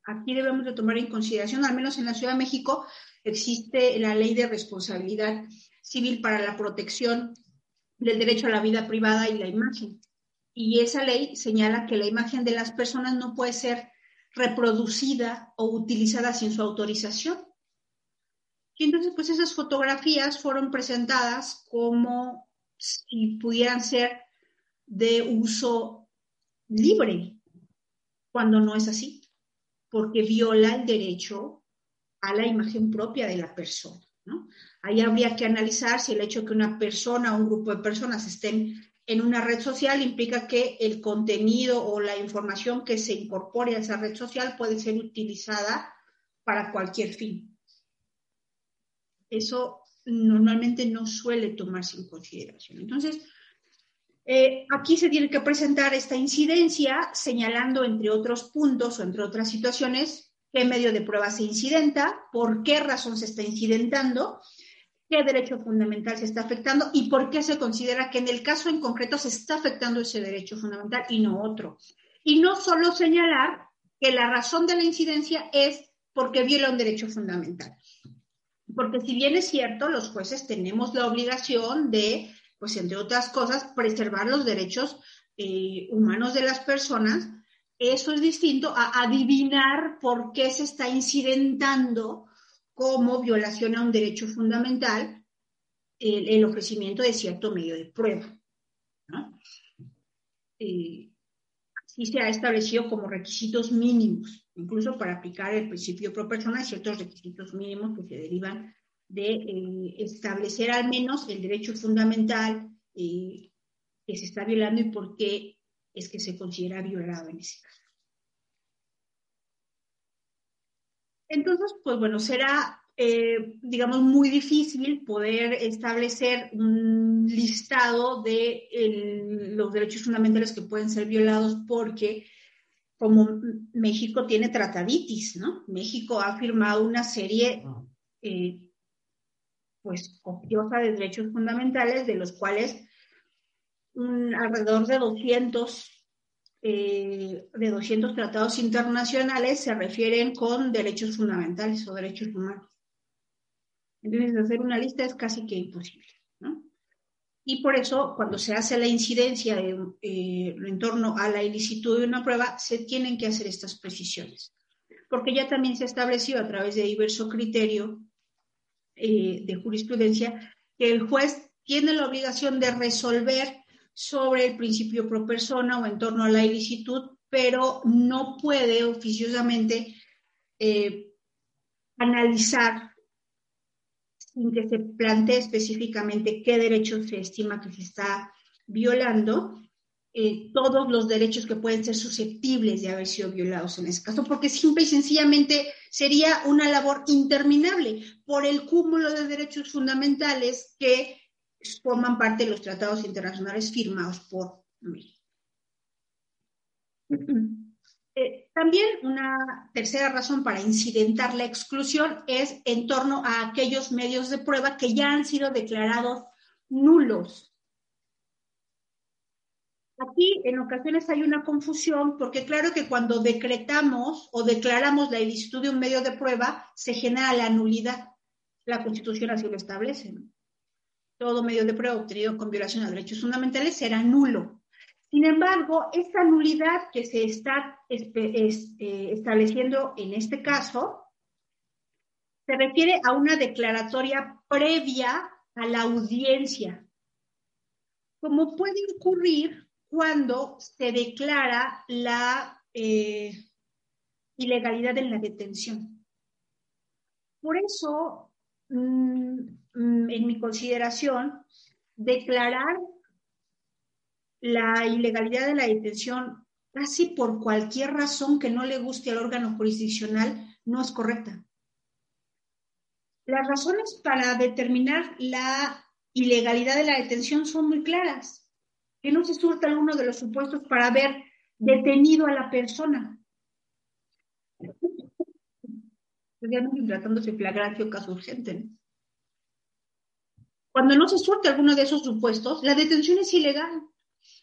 aquí debemos de tomar en consideración, al menos en la Ciudad de México, existe la ley de responsabilidad civil para la protección del derecho a la vida privada y la imagen. Y esa ley señala que la imagen de las personas no puede ser reproducida o utilizada sin su autorización. Y entonces, pues esas fotografías fueron presentadas como si pudieran ser de uso libre, cuando no es así, porque viola el derecho a la imagen propia de la persona. ¿no? Ahí habría que analizar si el hecho de que una persona o un grupo de personas estén en una red social implica que el contenido o la información que se incorpore a esa red social puede ser utilizada para cualquier fin. Eso normalmente no suele tomarse en consideración. Entonces, eh, aquí se tiene que presentar esta incidencia señalando, entre otros puntos o entre otras situaciones, qué medio de prueba se incidenta, por qué razón se está incidentando, qué derecho fundamental se está afectando y por qué se considera que en el caso en concreto se está afectando ese derecho fundamental y no otro. Y no solo señalar que la razón de la incidencia es porque viola un derecho fundamental. Porque si bien es cierto, los jueces tenemos la obligación de, pues entre otras cosas, preservar los derechos eh, humanos de las personas, eso es distinto a adivinar por qué se está incidentando como violación a un derecho fundamental el, ofrecimiento de cierto medio de prueba. Eh, así se ha establecido como requisitos mínimos, incluso para aplicar el principio pro persona, ciertos requisitos mínimos que se derivan de eh, establecer al menos el derecho fundamental eh, que se está violando y por qué es que se considera violado en ese caso. Entonces, pues bueno, será, eh, digamos, muy difícil poder establecer un listado de los derechos fundamentales que pueden ser violados porque como México tiene trataditis, ¿no? México ha firmado una serie, eh, pues, copiosa de derechos fundamentales, de los cuales alrededor de 200 eh, de 200 tratados internacionales se refieren con derechos fundamentales o derechos humanos. Entonces, hacer una lista es casi que imposible. ¿no? Y por eso, cuando se hace la incidencia de, eh, en torno a la ilicitud de una prueba, se tienen que hacer estas precisiones. Porque ya también se ha establecido a través de diverso criterio eh, de jurisprudencia que el juez tiene la obligación de resolver sobre el principio pro persona o en torno a la ilicitud, pero no puede oficiosamente eh, analizar sin que se plantee específicamente qué derechos se estima que se está violando, eh, todos los derechos que pueden ser susceptibles de haber sido violados en ese caso, porque simple y sencillamente sería una labor interminable por el cúmulo de derechos fundamentales que forman parte de los tratados internacionales firmados por México. Eh, también una tercera razón para incidentar la exclusión es en torno a aquellos medios de prueba que ya han sido declarados nulos. Aquí en ocasiones hay una confusión porque claro que cuando decretamos o declaramos la ilicitud de un medio de prueba se genera la nulidad. La Constitución así lo establece. Todo medio de prueba obtenido con violación a derechos fundamentales será nulo. Sin embargo, esta nulidad que se está eh, estableciendo en este caso se refiere a una declaratoria previa a la audiencia, como puede ocurrir cuando se declara la eh, ilegalidad en la detención. Por eso, mm, en mi consideración, declarar la ilegalidad de la detención casi por cualquier razón que no le guste al órgano jurisdiccional no es correcta. Las razones para determinar la ilegalidad de la detención son muy claras, que no se surta alguno de los supuestos para haber detenido a la persona. tratándose flagrante o caso urgente. Cuando no se surte alguno de esos supuestos, la detención es ilegal.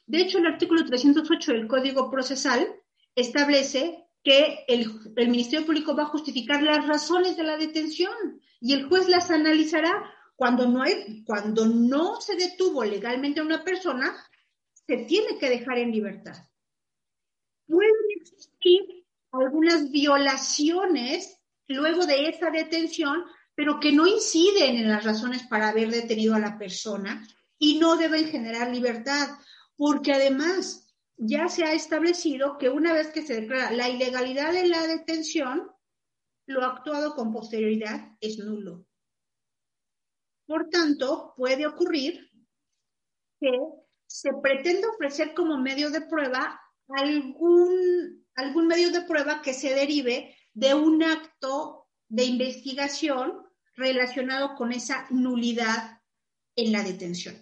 De hecho, el artículo 308 del Código Procesal establece que el, Ministerio Público va a justificar las razones de la detención y el juez las analizará cuando no, cuando no se detuvo legalmente a una persona, se tiene que dejar en libertad. Pueden existir algunas violaciones luego de esa detención, pero que no inciden en las razones para haber detenido a la persona y no deben generar libertad porque además ya se ha establecido que una vez que se declara la ilegalidad de la detención, lo actuado con posterioridad es nulo. Por tanto, puede ocurrir que se pretenda ofrecer como medio de prueba algún, algún medio de prueba que se derive de un acto de investigación relacionado con esa nulidad en la detención.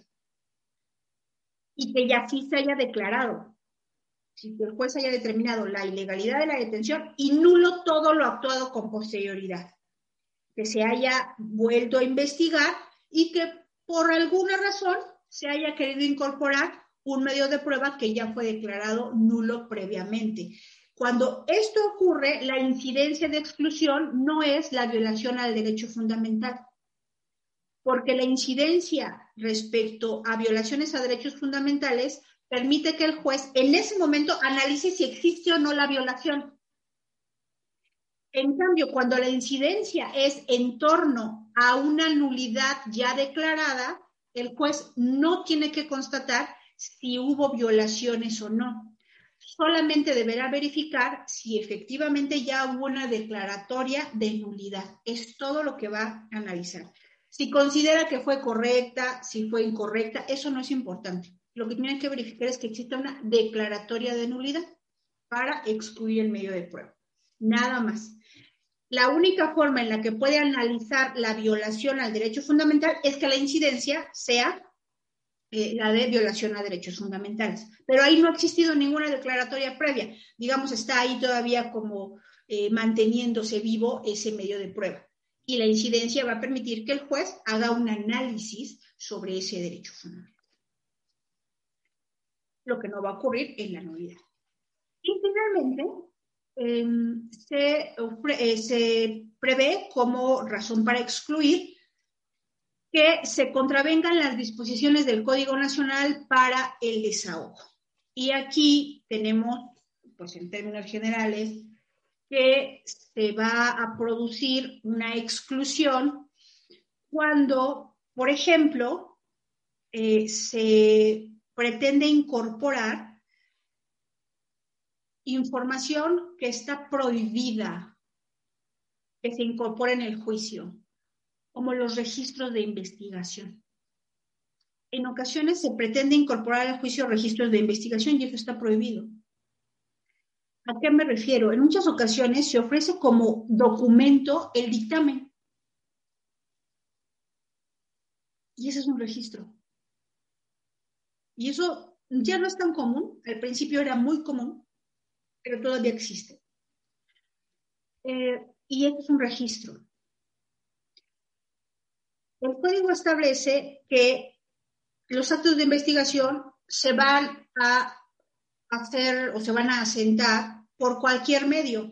Y que ya sí se haya declarado, si el juez haya determinado la ilegalidad de la detención y nulo todo lo actuado con posterioridad, que se haya vuelto a investigar y que por alguna razón se haya querido incorporar un medio de prueba que ya fue declarado nulo previamente. Cuando esto ocurre, la incidencia de exclusión no es la violación al derecho fundamental, porque la incidencia respecto a violaciones a derechos fundamentales permite que el juez en ese momento analice si existe o no la violación. En cambio, cuando la incidencia es en torno a una nulidad ya declarada, el juez no tiene que constatar si hubo violaciones o no. Solamente deberá verificar si efectivamente ya hubo una declaratoria de nulidad. Es todo lo que va a analizar. Si considera que fue correcta, si fue incorrecta, eso no es importante. Lo que tiene que verificar es que exista una declaratoria de nulidad para excluir el medio de prueba. Nada más. La única forma en la que puede analizar la violación al derecho fundamental es que la incidencia sea eh, la de violación a derechos fundamentales. Pero ahí no ha existido ninguna declaratoria previa. Digamos, está ahí todavía como eh, manteniéndose vivo ese medio de prueba y la incidencia va a permitir que el juez haga un análisis sobre ese derecho fundamental. Lo que no va a ocurrir en la nulidad. Y finalmente, em, eh, se, prevé como razón para excluir que se contravengan las disposiciones del Código Nacional para el desahogo. Y aquí tenemos, pues en términos generales, que se va a producir una exclusión cuando, por ejemplo, eh, se pretende incorporar información que está prohibida que se incorpore en el juicio, como los registros de investigación. En ocasiones se pretende incorporar al juicio registros de investigación y eso está prohibido. ¿A qué me refiero? En muchas ocasiones se ofrece como documento el dictamen. Y ese es un registro. Y eso ya no es tan común, al principio era muy común, pero todavía existe. Eh, y esto es un registro. El código establece que los actos de investigación se van a hacer o se van a asentar por cualquier medio.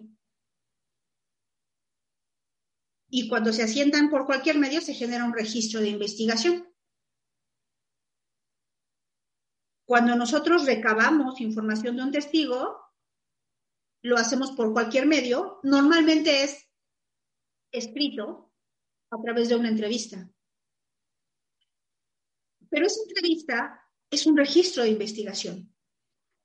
Y cuando se asientan por cualquier medio se genera un registro de investigación. Cuando nosotros recabamos información de un testigo, lo hacemos por cualquier medio, normalmente es escrito a través de una entrevista. Pero esa entrevista es un registro de investigación.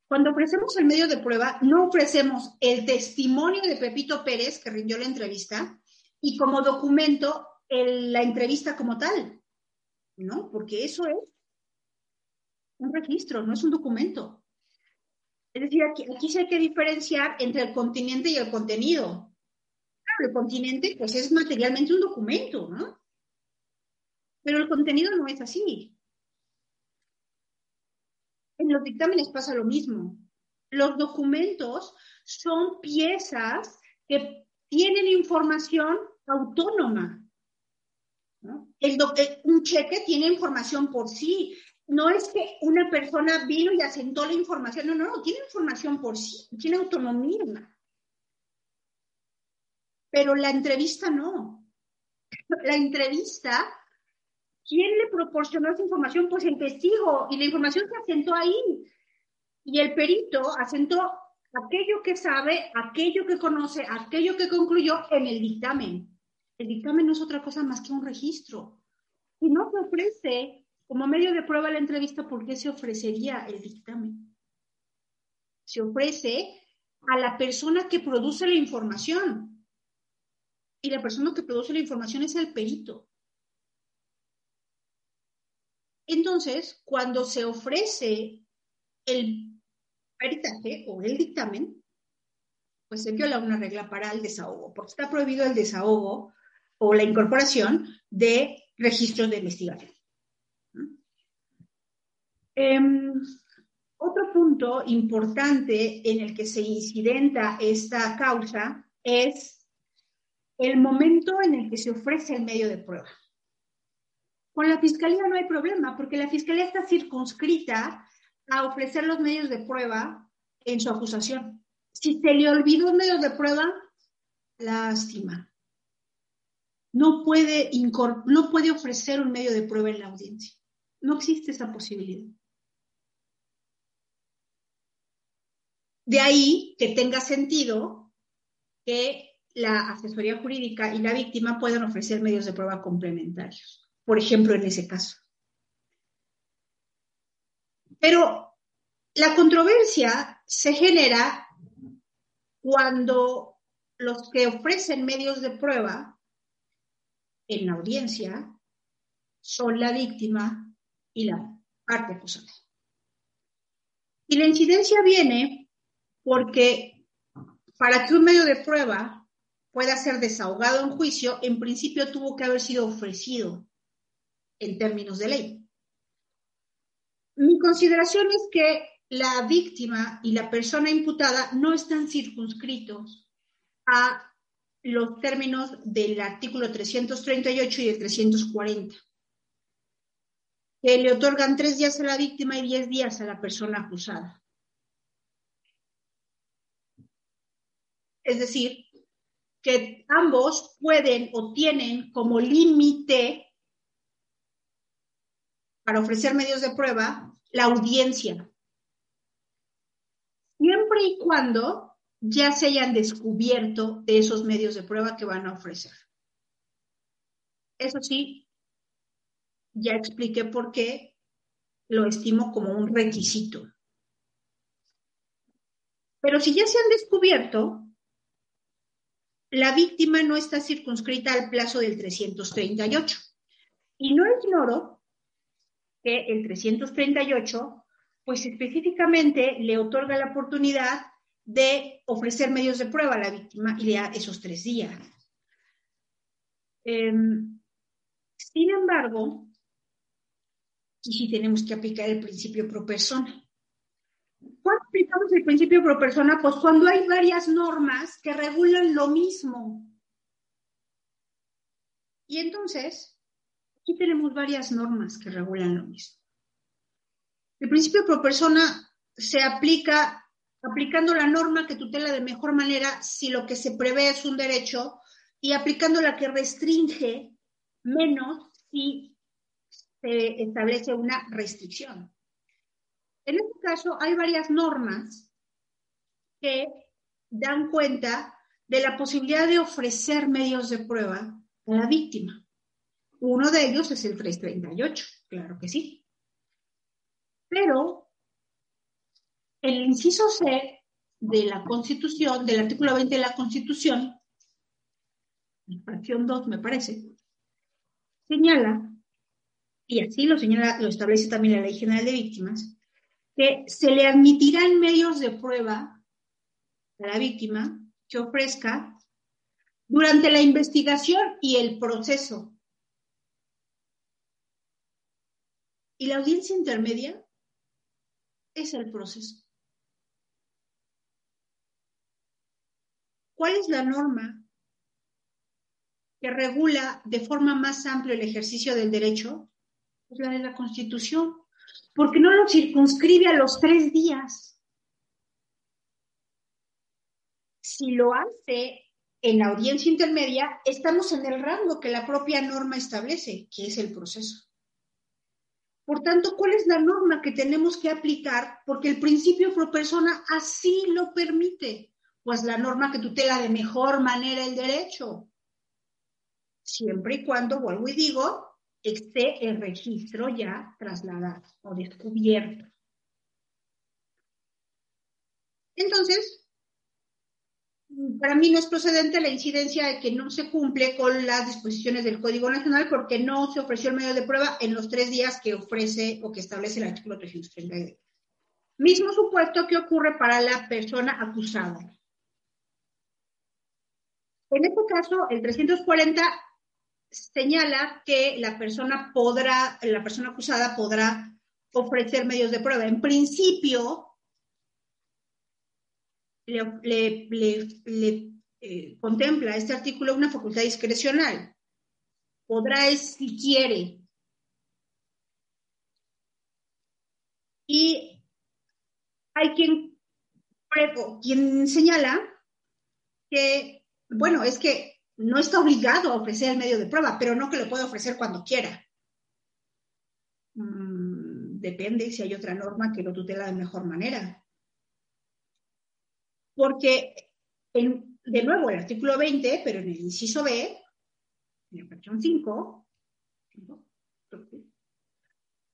Cuando ofrecemos el medio de prueba, no ofrecemos el testimonio de Pepito Pérez, que rindió la entrevista, y como documento la entrevista como tal, ¿no? Porque eso es un registro, no es un documento. Es decir, aquí, aquí sí hay que diferenciar entre el continente y el contenido. Claro, el continente pues es materialmente un documento, ¿no? Pero el contenido no es así. En los dictámenes pasa lo mismo. Los documentos son piezas que tienen información autónoma. El eh, un cheque tiene información por sí. No es que una persona vino y asentó la información. No, no, no. Tiene información por sí. Tiene autonomía. Pero la entrevista no. La entrevista ¿Quién le proporcionó esa información? Pues el testigo, y la información se asentó ahí. Y el perito asentó aquello que sabe, aquello que conoce, aquello que concluyó en el dictamen. El dictamen no es otra cosa más que un registro. Y no se ofrece como medio de prueba la entrevista, ¿por qué se ofrecería el dictamen? Se ofrece a la persona que produce la información. Y la persona que produce la información es el perito. Entonces, cuando se ofrece el peritaje o el dictamen, pues se viola una regla para el desahogo, porque está prohibido el desahogo o la incorporación de registros de investigación. Em, otro punto importante en el que se incidenta esta causa es el momento en el que se ofrece el medio de prueba. Con la fiscalía no hay problema, porque la fiscalía está circunscrita a ofrecer los medios de prueba en su acusación. Si se le olvidó medios de prueba, lástima. No puede, no puede ofrecer un medio de prueba en la audiencia. No existe esa posibilidad. De ahí que tenga sentido que la asesoría jurídica y la víctima puedan ofrecer medios de prueba complementarios por ejemplo, en ese caso. Pero la controversia se genera cuando los que ofrecen medios de prueba en la audiencia son la víctima y la parte acusada. Y la incidencia viene porque para que un medio de prueba pueda ser desahogado en juicio, en principio tuvo que haber sido ofrecido en términos de ley. Mi consideración es que la víctima y la persona imputada no están circunscritos a los términos del artículo 338 y el 340, que le otorgan tres días a la víctima y diez días a la persona acusada. Es decir, que ambos pueden o tienen como límite para ofrecer medios de prueba la audiencia, siempre y cuando ya se hayan descubierto de esos medios de prueba que van a ofrecer. Eso sí, ya expliqué por qué lo estimo como un requisito. Pero si ya se han descubierto, la víctima no está circunscrita al plazo del 338. Y no ignoro que el 338, pues específicamente le otorga la oportunidad de ofrecer medios de prueba a la víctima y le da esos tres días. Em, sin embargo, y si tenemos que aplicar el principio pro persona. ¿Cuándo aplicamos el principio pro persona? Pues cuando hay varias normas que regulan lo mismo. Y entonces, aquí tenemos varias normas que regulan lo mismo. El principio pro persona se aplica aplicando la norma que tutela de mejor manera si lo que se prevé es un derecho y aplicando la que restringe menos si se establece una restricción. En este caso, hay varias normas que dan cuenta de la posibilidad de ofrecer medios de prueba a la víctima. Uno de ellos es el 338, claro que sí. Pero el inciso C de la Constitución, del artículo 20 de la Constitución, fracción 2 me parece, señala, y así lo señala, lo establece también la Ley General de Víctimas, que se le admitirán medios de prueba a la víctima que ofrezca durante la investigación y el proceso. Y la audiencia intermedia es el proceso. ¿Cuál es la norma que regula de forma más amplia el ejercicio del derecho? Es la de la Constitución porque no lo circunscribe a los tres días. Si lo hace en la audiencia intermedia, estamos en el rango que la propia norma establece, que es el proceso. Por tanto, ¿cuál es la norma que tenemos que aplicar? Porque el principio pro persona así lo permite. Pues la norma que tutela de mejor manera el derecho. Siempre y cuando, vuelvo y digo, esté el registro ya trasladado o descubierto. Entonces, para mí no es procedente la incidencia de que no se cumple con las disposiciones del Código Nacional porque no se ofreció el medio de prueba en los tres días que ofrece o que establece el artículo 332. Mismo supuesto que ocurre para la persona acusada. En este caso, el 340 señala que la persona podrá, la persona acusada podrá ofrecer medios de prueba. En principio, le, eh, contempla este artículo una facultad discrecional. Podrá si quiere. Y hay quien, quien señala que, bueno, es que no está obligado a ofrecer el medio de prueba, pero no que lo puede ofrecer cuando quiera. Mm, depende si hay otra norma que lo tutela de mejor manera. Porque, de nuevo, el artículo 20, pero en el inciso B, en la fracción 5,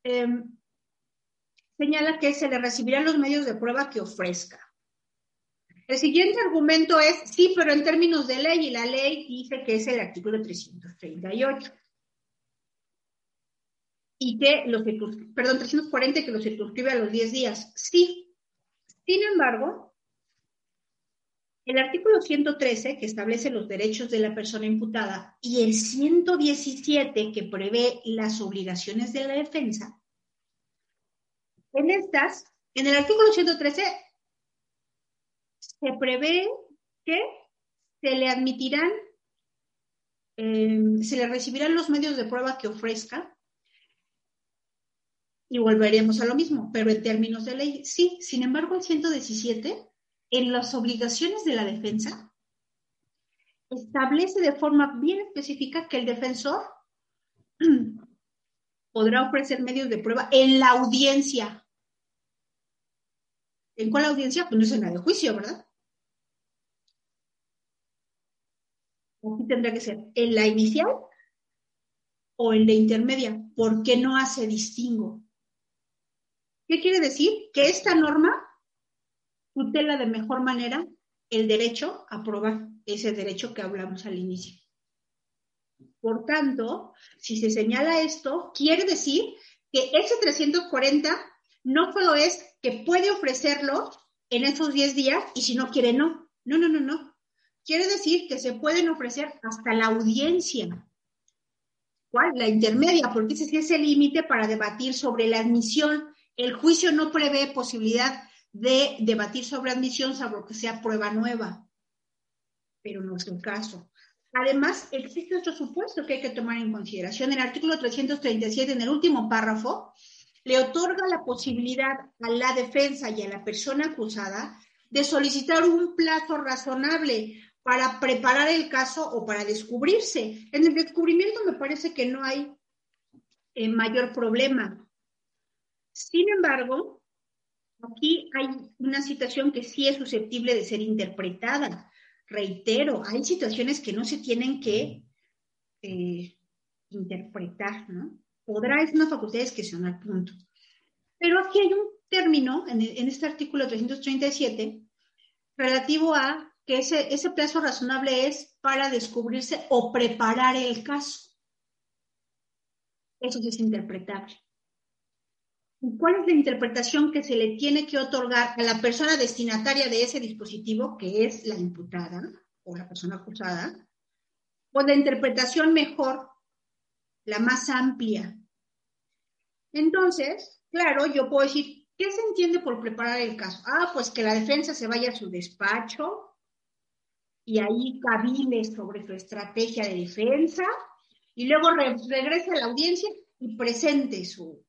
em, señala que se le recibirán los medios de prueba que ofrezca. El siguiente argumento es, sí, pero en términos de ley, y la ley dice que es el artículo 338. Y que los perdón, 340 que lo circunscribe a los 10 días. Sí. Sin embargo, el artículo 113, que establece los derechos de la persona imputada, y el 117, que prevé las obligaciones de la defensa, en estas, en el artículo 113 se prevé que se le admitirán, em, se le recibirán los medios de prueba que ofrezca y volveremos a lo mismo, pero en términos de ley, sí. Sin embargo, el 117, en las obligaciones de la defensa, establece de forma bien específica que el defensor podrá ofrecer medios de prueba en la audiencia. ¿En cuál audiencia? Pues no es en la de juicio, ¿verdad? Aquí tendrá que ser en la inicial o en la intermedia. ¿Por qué no hace distingo? ¿Qué quiere decir? Que esta norma tutela de mejor manera el derecho a probar ese derecho que hablamos al inicio. Por tanto, si se señala esto, quiere decir que ese 340 no solo es que puede ofrecerlo en esos 10 días y si no quiere, no. No, no, no, no. Quiere decir que se pueden ofrecer hasta la audiencia. ¿Cuál? La intermedia, porque ese es el límite para debatir sobre la admisión. El juicio no prevé posibilidad de debatir sobre admisión, salvo que sea prueba nueva, pero no es el caso. Además, existe otro supuesto que hay que tomar en consideración. El artículo 337, en el último párrafo, le otorga la posibilidad a la defensa y a la persona acusada de solicitar un plazo razonable para preparar el caso o para descubrirse. En el descubrimiento me parece que no hay eh, mayor problema. Sin embargo, aquí hay una situación que sí es susceptible de ser interpretada. Reitero, hay situaciones que no se tienen que eh, interpretar, ¿no? Podrá, es una facultad son al punto. Pero aquí hay un término en, este artículo 337 relativo a que ese, ese plazo razonable es para descubrirse o preparar el caso. Eso sí es interpretable. ¿Cuál es la interpretación que se le tiene que otorgar a la persona destinataria de ese dispositivo, que es la imputada o la persona acusada? Pues la interpretación mejor, la más amplia. Entonces, claro, yo puedo decir, ¿qué se entiende por preparar el caso? Ah, pues que la defensa se vaya a su despacho y ahí cabile sobre su estrategia de defensa y luego regrese a la audiencia y presente su,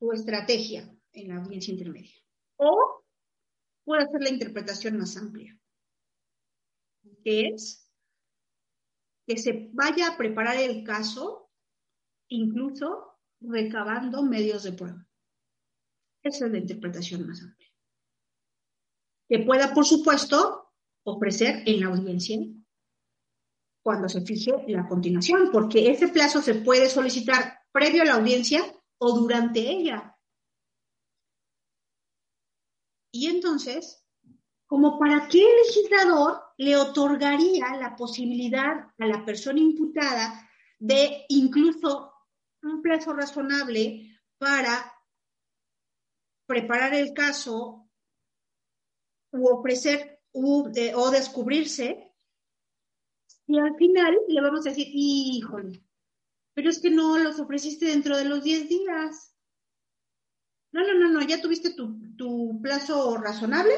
su estrategia en la audiencia intermedia. O puede hacer la interpretación más amplia, que es que se vaya a preparar el caso, incluso recabando medios de prueba. Esa es la interpretación más amplia. Que pueda, por supuesto, ofrecer en la audiencia cuando se fije la continuación, porque ese plazo se puede solicitar previo a la audiencia o durante ella. Y entonces, como para qué el legislador le otorgaría la posibilidad a la persona imputada de incluso un plazo razonable para preparar el caso u ofrecer o descubrirse, y al final le vamos a decir, híjole, pero es que no los ofreciste dentro de los 10 días. No, no, no, no, ya tuviste tu, plazo razonable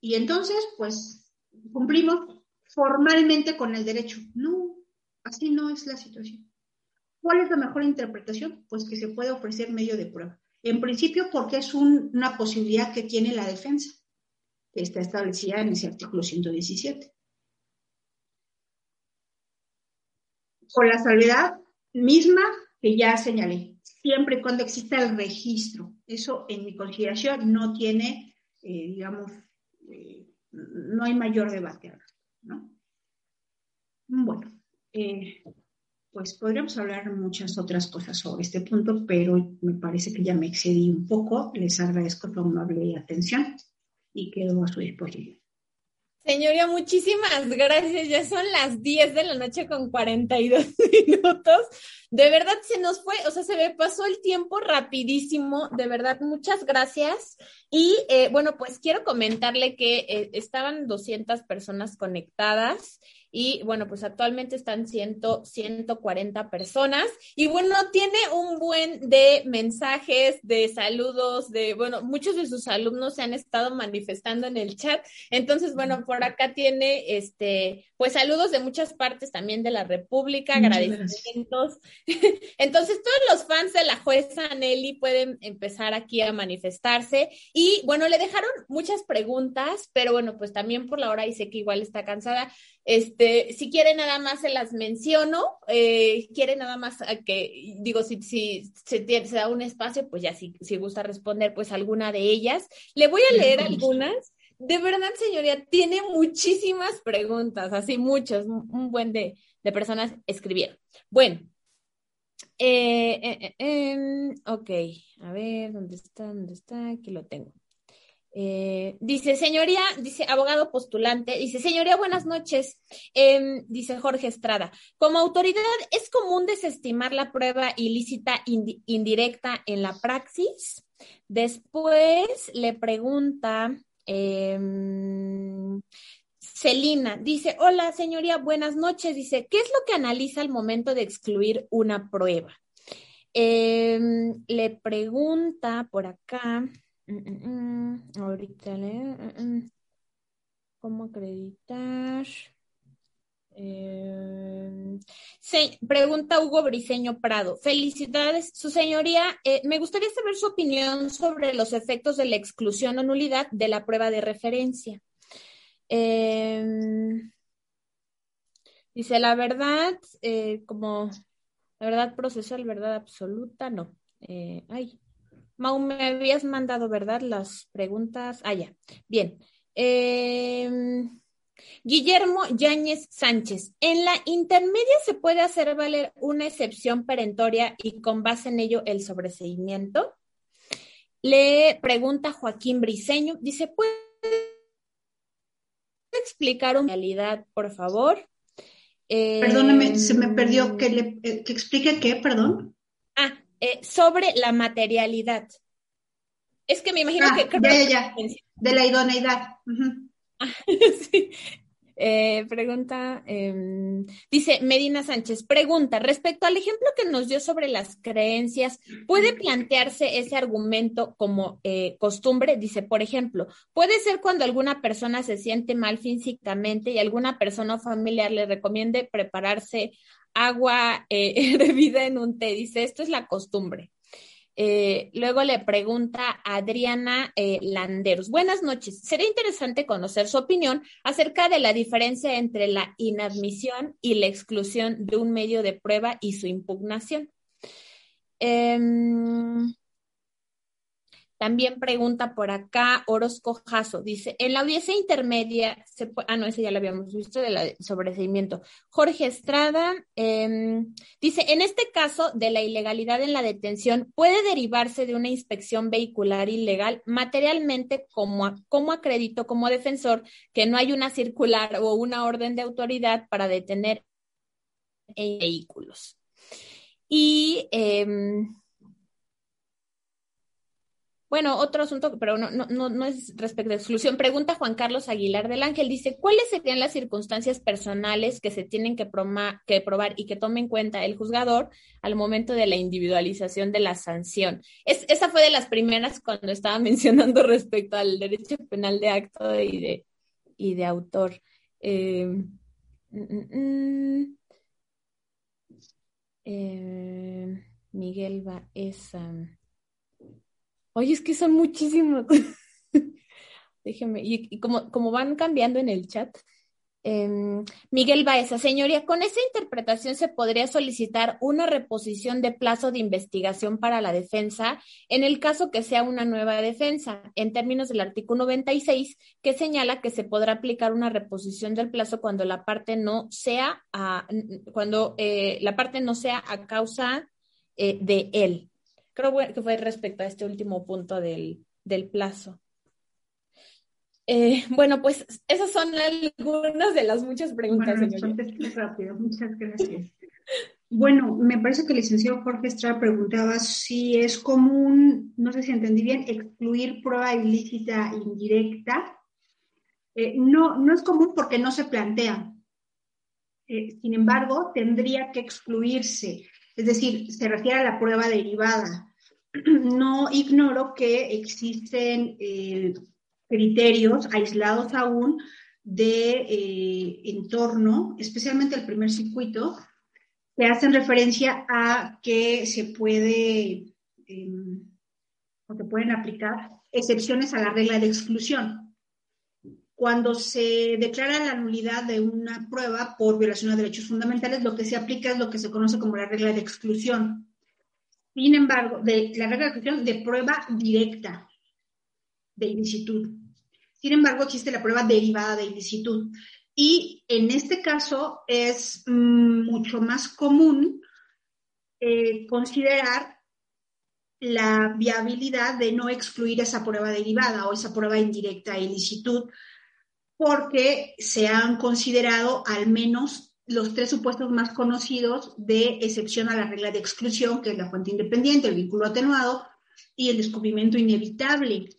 y entonces, pues, cumplimos formalmente con el derecho. No, así no es la situación. ¿Cuál es la mejor interpretación? Pues que se puede ofrecer medio de prueba. En principio, porque es una posibilidad que tiene la defensa, que está establecida en ese artículo 117. Con la salvedad misma que ya señalé, siempre y cuando exista el registro. Eso en mi consideración no tiene, eh, digamos, eh, no hay mayor debate. ¿no? Bueno, eh, pues podríamos hablar muchas otras cosas sobre este punto, pero me parece que ya me excedí un poco. Les agradezco su amable atención y quedo a su disposición. Señoría, muchísimas gracias. Ya son las 10 de la noche con 42 minutos. De verdad se nos fue, o sea, se me pasó el tiempo rapidísimo. De verdad, muchas gracias. Y eh, bueno, pues quiero comentarle que eh, estaban 200 personas conectadas y bueno, pues actualmente están 100, 140 personas y bueno, tiene un buen de mensajes, de saludos, de, bueno, muchos de sus alumnos se han estado manifestando en el chat. Entonces, bueno, por acá tiene, este, pues saludos de muchas partes también de la República, agradecimientos. Entonces, todos los fans de la jueza Nelly pueden empezar aquí a manifestarse y bueno, le dejaron muchas preguntas, pero bueno, pues también por la hora y sé que igual está cansada. Este, si quiere nada más se las menciono, eh, quiere nada más que, digo, si, si, se, da un espacio, pues ya si, si gusta responder, pues alguna de ellas. Le voy a leer algunas. De verdad, señoría, tiene muchísimas preguntas, así muchas, un buen de, de personas escribieron. Bueno, eh, eh, em, ok, a ver, ¿dónde está? ¿Dónde está? Aquí lo tengo. Eh, dice, señoría, dice abogado postulante, dice, señoría, buenas noches. Em, dice Jorge Estrada, como autoridad, ¿es común desestimar la prueba ilícita indirecta en la praxis? Después le pregunta em, Celina, dice, hola señoría, buenas noches. Dice, ¿qué es lo que analiza al momento de excluir una prueba? Em, le pregunta por acá. Mm, mm, ahorita, ¿cómo acreditar? Eh, pregunta Hugo Briceño Prado. Felicidades, su señoría. Eh, me gustaría saber su opinión sobre los efectos de la exclusión o nulidad de la prueba de referencia. Em, dice, la verdad, eh, como la verdad procesal, verdad absoluta, no. ay, Mau, me habías mandado, ¿verdad? Las preguntas. Ah, ya. Bien. Eh, Guillermo Yáñez Sánchez. En la intermedia se puede hacer valer una excepción perentoria y con base en ello el sobreseimiento. Le pregunta Joaquín Briceño, dice, ¿puede explicar una realidad, por favor? Perdóneme, se me perdió que, le, eh, que explique qué, perdón. Ah, eh, sobre la materialidad. Es que me imagino ah, que... ya, de la idoneidad. sí. Eh, pregunta, em, dice Medina Sánchez, pregunta, respecto al ejemplo que nos dio sobre las creencias, ¿puede plantearse ese argumento como eh, costumbre? Dice, por ejemplo, puede ser cuando alguna persona se siente mal físicamente y alguna persona familiar le recomiende prepararse agua eh, hervida en un té. Dice, esto es la costumbre. Eh, luego le pregunta a Adriana eh, Landeros. Buenas noches. Sería interesante conocer su opinión acerca de la diferencia entre la inadmisión y la exclusión de un medio de prueba y su impugnación. Em, también pregunta por acá Orozco Jasso, dice, en la audiencia intermedia, se ah, no, ese ya lo habíamos visto, de la sobreseimiento. Jorge Estrada em, dice, en este caso de la ilegalidad en la detención, puede derivarse de una inspección vehicular ilegal materialmente como, como acredito como defensor que no hay una circular o una orden de autoridad para detener vehículos. Y em, bueno, otro asunto, pero no, no, no es respecto a exclusión. Pregunta Juan Carlos Aguilar del Ángel. Dice, ¿cuáles serían las circunstancias personales que se tienen que, que probar y que tome en cuenta el juzgador al momento de la individualización de la sanción? Es, esa fue de las primeras cuando estaba mencionando respecto al derecho penal de acto y de, y de autor. Eh, mm, mm, mm. eh, Miguel. Oye, es que son muchísimos. Déjeme, y, como, como, van cambiando en el chat. Em, Miguel Baeza, señoría, con esa interpretación se podría solicitar una reposición de plazo de investigación para la defensa en el caso que sea una nueva defensa, en términos del artículo 96, que señala que se podrá aplicar una reposición del plazo cuando la parte no sea a, cuando eh, la parte no sea a causa eh, de él. Creo que fue respecto a este último punto del, plazo. Eh, bueno, pues esas son algunas de las muchas preguntas. Bueno, rápido, muchas gracias. Bueno, me parece que el licenciado Jorge Estrada preguntaba si es común, no sé si entendí bien, excluir prueba ilícita indirecta. Eh, no, no es común porque no se plantea. Eh, sin embargo, tendría que excluirse. Es decir, se refiere a la prueba derivada. No ignoro que existen eh, criterios aislados aún de eh, entorno, especialmente el primer circuito, que hacen referencia a que se puede em, o se pueden aplicar excepciones a la regla de exclusión cuando se declara la nulidad de una prueba por violación de derechos fundamentales, lo que se aplica es lo que se conoce como la regla de exclusión. Sin embargo, la regla de exclusión de prueba directa de ilicitud. Sin embargo, existe la prueba derivada de ilicitud. Y en este caso es mm, mucho más común eh, considerar la viabilidad de no excluir esa prueba derivada o esa prueba indirecta de ilicitud porque se han considerado al menos los tres supuestos más conocidos de excepción a la regla de exclusión, que es la fuente independiente, el vínculo atenuado y el descubrimiento inevitable,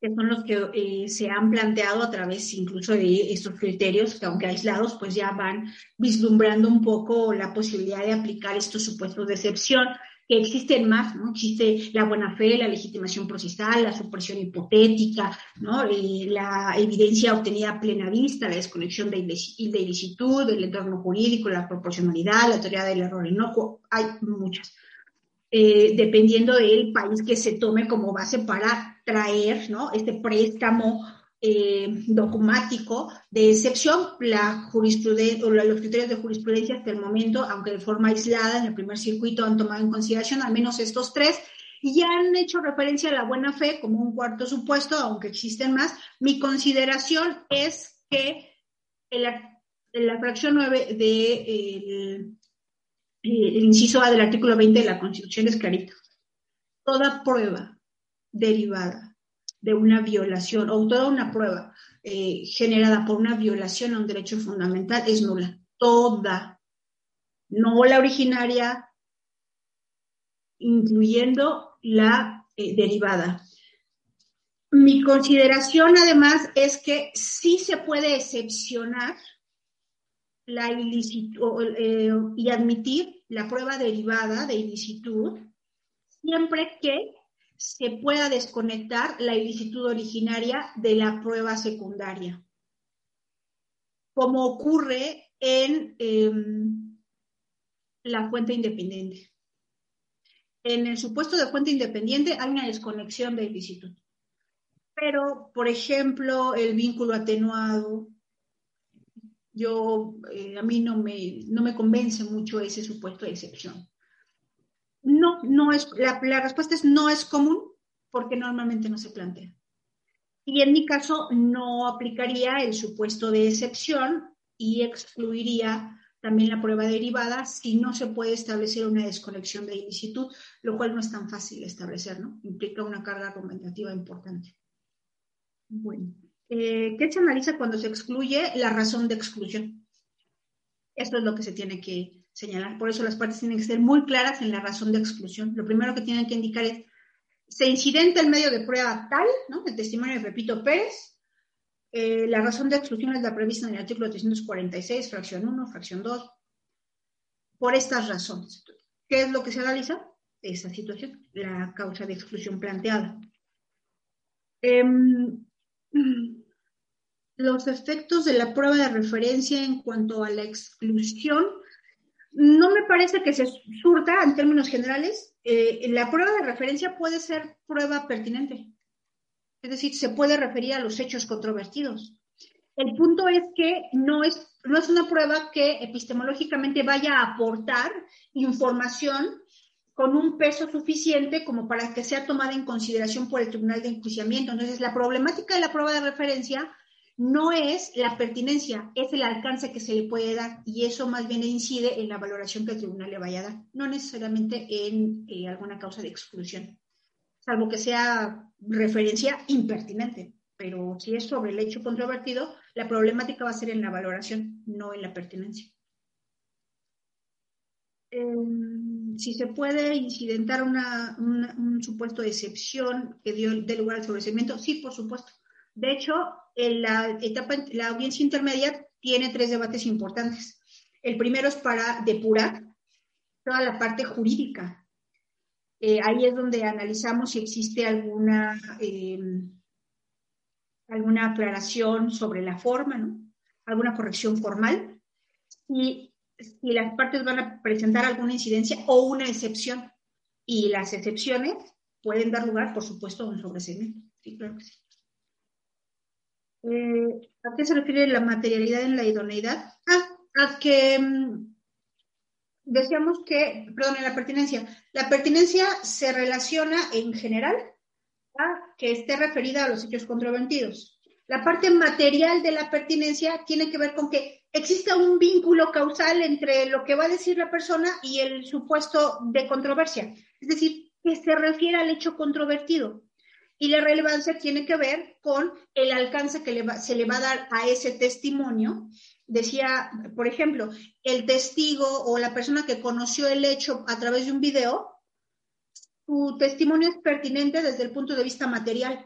que son los que eh, se han planteado a través incluso de estos criterios, que aunque aislados, pues ya van vislumbrando un poco la posibilidad de aplicar estos supuestos de excepción. Que existen más, ¿no? Existe la buena fe, la legitimación procesal, la supresión hipotética, ¿no? Eh, la evidencia obtenida a plena vista, la desconexión de, ilicitud, del entorno jurídico, la proporcionalidad, la teoría del error inocuo, hay muchas. Eh, dependiendo del país que se tome como base para traer, ¿no? Este préstamo eh, dogmático de excepción, la jurisprudencia o los criterios de jurisprudencia hasta el momento, aunque de forma aislada en el primer circuito han tomado en consideración al menos estos tres y ya han hecho referencia a la buena fe como un cuarto supuesto, aunque existen más. Mi consideración es que la, fracción 9 del de, el inciso A del artículo 20 de la Constitución es clarito. Toda prueba derivada de una violación o toda una prueba eh, generada por una violación a un derecho fundamental es nula. Toda. No la originaria, incluyendo la eh, derivada. Mi consideración además es que sí se puede excepcionar la ilicitud eh, y admitir la prueba derivada de ilicitud siempre que se pueda desconectar la ilicitud originaria de la prueba secundaria, como ocurre en em, la fuente independiente. En el supuesto de fuente independiente hay una desconexión de ilicitud. Pero, por ejemplo, el vínculo atenuado, yo, eh, a mí no me, no me convence mucho ese supuesto de excepción. No, no es, la, respuesta es no es común porque normalmente no se plantea. Y en mi caso no aplicaría el supuesto de excepción y excluiría también la prueba derivada si no se puede establecer una desconexión de ilicitud, lo cual no es tan fácil establecer, ¿no? Implica una carga argumentativa importante. Bueno, eh, ¿qué se analiza cuando se excluye la razón de exclusión? Esto es lo que se tiene que señalar. Por eso las partes tienen que ser muy claras en la razón de exclusión. Lo primero que tienen que indicar es, se incidente el medio de prueba tal, ¿no? El testimonio de Pepito Pérez. Eh, la razón de exclusión es la prevista en el artículo 346, fracción 1, fracción 2. Por estas razones. ¿Qué es lo que se analiza? Esa situación, la causa de exclusión planteada. Em, los efectos de la prueba de referencia en cuanto a la exclusión no me parece que se surta en términos generales. Eh, la prueba de referencia puede ser prueba pertinente. Es decir, se puede referir a los hechos controvertidos. El punto es que no es, no es una prueba que epistemológicamente vaya a aportar información con un peso suficiente como para que sea tomada en consideración por el Tribunal de Enjuiciamiento. Entonces, la problemática de la prueba de referencia no es la pertinencia, es el alcance que se le puede dar y eso más bien incide en la valoración que el tribunal le vaya a dar, no necesariamente en eh, alguna causa de exclusión, salvo que sea referencia impertinente, pero si es sobre el hecho controvertido, la problemática va a ser en la valoración, no en la pertinencia. Em, si se puede incidentar un supuesto de excepción que dio de lugar al sobreseimiento, sí, por supuesto. De hecho, en la etapa, la audiencia intermedia tiene tres debates importantes. El primero es para depurar toda la parte jurídica. Eh, ahí es donde analizamos si existe alguna, eh, alguna aclaración sobre la forma, ¿no? alguna corrección formal, y si las partes van a presentar alguna incidencia o una excepción. Y las excepciones pueden dar lugar, por supuesto, a un sobreseimiento. Sí, claro que sí. Eh, ¿A qué se refiere la materialidad en la idoneidad? Ah, a que mm, decíamos que, perdón, en la pertinencia. La pertinencia se relaciona en general a que esté referida a los hechos controvertidos. La parte material de la pertinencia tiene que ver con que exista un vínculo causal entre lo que va a decir la persona y el supuesto de controversia. Es decir, que se refiere al hecho controvertido y la relevancia tiene que ver con el alcance que se le va a dar a ese testimonio. Decía, por ejemplo, el testigo o la persona que conoció el hecho a través de un video, su testimonio es pertinente desde el punto de vista material,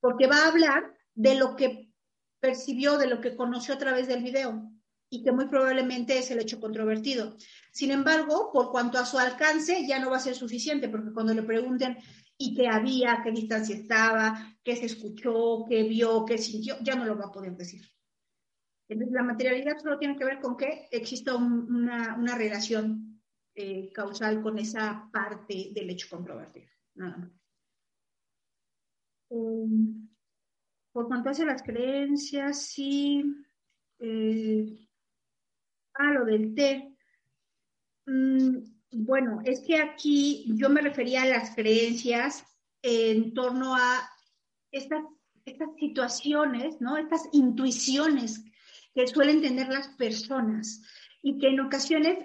porque va a hablar de lo que percibió, de lo que conoció a través del video. y que muy probablemente es el hecho controvertido. Sin embargo, por cuanto a su alcance, ya no va a ser suficiente, porque cuando le pregunten y qué había, qué distancia estaba, qué se escuchó, qué vio, qué sintió, ya no lo va a poder decir. Entonces, la materialidad solo tiene que ver con que exista una, relación eh, causal con esa parte del hecho controvertido. Nada más. Um, por cuanto hace las creencias, sí. Eh, ah, lo del té. Mm, bueno, es que aquí yo me refería a las creencias en torno a estas, estas situaciones, ¿no? Estas intuiciones que suelen tener las personas y que en ocasiones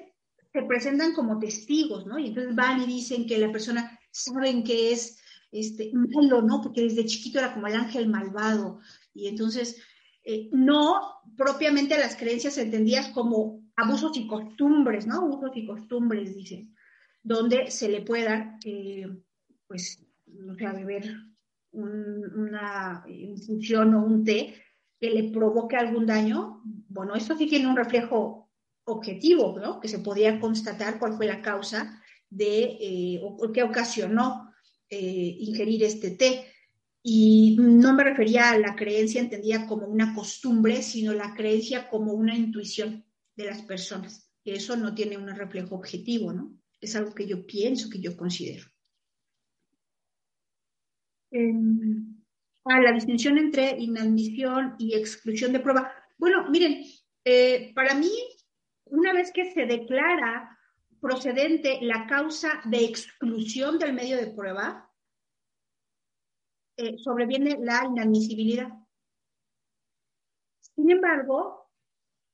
se presentan como testigos, ¿no? Y entonces van y dicen que la persona saben que es este, malo, ¿no? Porque desde chiquito era como el ángel malvado. Y entonces, eh, no propiamente las creencias entendidas como abusos y costumbres, ¿no? Abusos y costumbres, dice, donde se le puede dar, eh, pues, no sé, beber una infusión o un té que le provoque algún daño. Bueno, esto sí tiene un reflejo objetivo, ¿no? Que se podía constatar cuál fue la causa de, eh, o qué ocasionó eh, ingerir este té. Y no me refería a la creencia entendida como una costumbre, sino la creencia como una intuición de las personas. Eso no tiene un reflejo objetivo, ¿no? Es algo que yo pienso, que yo considero. Em, ah, la distinción entre inadmisión y exclusión de prueba. Bueno, miren, eh, para mí, una vez que se declara procedente la causa de exclusión del medio de prueba, eh, sobreviene la inadmisibilidad. Sin embargo,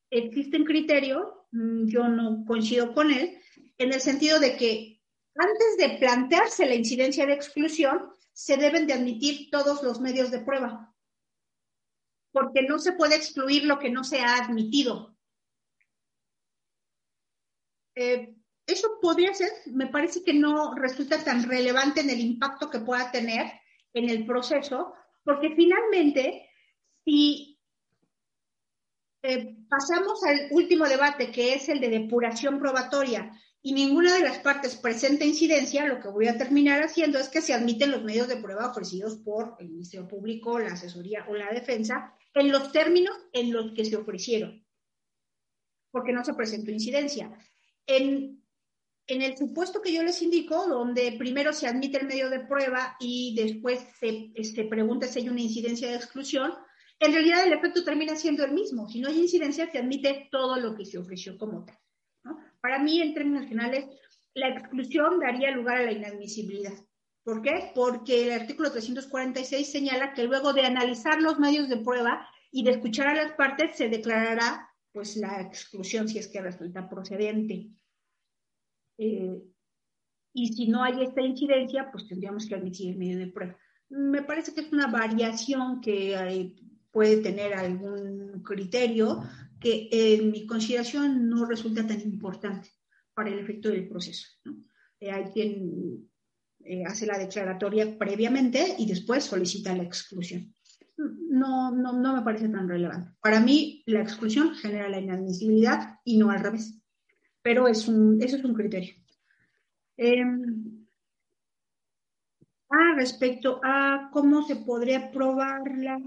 existen criterios, mm, yo no coincido con él, en el sentido de que antes de plantearse la incidencia de exclusión, se deben de admitir todos los medios de prueba, porque no se puede excluir lo que no se ha admitido. Eh, eso podría ser, me parece que no resulta tan relevante en el impacto que pueda tener en el proceso, porque finalmente, si eh, pasamos al último debate, que es el de depuración probatoria, y ninguna de las partes presenta incidencia, lo que voy a terminar haciendo es que se admiten los medios de prueba ofrecidos por el Ministerio Público, la asesoría o la defensa en los términos en los que se ofrecieron, porque no se presentó incidencia. En en el supuesto que yo les indico, donde primero se admite el medio de prueba y después se, este, pregunta si hay una incidencia de exclusión, en realidad el efecto termina siendo el mismo. Si no hay incidencia, se admite todo lo que se ofreció como tal. Para mí, en términos finales, la exclusión daría lugar a la inadmisibilidad. ¿Por qué? Porque el artículo 346 señala que luego de analizar los medios de prueba y de escuchar a las partes, se declarará pues la exclusión si es que resulta procedente. Eh, y si no hay esta incidencia, pues tendríamos que admitir el medio de prueba. Me parece que es una variación que puede tener algún criterio que en mi consideración no resulta tan importante para el efecto del proceso. Eh, hay quien eh, hace la declaratoria previamente y después solicita la exclusión. No, no, no me parece tan relevante. Para mí, la exclusión genera la inadmisibilidad y no al revés pero es un, eso es un criterio. Em, ah, respecto a cómo se podría probar la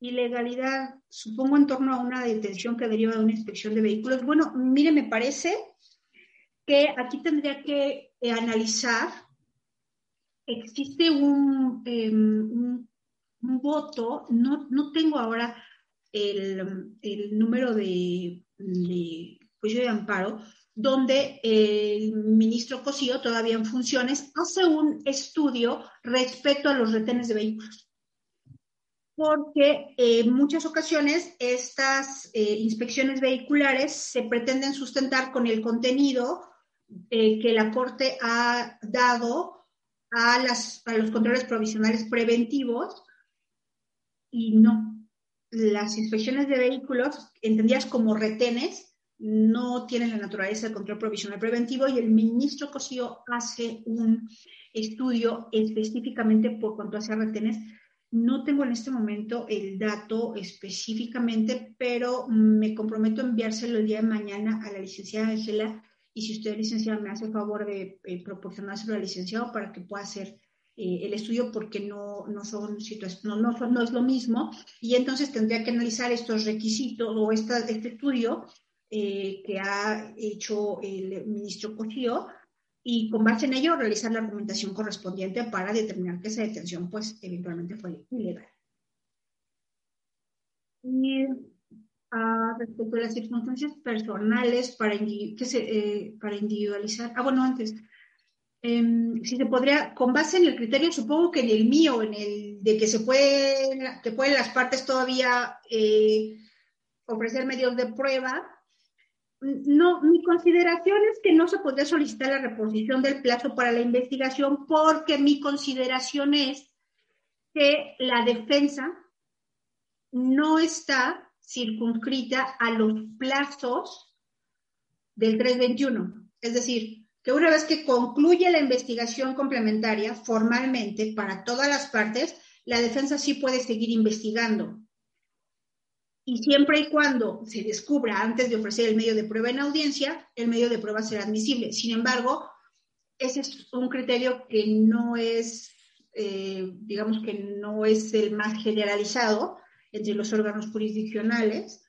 ilegalidad, supongo en torno a una detención que deriva de una inspección de vehículos. Bueno, mire, me parece que aquí tendría que eh, analizar, existe un, em, un, voto, no, no, tengo ahora el, el número de juicio de amparo, donde el ministro Cosío, todavía en funciones, hace un estudio respecto a los retenes de vehículos. Porque en muchas ocasiones estas eh, inspecciones vehiculares se pretenden sustentar con el contenido eh, que la Corte ha dado a, las, a los controles provisionales preventivos y no. Las inspecciones de vehículos, entendidas como retenes, no tienen la naturaleza del control provisional preventivo y el ministro Cosío hace un estudio específicamente por cuanto hace retenes No tengo en este momento el dato específicamente, pero me comprometo a enviárselo el día de mañana a la licenciada Ángela y si usted, licenciada, me hace el favor de eh, proporcionárselo al licenciado para que pueda hacer eh, el estudio porque no, no son no, no, no, es lo mismo y entonces tendría que analizar estos requisitos o esta, este estudio eh, que ha hecho el ministro Cosío y con base en ello realizar la argumentación correspondiente para determinar que esa detención pues eventualmente fue ilegal. Y ah, respecto a las circunstancias personales para, que se, eh, para individualizar, ah bueno, antes, em, si se podría, con base en el criterio, supongo que en el mío, en el de que se pueden, que pueden las partes todavía eh, ofrecer medios de prueba, no, mi consideración es que no se podría solicitar la reposición del plazo para la investigación porque mi consideración es que la defensa no está circunscrita a los plazos del 321. Es decir, que una vez que concluye la investigación complementaria formalmente para todas las partes, la defensa sí puede seguir investigando y siempre y cuando se descubra antes de ofrecer el medio de prueba en audiencia, el medio de prueba será admisible. Sin embargo, ese es un criterio que no es, eh, digamos que no es el más generalizado entre los órganos jurisdiccionales.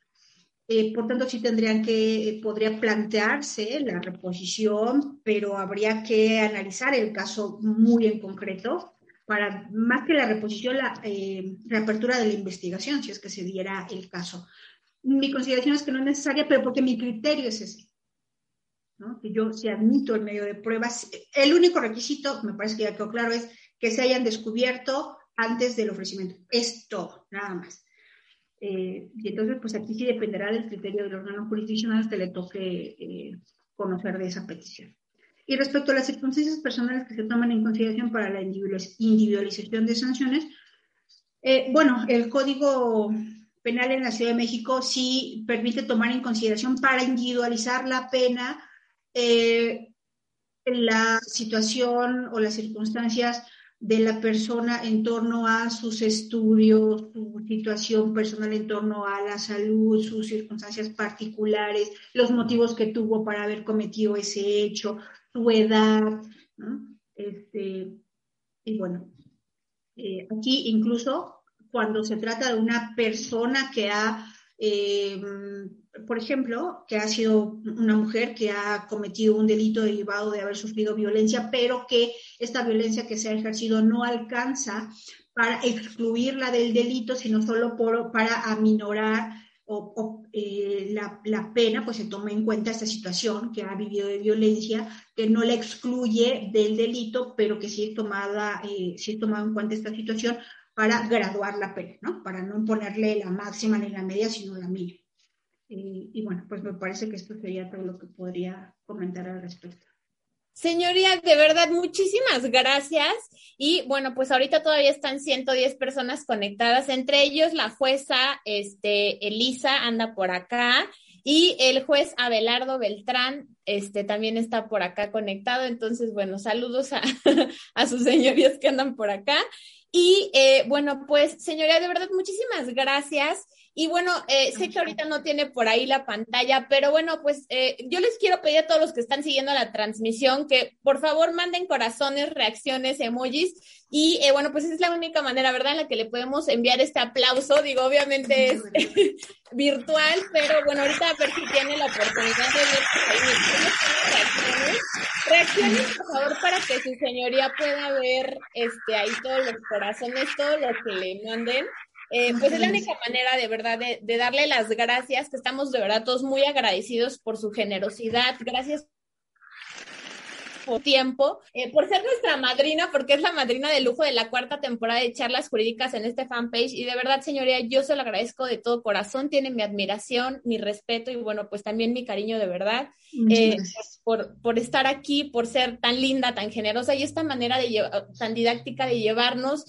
Eh, por tanto, sí tendrían que, podría plantearse la reposición, pero habría que analizar el caso muy en concreto para más que la reposición, la eh, reapertura de la investigación, si es que se diera el caso. Mi consideración es que no es necesaria, pero porque mi criterio es ese. ¿no? Que yo, si admito el medio de pruebas, el único requisito, me parece que ya quedó claro, es que se hayan descubierto antes del ofrecimiento. Es todo, nada más. Eh, y entonces, pues aquí sí dependerá del criterio del órgano jurisdiccional que le toque eh, conocer de esa petición. Y respecto a las circunstancias personales que se toman en consideración para la individualización de sanciones, eh, bueno, el Código Penal en la Ciudad de México sí permite tomar en consideración para individualizar la pena eh, la situación o las circunstancias de la persona en torno a sus estudios, su situación personal en torno a la salud, sus circunstancias particulares, los motivos que tuvo para haber cometido ese hecho, su edad, Este, y bueno, eh, aquí incluso cuando se trata de una persona que ha, eh, por ejemplo, que ha sido una mujer que ha cometido un delito derivado de haber sufrido violencia, pero que esta violencia que se ha ejercido no alcanza para excluirla del delito, sino solo por, para aminorar o, eh, la, pena, pues se toma en cuenta esta situación que ha vivido de violencia, que no la excluye del delito, pero que sí es tomada, eh, sí es tomado en cuenta esta situación para graduar la pena, ¿no? Para no imponerle la máxima ni la media, sino la mínima. Eh, y bueno, pues me parece que esto sería todo lo que podría comentar al respecto. Señoría, de verdad, muchísimas gracias. Y bueno, pues ahorita todavía están 110 personas conectadas, entre ellos la jueza este, Elisa anda por acá y el juez Abelardo Beltrán este, también está por acá conectado. Entonces, bueno, saludos a, a sus señorías que andan por acá. Y eh, bueno, pues señoría, de verdad, muchísimas gracias. Y bueno, eh, sé que ahorita no tiene por ahí la pantalla, pero bueno, pues eh, yo les quiero pedir a todos los que están siguiendo la transmisión que por favor manden corazones, reacciones, emojis. Y eh, bueno, pues esa es la única manera, ¿verdad?, en la que le podemos enviar este aplauso. Digo, obviamente es virtual, pero bueno, ahorita a ver si tiene la oportunidad de ver reacciones. Reacciones, por favor, para que su señoría pueda ver este ahí todos los corazones, todo lo que le manden. Eh, pues es la única manera de verdad de, de, darle las gracias, que estamos de verdad todos muy agradecidos por su generosidad. Gracias tiempo, eh, por ser nuestra madrina, porque es la madrina de lujo de la cuarta temporada de charlas jurídicas en este fanpage. Y de verdad, señoría, yo se lo agradezco de todo corazón. Tiene mi admiración, mi respeto y bueno, pues también mi cariño de verdad eh, por, por estar aquí, por ser tan linda, tan generosa y esta manera de tan didáctica de llevarnos.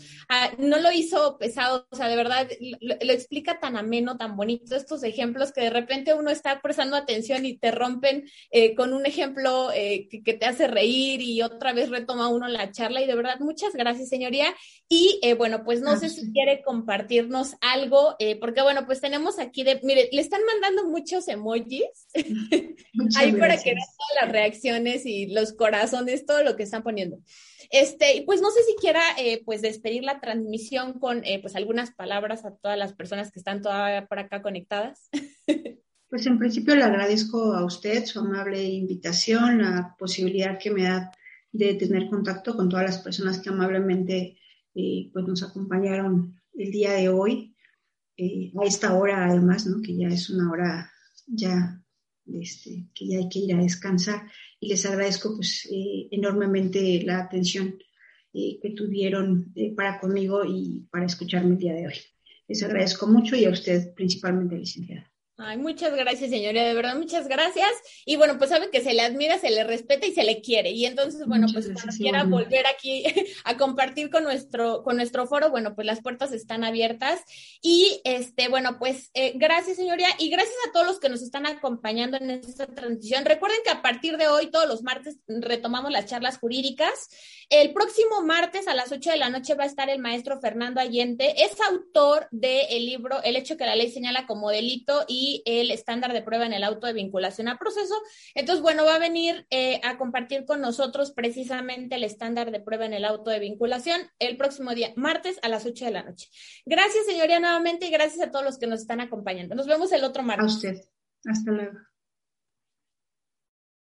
no lo hizo pesado, o sea, de verdad lo, explica tan ameno, tan bonito estos ejemplos que de repente uno está prestando atención y te rompen eh, con un ejemplo que te hace reír reír y otra vez retoma uno la charla y de verdad muchas gracias señoría y eh, bueno pues no sé si quiere compartirnos algo eh, porque bueno pues tenemos aquí de, mire, le están mandando muchos emojis ahí para que vean todas las reacciones y los corazones, todo lo que están poniendo. Este, pues no sé si quiera eh, pues despedir la transmisión con pues algunas palabras a todas las personas que están todavía por acá conectadas. Pues en principio le agradezco a usted su amable invitación, la posibilidad que me da de tener contacto con todas las personas que amablemente eh, pues nos acompañaron el día de hoy, eh, a esta hora además, ¿no? que ya es una hora ya este, que ya hay que ir a descansar y les agradezco pues eh, enormemente la atención que tuvieron para conmigo y para escucharme el día de hoy. Les agradezco mucho y a usted principalmente, licenciada. Ay, muchas gracias, señoría, de verdad, muchas gracias. Y bueno, pues sabe que se le admira, se le respeta y se le quiere. Y entonces, bueno, pues cuando quiera volver aquí a compartir con nuestro, con nuestro foro, bueno, pues las puertas están abiertas. Y este, bueno, pues eh, gracias, señoría, y gracias a todos los que nos están acompañando en esta transición. Recuerden que a partir de hoy, todos los martes, retomamos las charlas jurídicas. El próximo martes a las 8 de la noche va a estar el maestro Fernando Allende. Es autor del libro El hecho que la ley señala como delito el estándar de prueba en el auto de vinculación a proceso. Entonces, bueno, va a venir eh, a compartir con nosotros precisamente el estándar de prueba en el auto de vinculación el próximo día, martes a las 8 de la noche. Gracias, señoría, nuevamente y gracias a todos los que nos están acompañando. Nos vemos el otro martes. A usted. Hasta luego.